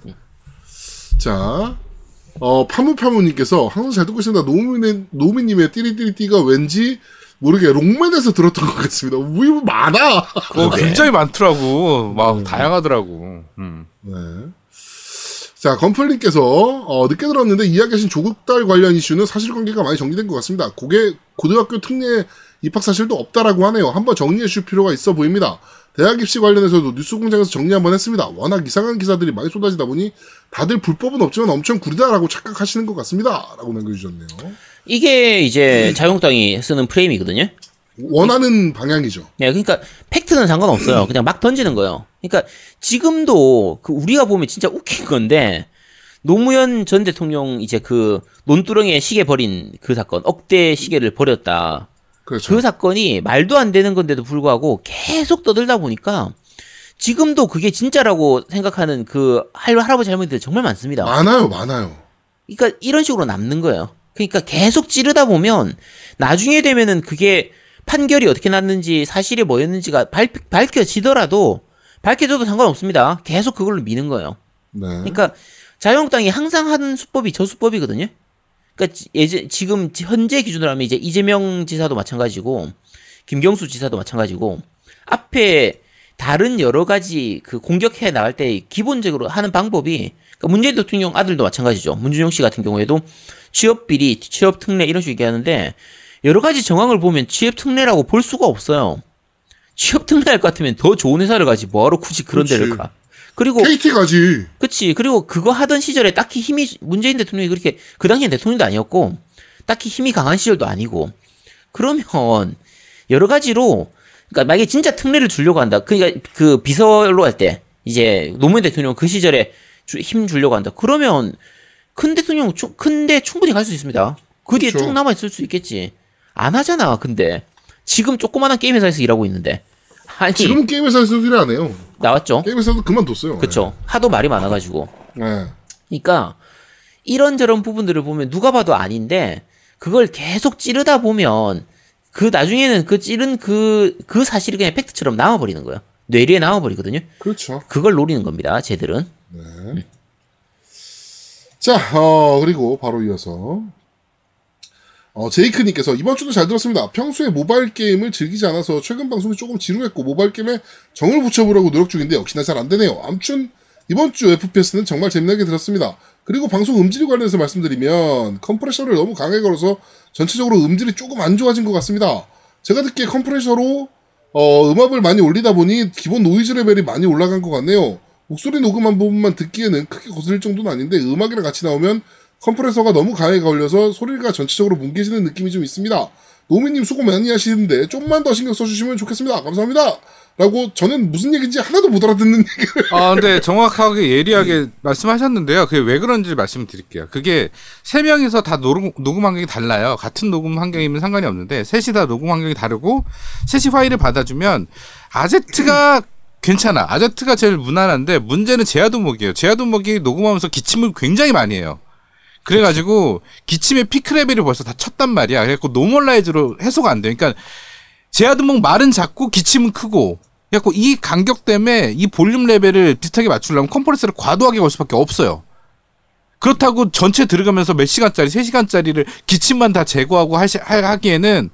네. 자, 어, 파무파무님께서 항상 잘 듣고 있습니다. 노미의, 노미님의 띠리띠리띠가 왠지 모르게 롱맨에서 들었던 것 같습니다. 왜 많아? 그거 굉장히 많더라고. 막 다양하더라고. 음. 네. 자, 건플님께서, 어, 늦게 들었는데 이야기하신 조국달 관련 이슈는 사실관계가 많이 정리된 것 같습니다. 고개, 고등학교 특례 입학 사실도 없다라고 하네요. 한번 정리해 줄 필요가 있어 보입니다. 대학 입시 관련해서도 뉴스 공장에서 정리 한번 했습니다. 워낙 이상한 기사들이 많이 쏟아지다 보니 다들 불법은 없지만 엄청 구리다라고 착각하시는 것 같습니다. 라고 남겨주셨네요. 이게 이제 자유한국당이 쓰는 프레임이거든요. 원하는 방향이죠. 네, 그러니까 팩트는 상관없어요. 그냥 막 던지는 거예요. 그러니까 지금도 그 우리가 보면 진짜 웃긴 건데 노무현 전 대통령 이제 그 논두렁에 시계 버린 그 사건, 억대 시계를 버렸다. 그렇죠. 그 사건이 말도 안 되는 건데도 불구하고 계속 떠들다 보니까 지금도 그게 진짜라고 생각하는 그 할 할아버지 할머니들 정말 많습니다. 많아요, 많아요. 그러니까 이런 식으로 남는 거예요. 그러니까 계속 찌르다 보면 나중에 되면은 그게 판결이 어떻게 났는지 사실이 뭐였는지가 밝, 밝혀지더라도 밝혀져도 상관없습니다. 계속 그걸로 미는 거예요. 네. 그러니까 자유한국당이 항상 하는 수법이 저 수법이거든요. 그러니까 지- 예전 지금 현재 기준으로 하면 이제 이재명 지사도 마찬가지고 김경수 지사도 마찬가지고 앞에 다른 여러 가지 그 공격해 나갈 때 기본적으로 하는 방법이 그러니까 문재인 대통령 아들도 마찬가지죠. 문준용 씨 같은 경우에도 취업 비리, 취업 특례 이런 식으로 얘기하는데 여러 가지 정황을 보면 취업 특례라고 볼 수가 없어요. 취업 특례할 것 같으면 더 좋은 회사를 가지 뭐하러 굳이 그런 데를 그치. 가. 그리고 KT 가지. 그치. 그리고 그거 하던 시절에 딱히 힘이, 문재인 대통령이 그렇게, 그 당시엔 대통령도 아니었고, 딱히 힘이 강한 시절도 아니고, 그러면, 여러 가지로, 그니까 만약에 진짜 특례를 주려고 한다. 그니까 그 비서로 할 때, 이제 노무현 대통령 그 시절에 주- 힘 주려고 한다. 그러면, 큰 대통령, 충- 큰데 충분히 갈 수 있습니다. 그 뒤에 그쵸. 쭉 남아 있을 수 있겠지. 안 하잖아, 근데. 지금 조그마한 게임 회사에서 일하고 있는데. 아니, 지금 게임 회사에서도 일안 해요. 나왔죠? 게임 회사도 그만뒀어요. 그쵸. 하도 말이 많아가지고. 네. 그러니까 이런저런 부분들을 보면 누가 봐도 아닌데 그걸 계속 찌르다 보면 그 나중에는 그 찌른 그, 그 사실이 그냥 팩트처럼 남아버리는 거예요. 뇌리에 남아버리거든요. 그렇죠. 그걸 노리는 겁니다. 쟤들은. 자, 어, 그리고 바로 이어서 어, 제이크님께서 이번 주도 잘 들었습니다. 평소에 모바일 게임을 즐기지 않아서 최근 방송이 조금 지루했고 모바일 게임에 정을 붙여보려고 노력 중인데 역시나 잘 안 되네요. 암튼 이번 주 FPS는 정말 재미나게 들었습니다. 그리고 방송 음질에 관련해서 말씀드리면 컴프레셔를 너무 강하게 걸어서 전체적으로 음질이 조금 안 좋아진 것 같습니다. 제가 듣기에 컴프레셔로 어, 음압을 많이 올리다 보니 기본 노이즈 레벨이 많이 올라간 것 같네요. 목소리 녹음한 부분만 듣기에는 크게 거슬릴 정도는 아닌데 음악이랑 같이 나오면 컴프레서가 너무 강하게 걸려서 소리가 전체적으로 뭉개지는 느낌이 좀 있습니다. 노미님 수고 많이 하시는데 좀만 더 신경 써주시면 좋겠습니다. 감사합니다. 라고 저는 무슨 얘기인지 하나도 못 알아듣는 [LAUGHS] 얘기를 아, 근데 정확하게 예리하게 말씀하셨는데요. 그게 왜 그런지 말씀드릴게요. 그게 세 명이서 다 녹음, 녹음 환경이 달라요. 같은 녹음 환경이면 상관이 없는데 셋이 다 녹음 환경이 다르고 셋이 파일을 받아주면 아제트가 괜찮아. 아제트가 제일 무난한데 문제는 제아도목이에요. 제아도목이 녹음하면서 기침을 굉장히 많이 해요. 그래가지고 기침의 피크 레벨이 벌써 다 쳤단 말이야. 그래갖고 노멀라이즈로 해소가 안 돼. 그러니까 제아도목 말은 작고 기침은 크고. 그래갖고 이 간격 때문에 이 볼륨 레벨을 비슷하게 맞추려면 컴프레서를 과도하게 걸 수밖에 없어요. 그렇다고 전체 들어가면서 몇 시간짜리, 세 시간짜리를 기침만 다 제거하고 하시, 하- 하기에는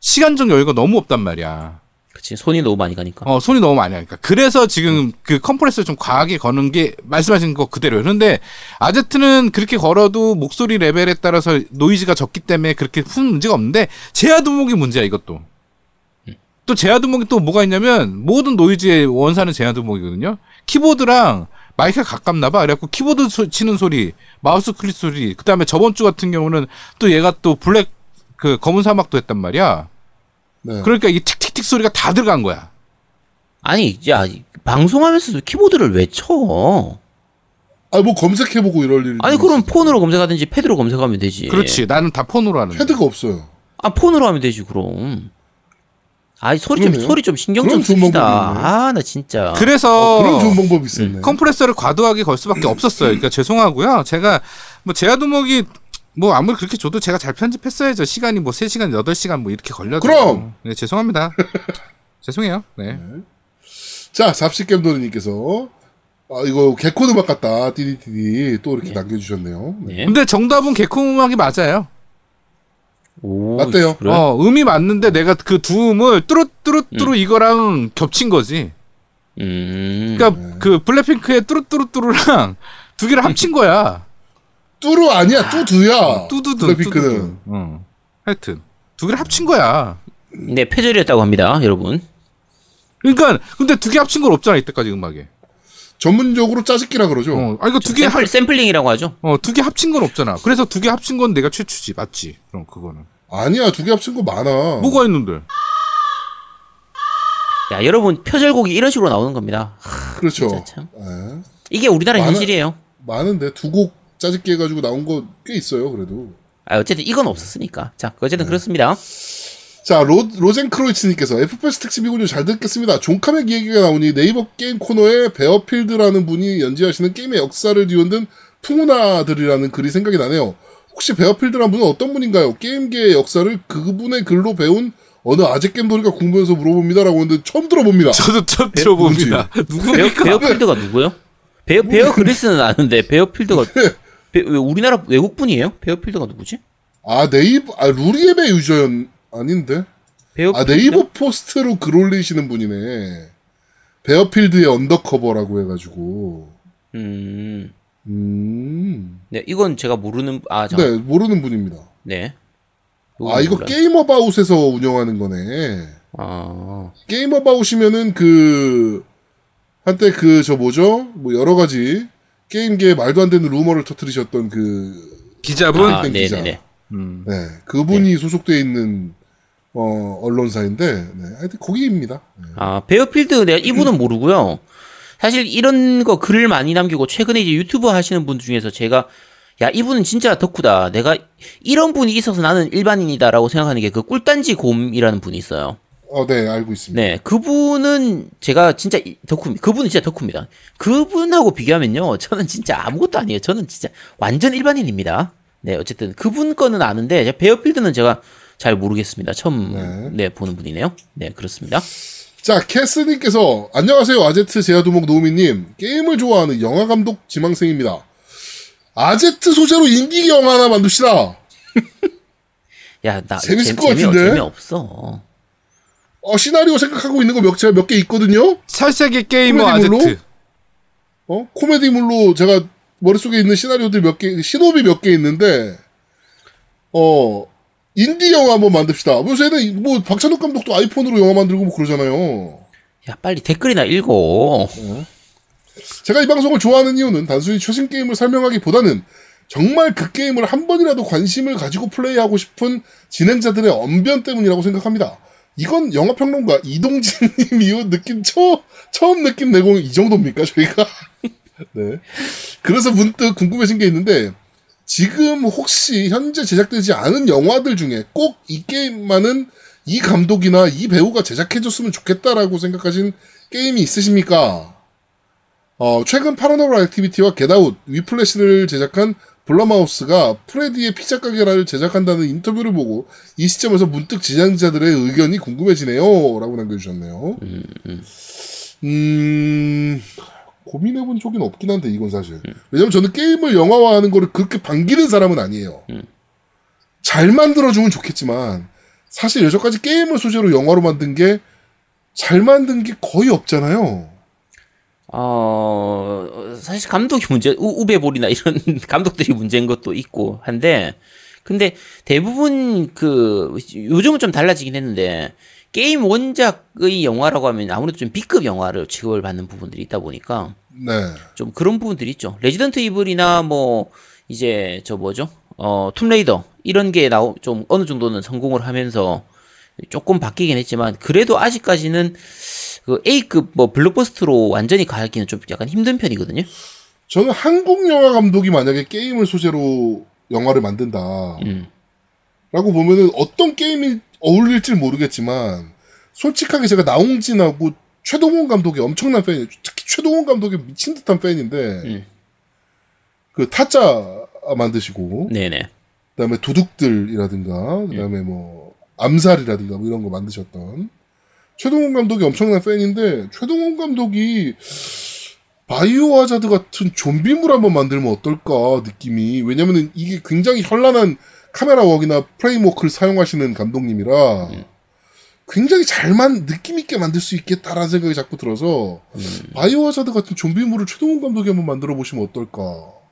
시간적 여유가 너무 없단 말이야. 그치 손이 너무 많이 가니까. 어, 손이 너무 많이 하니까. 그래서 지금 그 컴프레서 좀 과하게 거는 게 말씀하신 거 그대로예요. 그런데 아제트는 그렇게 걸어도 목소리 레벨에 따라서 노이즈가 적기 때문에 그렇게 큰 문제가 없는데 제아두목이 문제야, 이것도. 또 제아두목이 또 뭐가 있냐면 모든 노이즈의 원산은 제아두목이거든요. 키보드랑 마이크가 가깝나 봐. 그래갖고 키보드 소- 치는 소리, 마우스 클릭 소리, 그 다음에 저번 주 같은 경우는 또 얘가 또 블랙 그 검은 사막도 했단 말이야. 네. 그러니까 이 틱틱틱 소리가 다 들어간 거야. 아니 야 방송하면서도 키보드를 왜 쳐? 아, 뭐 검색해보고 이럴 일이. 아니 그럼 폰으로 검색하든지 패드로 검색하면 되지. 그렇지. 나는 다 폰으로 하는데. 패드가 없어요. 아 폰으로 하면 되지 그럼. 아이 소리 좀 그러네요. 소리 좀 신경 좀 씁시다. 아 나 진짜. 그래서 그런 좋은 방법이 있었네. 컴프레서를 과도하게 걸 수밖에 없었어요. 그러니까 죄송하고요. 제가 뭐 제아두목이 뭐 아무리 그렇게 줘도 제가 잘 편집했어야죠. 시간이 뭐 3시간, 8시간 뭐 이렇게 걸려도. 그럼! 네, 죄송합니다. [LAUGHS] 죄송해요. 네. 자, 잡식겜도르님께서 아, 이거 개콘 음악 같다. 띠디띠디 또 이렇게 남겨 주셨네요. 네. 네. 근데 정답은 개콘 음악이 맞아요. 오, 맞대요. 그래? 어, 음이 맞는데 내가 그 두 음을 뚜루뚜루뚜루 이거랑 겹친 거지. 음. 그러니까 그 블랙핑크의 뚜루뚜루뚜루랑 두 개를 합친 거야. [LAUGHS] 뚜루 아니야, 뚜두야. 뚜두두. 뚜두두. 어. 하여튼 두 개를 합친 거야. 네 표절이었다고 합니다, 여러분. 그러니까 근데 두 개 합친 건 없잖아 이때까지 음악에. 전문적으로 짜집기라 그러죠. 어, 아 이거 두개 샘플, 샘플링이라고 하죠. 어, 두 개 합친 건 없잖아. 그래서 두 개 합친 건 내가 최초지. 맞지? 그럼 그거는. 아니야, 두 개 합친 거 많아. 뭐가 있는데? 야 여러분 표절곡이 이런 식으로 나오는 겁니다. 그렇죠. 진짜 참. 예. 이게 우리나라 많은- 현실이에요. 많은데 두 곡 짜집기 해가지고 나온 거 꽤 있어요, 그래도. 아 어쨌든 이건 없었으니까. 자 어쨌든 그렇습니다. 자, 로, 로젠크로이츠님께서 FPS 특집이군요. 잘 듣겠습니다. 종카맥 얘기가 나오니 네이버 게임 코너에 베어필드라는 분이 연재하시는 게임의 역사를 뒤흔든 풍운아들이라는 글이 생각이 나네요. 혹시 베어필드라는 분은 어떤 분인가요? 게임계의 역사를 그분의 글로 배운 어느 아재 게임돌이가 궁금해서 물어봅니다라고 했는데 처음 들어봅니다. 저도 처음 들어봅니다. 베어, 누구니까? 베어필드가 누구요? 베어 베어 그리스는 아는데 베어필드가 네. 베, 왜 우리나라 외국 분이에요? 베어필드가 누구지? 아, 네이버, 아, 루리웹의 유저였, 아닌데? 베어필드? 아, 네이버 포스트로 글 올리시는 분이네. 베어필드의 언더커버라고 해가지고. 음. 음. 네 이건 제가 모르는 아 저, 네, 모르는 분입니다. 네. 아, 이거 몰라요. 게임 어바웃에서 운영하는 거네. 아 게임 어바웃이면은 그, 한때 그, 저 뭐죠? 뭐 여러 가지 게임계에 말도 안 되는 루머를 터뜨리셨던 그, 기자분? 아, 땡 기자. 네네네. 음. 네, 그분이 소속돼 있는, 어, 언론사인데, 네, 하여튼 거기입니다. 네. 아, 베어필드 내가 이분은 모르고요. 사실 이런 거 글을 많이 남기고 최근에 이제 유튜브 하시는 분 중에서 제가 야, 이분은 진짜 덕후다. 내가 이런 분이 있어서 나는 일반인이다라고 생각하는 게 그 꿀단지 곰이라는 분이 있어요. 어, 네, 알고 있습니다. 네, 그분은 제가 진짜 이- 덕후, 그분은 진짜 덕후입니다. 그분하고 비교하면요, 저는 진짜 아무것도 아니에요. 저는 진짜 완전 일반인입니다. 네, 어쨌든 그분 거는 아는데 베어필드는 제가 잘 모르겠습니다. 처음 네. 네, 보는 분이네요. 네, 그렇습니다. 자, 캐스님께서, 안녕하세요, 아제트 제아두목 노우미님. 게임을 좋아하는 영화 감독 지망생입니다. 아제트 소재로 인디 영화 하나 만듭시다. [LAUGHS] 야, 나 재밌을 재- 것 같은데? 재미, 없어. 어, 시나리오 생각하고 있는 거 몇, 제가 몇 개 있거든요? 살색의 게이머 코미디물로? 아제트. 어? 코미디물로 제가 머릿속에 있는 시나리오들 몇 개, 신호비 몇 개 있는데, 어, 인디 영화 한번 만듭시다. 요새는 뭐, 박찬욱 감독도 아이폰으로 영화 만들고 뭐 그러잖아요. 야, 빨리 댓글이나 읽어. 제가 이 방송을 좋아하는 이유는 단순히 최신 게임을 설명하기보다는 정말 그 게임을 한 번이라도 관심을 가지고 플레이하고 싶은 진행자들의 언변 때문이라고 생각합니다. 이건 영화평론가 이동진님 이후 느낀 처, 처음 느낀 내공 이 정도입니까, 저희가? [LAUGHS] 네. 그래서 문득 궁금해진 게 있는데, 지금 혹시 현재 제작되지 않은 영화들 중에 꼭 이 게임만은 이 감독이나 이 배우가 제작해줬으면 좋겠다라고 생각하신 게임이 있으십니까? 어, 최근 파라노멀 액티비티와 겟아웃, 위플래시를 제작한 블룸하우스가 프레디의 피자 가게를 제작한다는 인터뷰를 보고 이 시점에서 문득 제작자들의 의견이 궁금해지네요. 라고 남겨주셨네요. 음, 고민해본 적은 없긴 한데 이건 사실 왜냐면 저는 게임을 영화화하는 거를 그렇게 반기는 사람은 아니에요. 잘 만들어주면 좋겠지만 사실 여태까지 게임을 소재로 영화로 만든 게 잘 만든 게 거의 없잖아요. 어, 사실 감독이 문제, 우, 우베볼이나 이런 [LAUGHS] 감독들이 문제인 것도 있고 한데, 근데 대부분 그, 요즘은 좀 달라지긴 했는데, 게임 원작의 영화라고 하면 아무래도 좀 B급 영화를 취급을 받는 부분들이 있다 보니까, 네. 좀 그런 부분들이 있죠. 레지던트 이블이나 뭐, 이제 저 뭐죠? 어, 툼레이더, 이런 게 나오, 좀 어느 정도는 성공을 하면서 조금 바뀌긴 했지만, 그래도 아직까지는 그 A급 뭐 블록버스터로 완전히 가기는 좀 약간 힘든 편이거든요. 저는 한국 영화 감독이 만약에 게임을 소재로 영화를 만든다. 음. 라고 보면은 어떤 게임이 어울릴지 모르겠지만 솔직하게 제가 나홍진하고 최동원 감독의 엄청난 팬이에요. 특히 최동원 감독의 미친 듯한 팬인데 음. 그 타짜 만드시고 네네. 그다음에 도둑들이라든가 그다음에 뭐 암살이라든가 뭐 이런 거 만드셨던 최동원 감독이 엄청난 팬인데 최동원 감독이 바이오 하자드 같은 좀비물 한번 만들면 어떨까 느낌이 왜냐면은 이게 굉장히 현란한 카메라 work이나 frame work를 사용하시는 감독님이라 굉장히 잘만 느낌 있게 만들 수 있겠다라는 생각이 자꾸 들어서 바이오 하자드 같은 좀비물을 최동원 감독이 한번 만들어 보시면 어떨까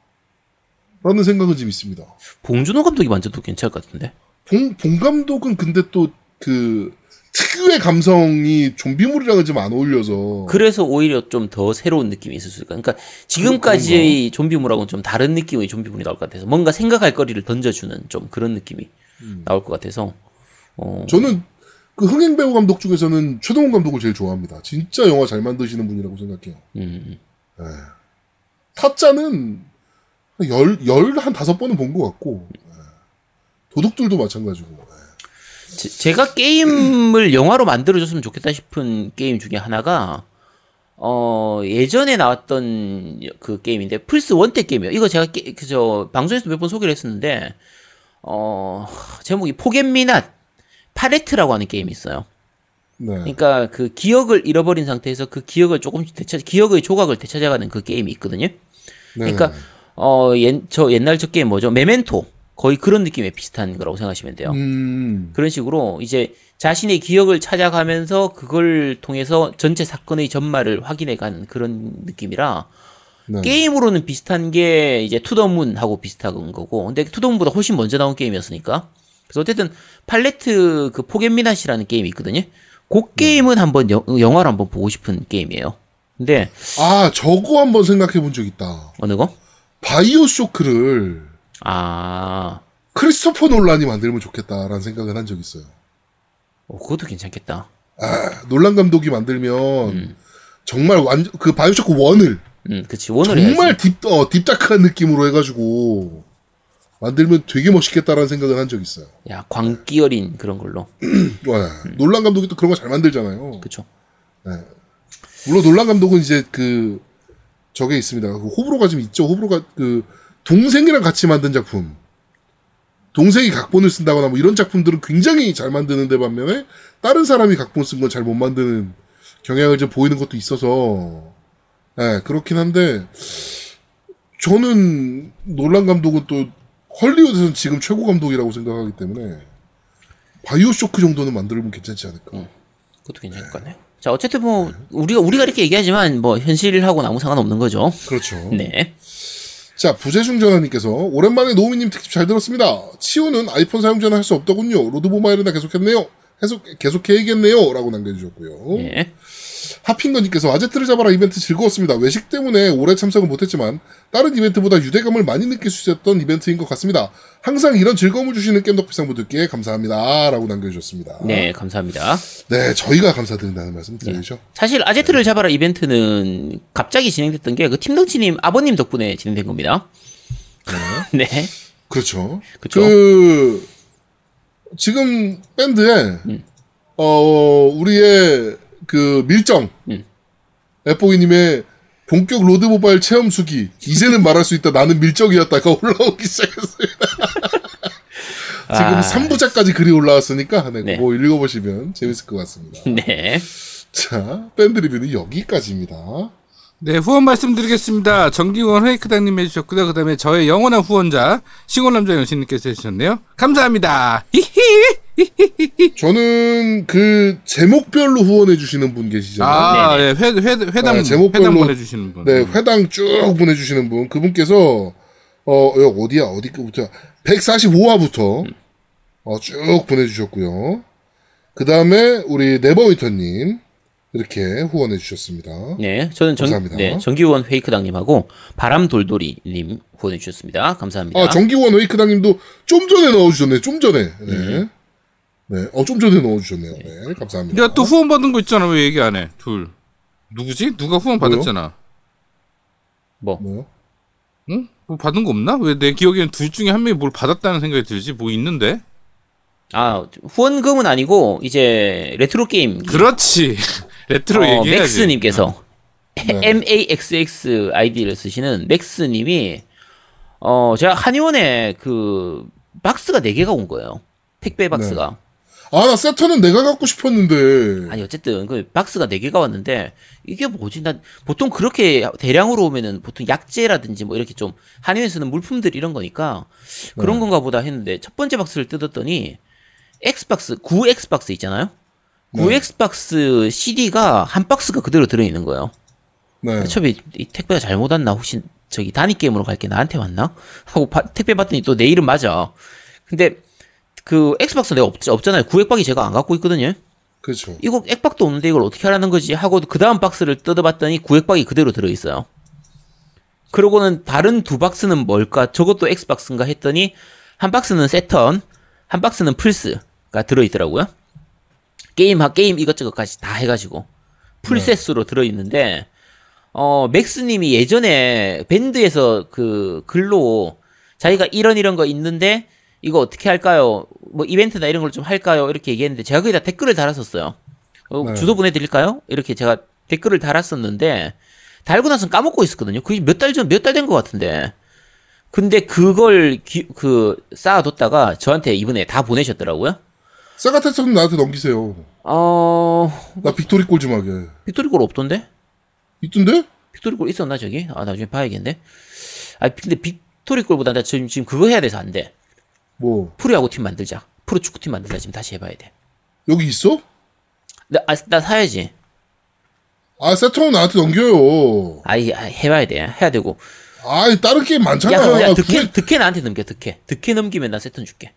라는 생각은 좀 있습니다. 봉준호 감독이 만져도 괜찮을 것 같은데. 봉, 봉 감독은 근데 또그 특유의 감성이 좀비물이랑은 좀 안 어울려서 그래서 오히려 좀 더 새로운 느낌이 있을 수 있을까. 그러니까 지금까지의 좀비물하고는 좀 다른 느낌의 좀비물이 나올 것 같아서 뭔가 생각할 거리를 던져주는 좀 그런 느낌이 나올 것 같아서. 어, 저는 그 흥행 배우 감독 중에서는 최동훈 감독을 제일 좋아합니다. 진짜 영화 잘 만드시는 분이라고 생각해요. 음, 타짜는 한 열, 열, 한 다섯 번은 본 것 같고, 예. 도둑들도 마찬가지고. 예. 제- 제가 게임을 [CLEARS THROAT] 영화로 만들어줬으면 좋겠다 싶은 게임 중에 하나가 어 예전에 나왔던 그 게임인데 플스 원때 게임이에요. 이거 제가 게, 그저 방송에서 몇 번 소개를 했었는데 어 제목이 포겟미낫 파레트라고 하는 게임이 있어요. 네. 그러니까 그 기억을 잃어버린 상태에서 그 기억을 조금씩 되찾 기억의 조각을 되찾아가는 그 게임이 있거든요. 네. 그러니까 어, 옛, 저 옛날 저 게임 뭐죠? 메멘토. 거의 그런 느낌에 비슷한 거라고 생각하시면 돼요. 음, 그런 식으로 이제 자신의 기억을 찾아가면서 그걸 통해서 전체 사건의 전말을 확인해 가는 그런 느낌이라 네. 게임으로는 비슷한 게 이제 투더문하고 비슷한 거고 근데 투더문보다 훨씬 먼저 나온 게임이었으니까 그래서 어쨌든 팔레트 그 포겟미낫이라는 게임이 있거든요. 그 게임은 한번 영, 영화로 한번 보고 싶은 게임이에요. 근데 아, 저거 한번 생각해 본 적 있다. 어느 거? 바이오 쇼크를 아, 크리스토퍼 놀란이 만들면 좋겠다라는 생각을 한적 있어요. 어, 그것도 괜찮겠다. 놀란 감독이 만들면 정말 완전 그 바이오쇼크 원을 음, 그치 원을 정말 해야지. 딥, 어, 딥다크한 느낌으로 해가지고 만들면 되게 멋있겠다라는 생각을 한적 있어요. 야 광기 어린 그런 걸로. [CLEARS THROAT] 와, 놀란 감독이 또 그런 거 잘 만들잖아요. 그쵸. 물론 놀란 감독은 이제 그 저게 있습니다. 그 호불호가 좀 있죠. 호불호가 그 동생이랑 같이 만든 작품. 동생이 각본을 쓴다거나 뭐 이런 작품들은 굉장히 잘 만드는데 반면에 다른 사람이 각본 쓴 건 잘 못 만드는 경향을 좀 보이는 것도 있어서 예, 그렇긴 한데 저는 놀란 감독은 또 헐리우드에서는 지금 최고 감독이라고 생각하기 때문에 바이오 쇼크 정도는 만들면 괜찮지 않을까. 그것도 괜찮을 것 같네요. 자 어쨌든 뭐 우리가 우리가 이렇게 얘기하지만 뭐 현실하고는 아무 상관없는 거죠. 그렇죠. 네. 자, 부재중전화님께서 오랜만에 노우미님 특집 잘 들었습니다. 치우는 아이폰 사용 전화 할수 없더군요. 로드모바일이나 계속했네요. 계속 계속해야겠네요. 라고 남겨주셨고요. 예. 하핑거님께서 아제트를 잡아라 이벤트 즐거웠습니다. 외식 때문에 올해 참석은 못했지만 다른 이벤트보다 유대감을 많이 느낄 수 있었던 이벤트인 것 같습니다. 항상 이런 즐거움을 주시는 겜덕비상 분들께 감사합니다. 라고 남겨주셨습니다. 네 감사합니다. 네, 저희가 감사드린다는 말씀 드리죠. 사실 아제트를 잡아라 이벤트는 갑자기 진행됐던 게 그 팀덩치님 아버님 덕분에 진행된 겁니다. 네. [LAUGHS] 그렇죠. 그쵸. 그 지금 밴드에 음. 어 우리의 그 밀정 음. 에포이님의 본격 로드 모바일 체험 수기 이제는 말할 수 있다 나는 밀정이었다가 올라오기 시작했어요. [LAUGHS] 지금 아. 3부작까지 글이 올라왔으니까 네, 네. 뭐 읽어보시면 재밌을 것 같습니다. [LAUGHS] 네. 자 밴드 리뷰는 여기까지입니다. 네, 후원 말씀드리겠습니다. 정기원 회이크당님 해주셨고요. 그 다음에 저의 영원한 후원자, 시골남자 여신님께서 해주셨네요. 감사합니다. 히히! [LAUGHS] 저는 그 제목별로 후원해 주시는 분 계시잖아요. 아, 네, 회, 회, 회담, 네, 제목별로- 회담 보내주시는 분. 네, 회당 쭉 보내주시는 분. 그분께서, 어, 여기 어디야? 어디 거부터? 145화부터, 어, 쭉 보내주셨고요. 그 다음에, 우리 네버위터님, 이렇게 후원해 주셨습니다. 네, 저는 정, 감사합니다. 네, 정기원 페이크당님하고 바람돌돌이님 후원해 주셨습니다. 감사합니다. 아, 정기원 웨이크당님도 좀 전에 넣어주셨네, 좀 전에. 네. 네, 어, 좀 전에 넣어주셨네요. 네, 감사합니다. 야, 또 후원 받은 거 있잖아. 왜 얘기 안 해? 둘. 누구지? 누가 후원 뭐요? 받았잖아. 뭐 뭐요? 응? 뭐 받은 거 없나? 왜 내 기억에는 둘 중에 한 명이 뭘 받았다는 생각이 들지? 뭐 있는데? 아, 후원금은 아니고 이제 레트로 게임 그렇지. [LAUGHS] 레트로 어, 얘기해야지. 맥스님께서 네. [LAUGHS] MAXX 아이디를 쓰시는 맥스님이 어 제가 한의원에 그 박스가 4개가 온 거예요. 택배 박스가. 아, 나 새턴은 내가 갖고 싶었는데. 아니 어쨌든 그 박스가 4개가 왔는데 이게 뭐지? 난 보통 그렇게 대량으로 오면은 보통 약재라든지 뭐 이렇게 좀 한의원에 쓰는 물품들 이런 거니까 그런 네. 건가 보다 했는데 첫 번째 박스를 뜯었더니 엑스박스 9 엑스박스 있잖아요. 9 네. 엑스박스 CD가 한 박스가 그대로 들어 있는 거예요. 네. 처음에 이 택배가 잘못 왔나 혹시 저기 단위 게임으로 갈 게 나한테 왔나 하고 바- 택배 받더니 또 내 이름 맞아. 근데 그 엑스박스 내가 없, 없잖아요. 구액박이 제가 안 갖고 있거든요. 그렇죠. 이거 액박도 없는데 이걸 어떻게 하라는 거지 하고 그 다음 박스를 뜯어봤더니 구액박이 그대로 들어있어요. 그러고는 다른 두 박스는 뭘까? 저것도 엑스박스인가 했더니 한 박스는 새턴, 한 박스는 플스가 들어있더라고요. 게임 게임 이것저것까지 다 해가지고 full set으로 들어있는데 어 맥스님이 예전에 밴드에서 그 글로 자기가 이런 이런 거 있는데 이거 어떻게 할까요? 뭐 이벤트나 이런 걸 좀 할까요? 이렇게 얘기했는데 제가 거기다 댓글을 달았었어요. 어, 네. 주소 보내드릴까요? 이렇게 제가 댓글을 달았었는데 달고 나서는 까먹고 있었거든요. 그게 몇 달 전, 몇 달 된 것 같은데. 근데 그걸 기- 그 쌓아뒀다가 저한테 이번에 다 보내셨더라고요. 세가 새턴은 나한테 넘기세요. 어 나 빅토리골 좀 하게. 빅토리골 없던데? 있던데? 빅토리골 있었나 저기? 아 나중에 봐야겠네. 아 근데 빅토리골보다 나 지금 지금 그거 해야 돼서 안 돼. 뭐, 프로야구 팀 만들자. 프로 축구 팀 만들자. 지금 다시 해봐야 돼. 여기 있어? 나, 아, 나 사야지. 아, 새턴은 나한테 넘겨요. 아, 이게 아, 해봐야 돼. 해야 되고. 아, 다른 게임 많잖아. 야, 그럼 야, 아, 득회, 구해- 득회 나한테 넘겨, 득회. 득회 넘기면 나 세턴 줄게.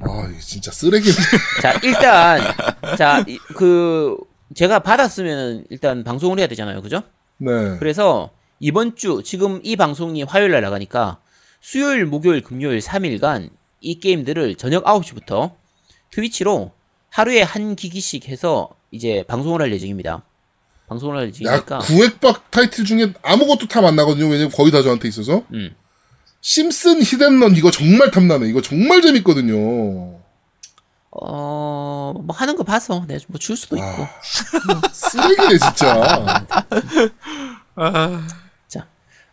아, 이게 진짜 쓰레기. 자, 일단, 자, 이- 그, 제가 받았으면 일단 방송을 해야 되잖아요. 그죠? 네. 그래서 이번 주, 지금 이 방송이 화요일 날 나가니까 수요일, 목요일, 금요일 3일간 이 게임들을 저녁 9시부터 트위치로 하루에 한 기기씩 해서 이제 방송을 할 예정입니다. 방송을 할 야, 예정이니까. 구획박 타이틀 중에 아무것도 탑안 나거든요. 왜냐면 거의 다 저한테 있어서. 음. 심슨 히덴런 이거 정말 탐나네. 이거 정말 재밌거든요. 어, 뭐 하는 거 봐서 내가 뭐줄 수도 있고. 쓰레기네, 진짜. 자, [LAUGHS]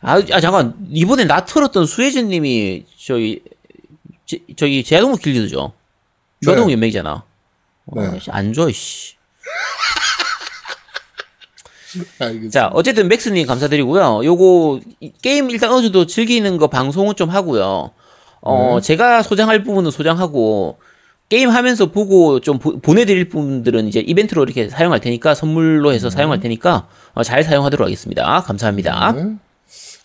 아, 아, 잠깐 이번에 나 틀었던 수혜진 님이 저기 제, 저기 제아동무 길리드죠. 유아동 네. 연맹이잖아. 네. 어, 씨, 안 좋아, 씨. [LAUGHS] 알겠습니다. 자, 어쨌든 맥스님 감사드리고요. 요거 이 게임 일단 어느 정도 즐기는 거 방송은 좀 하고요. 어, 네. 제가 소장할 부분은 소장하고 게임 하면서 보고 좀 보, 내드릴 분들은 이제 이벤트로 이렇게 사용할 테니까 선물로 해서 사용할 테니까 어, 잘 사용하도록 하겠습니다. 감사합니다.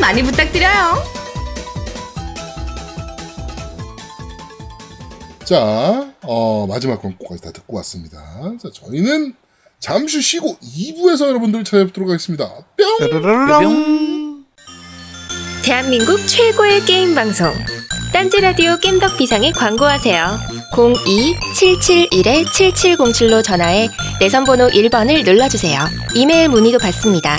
많이 부탁드려요. 자, 어, 마지막 광고까지 다 듣고 왔습니다. 자, 저희는 잠시 쉬고 2부에서 여러분들 찾아뵙도록 하겠습니다. 뿅! 대한민국 최고의 게임 방송 딴지 라디오 겜덕 비상에 광고하세요. 02-771-7707로 전화해 내선 번호 1번을 눌러주세요. 이메일 문의도 받습니다.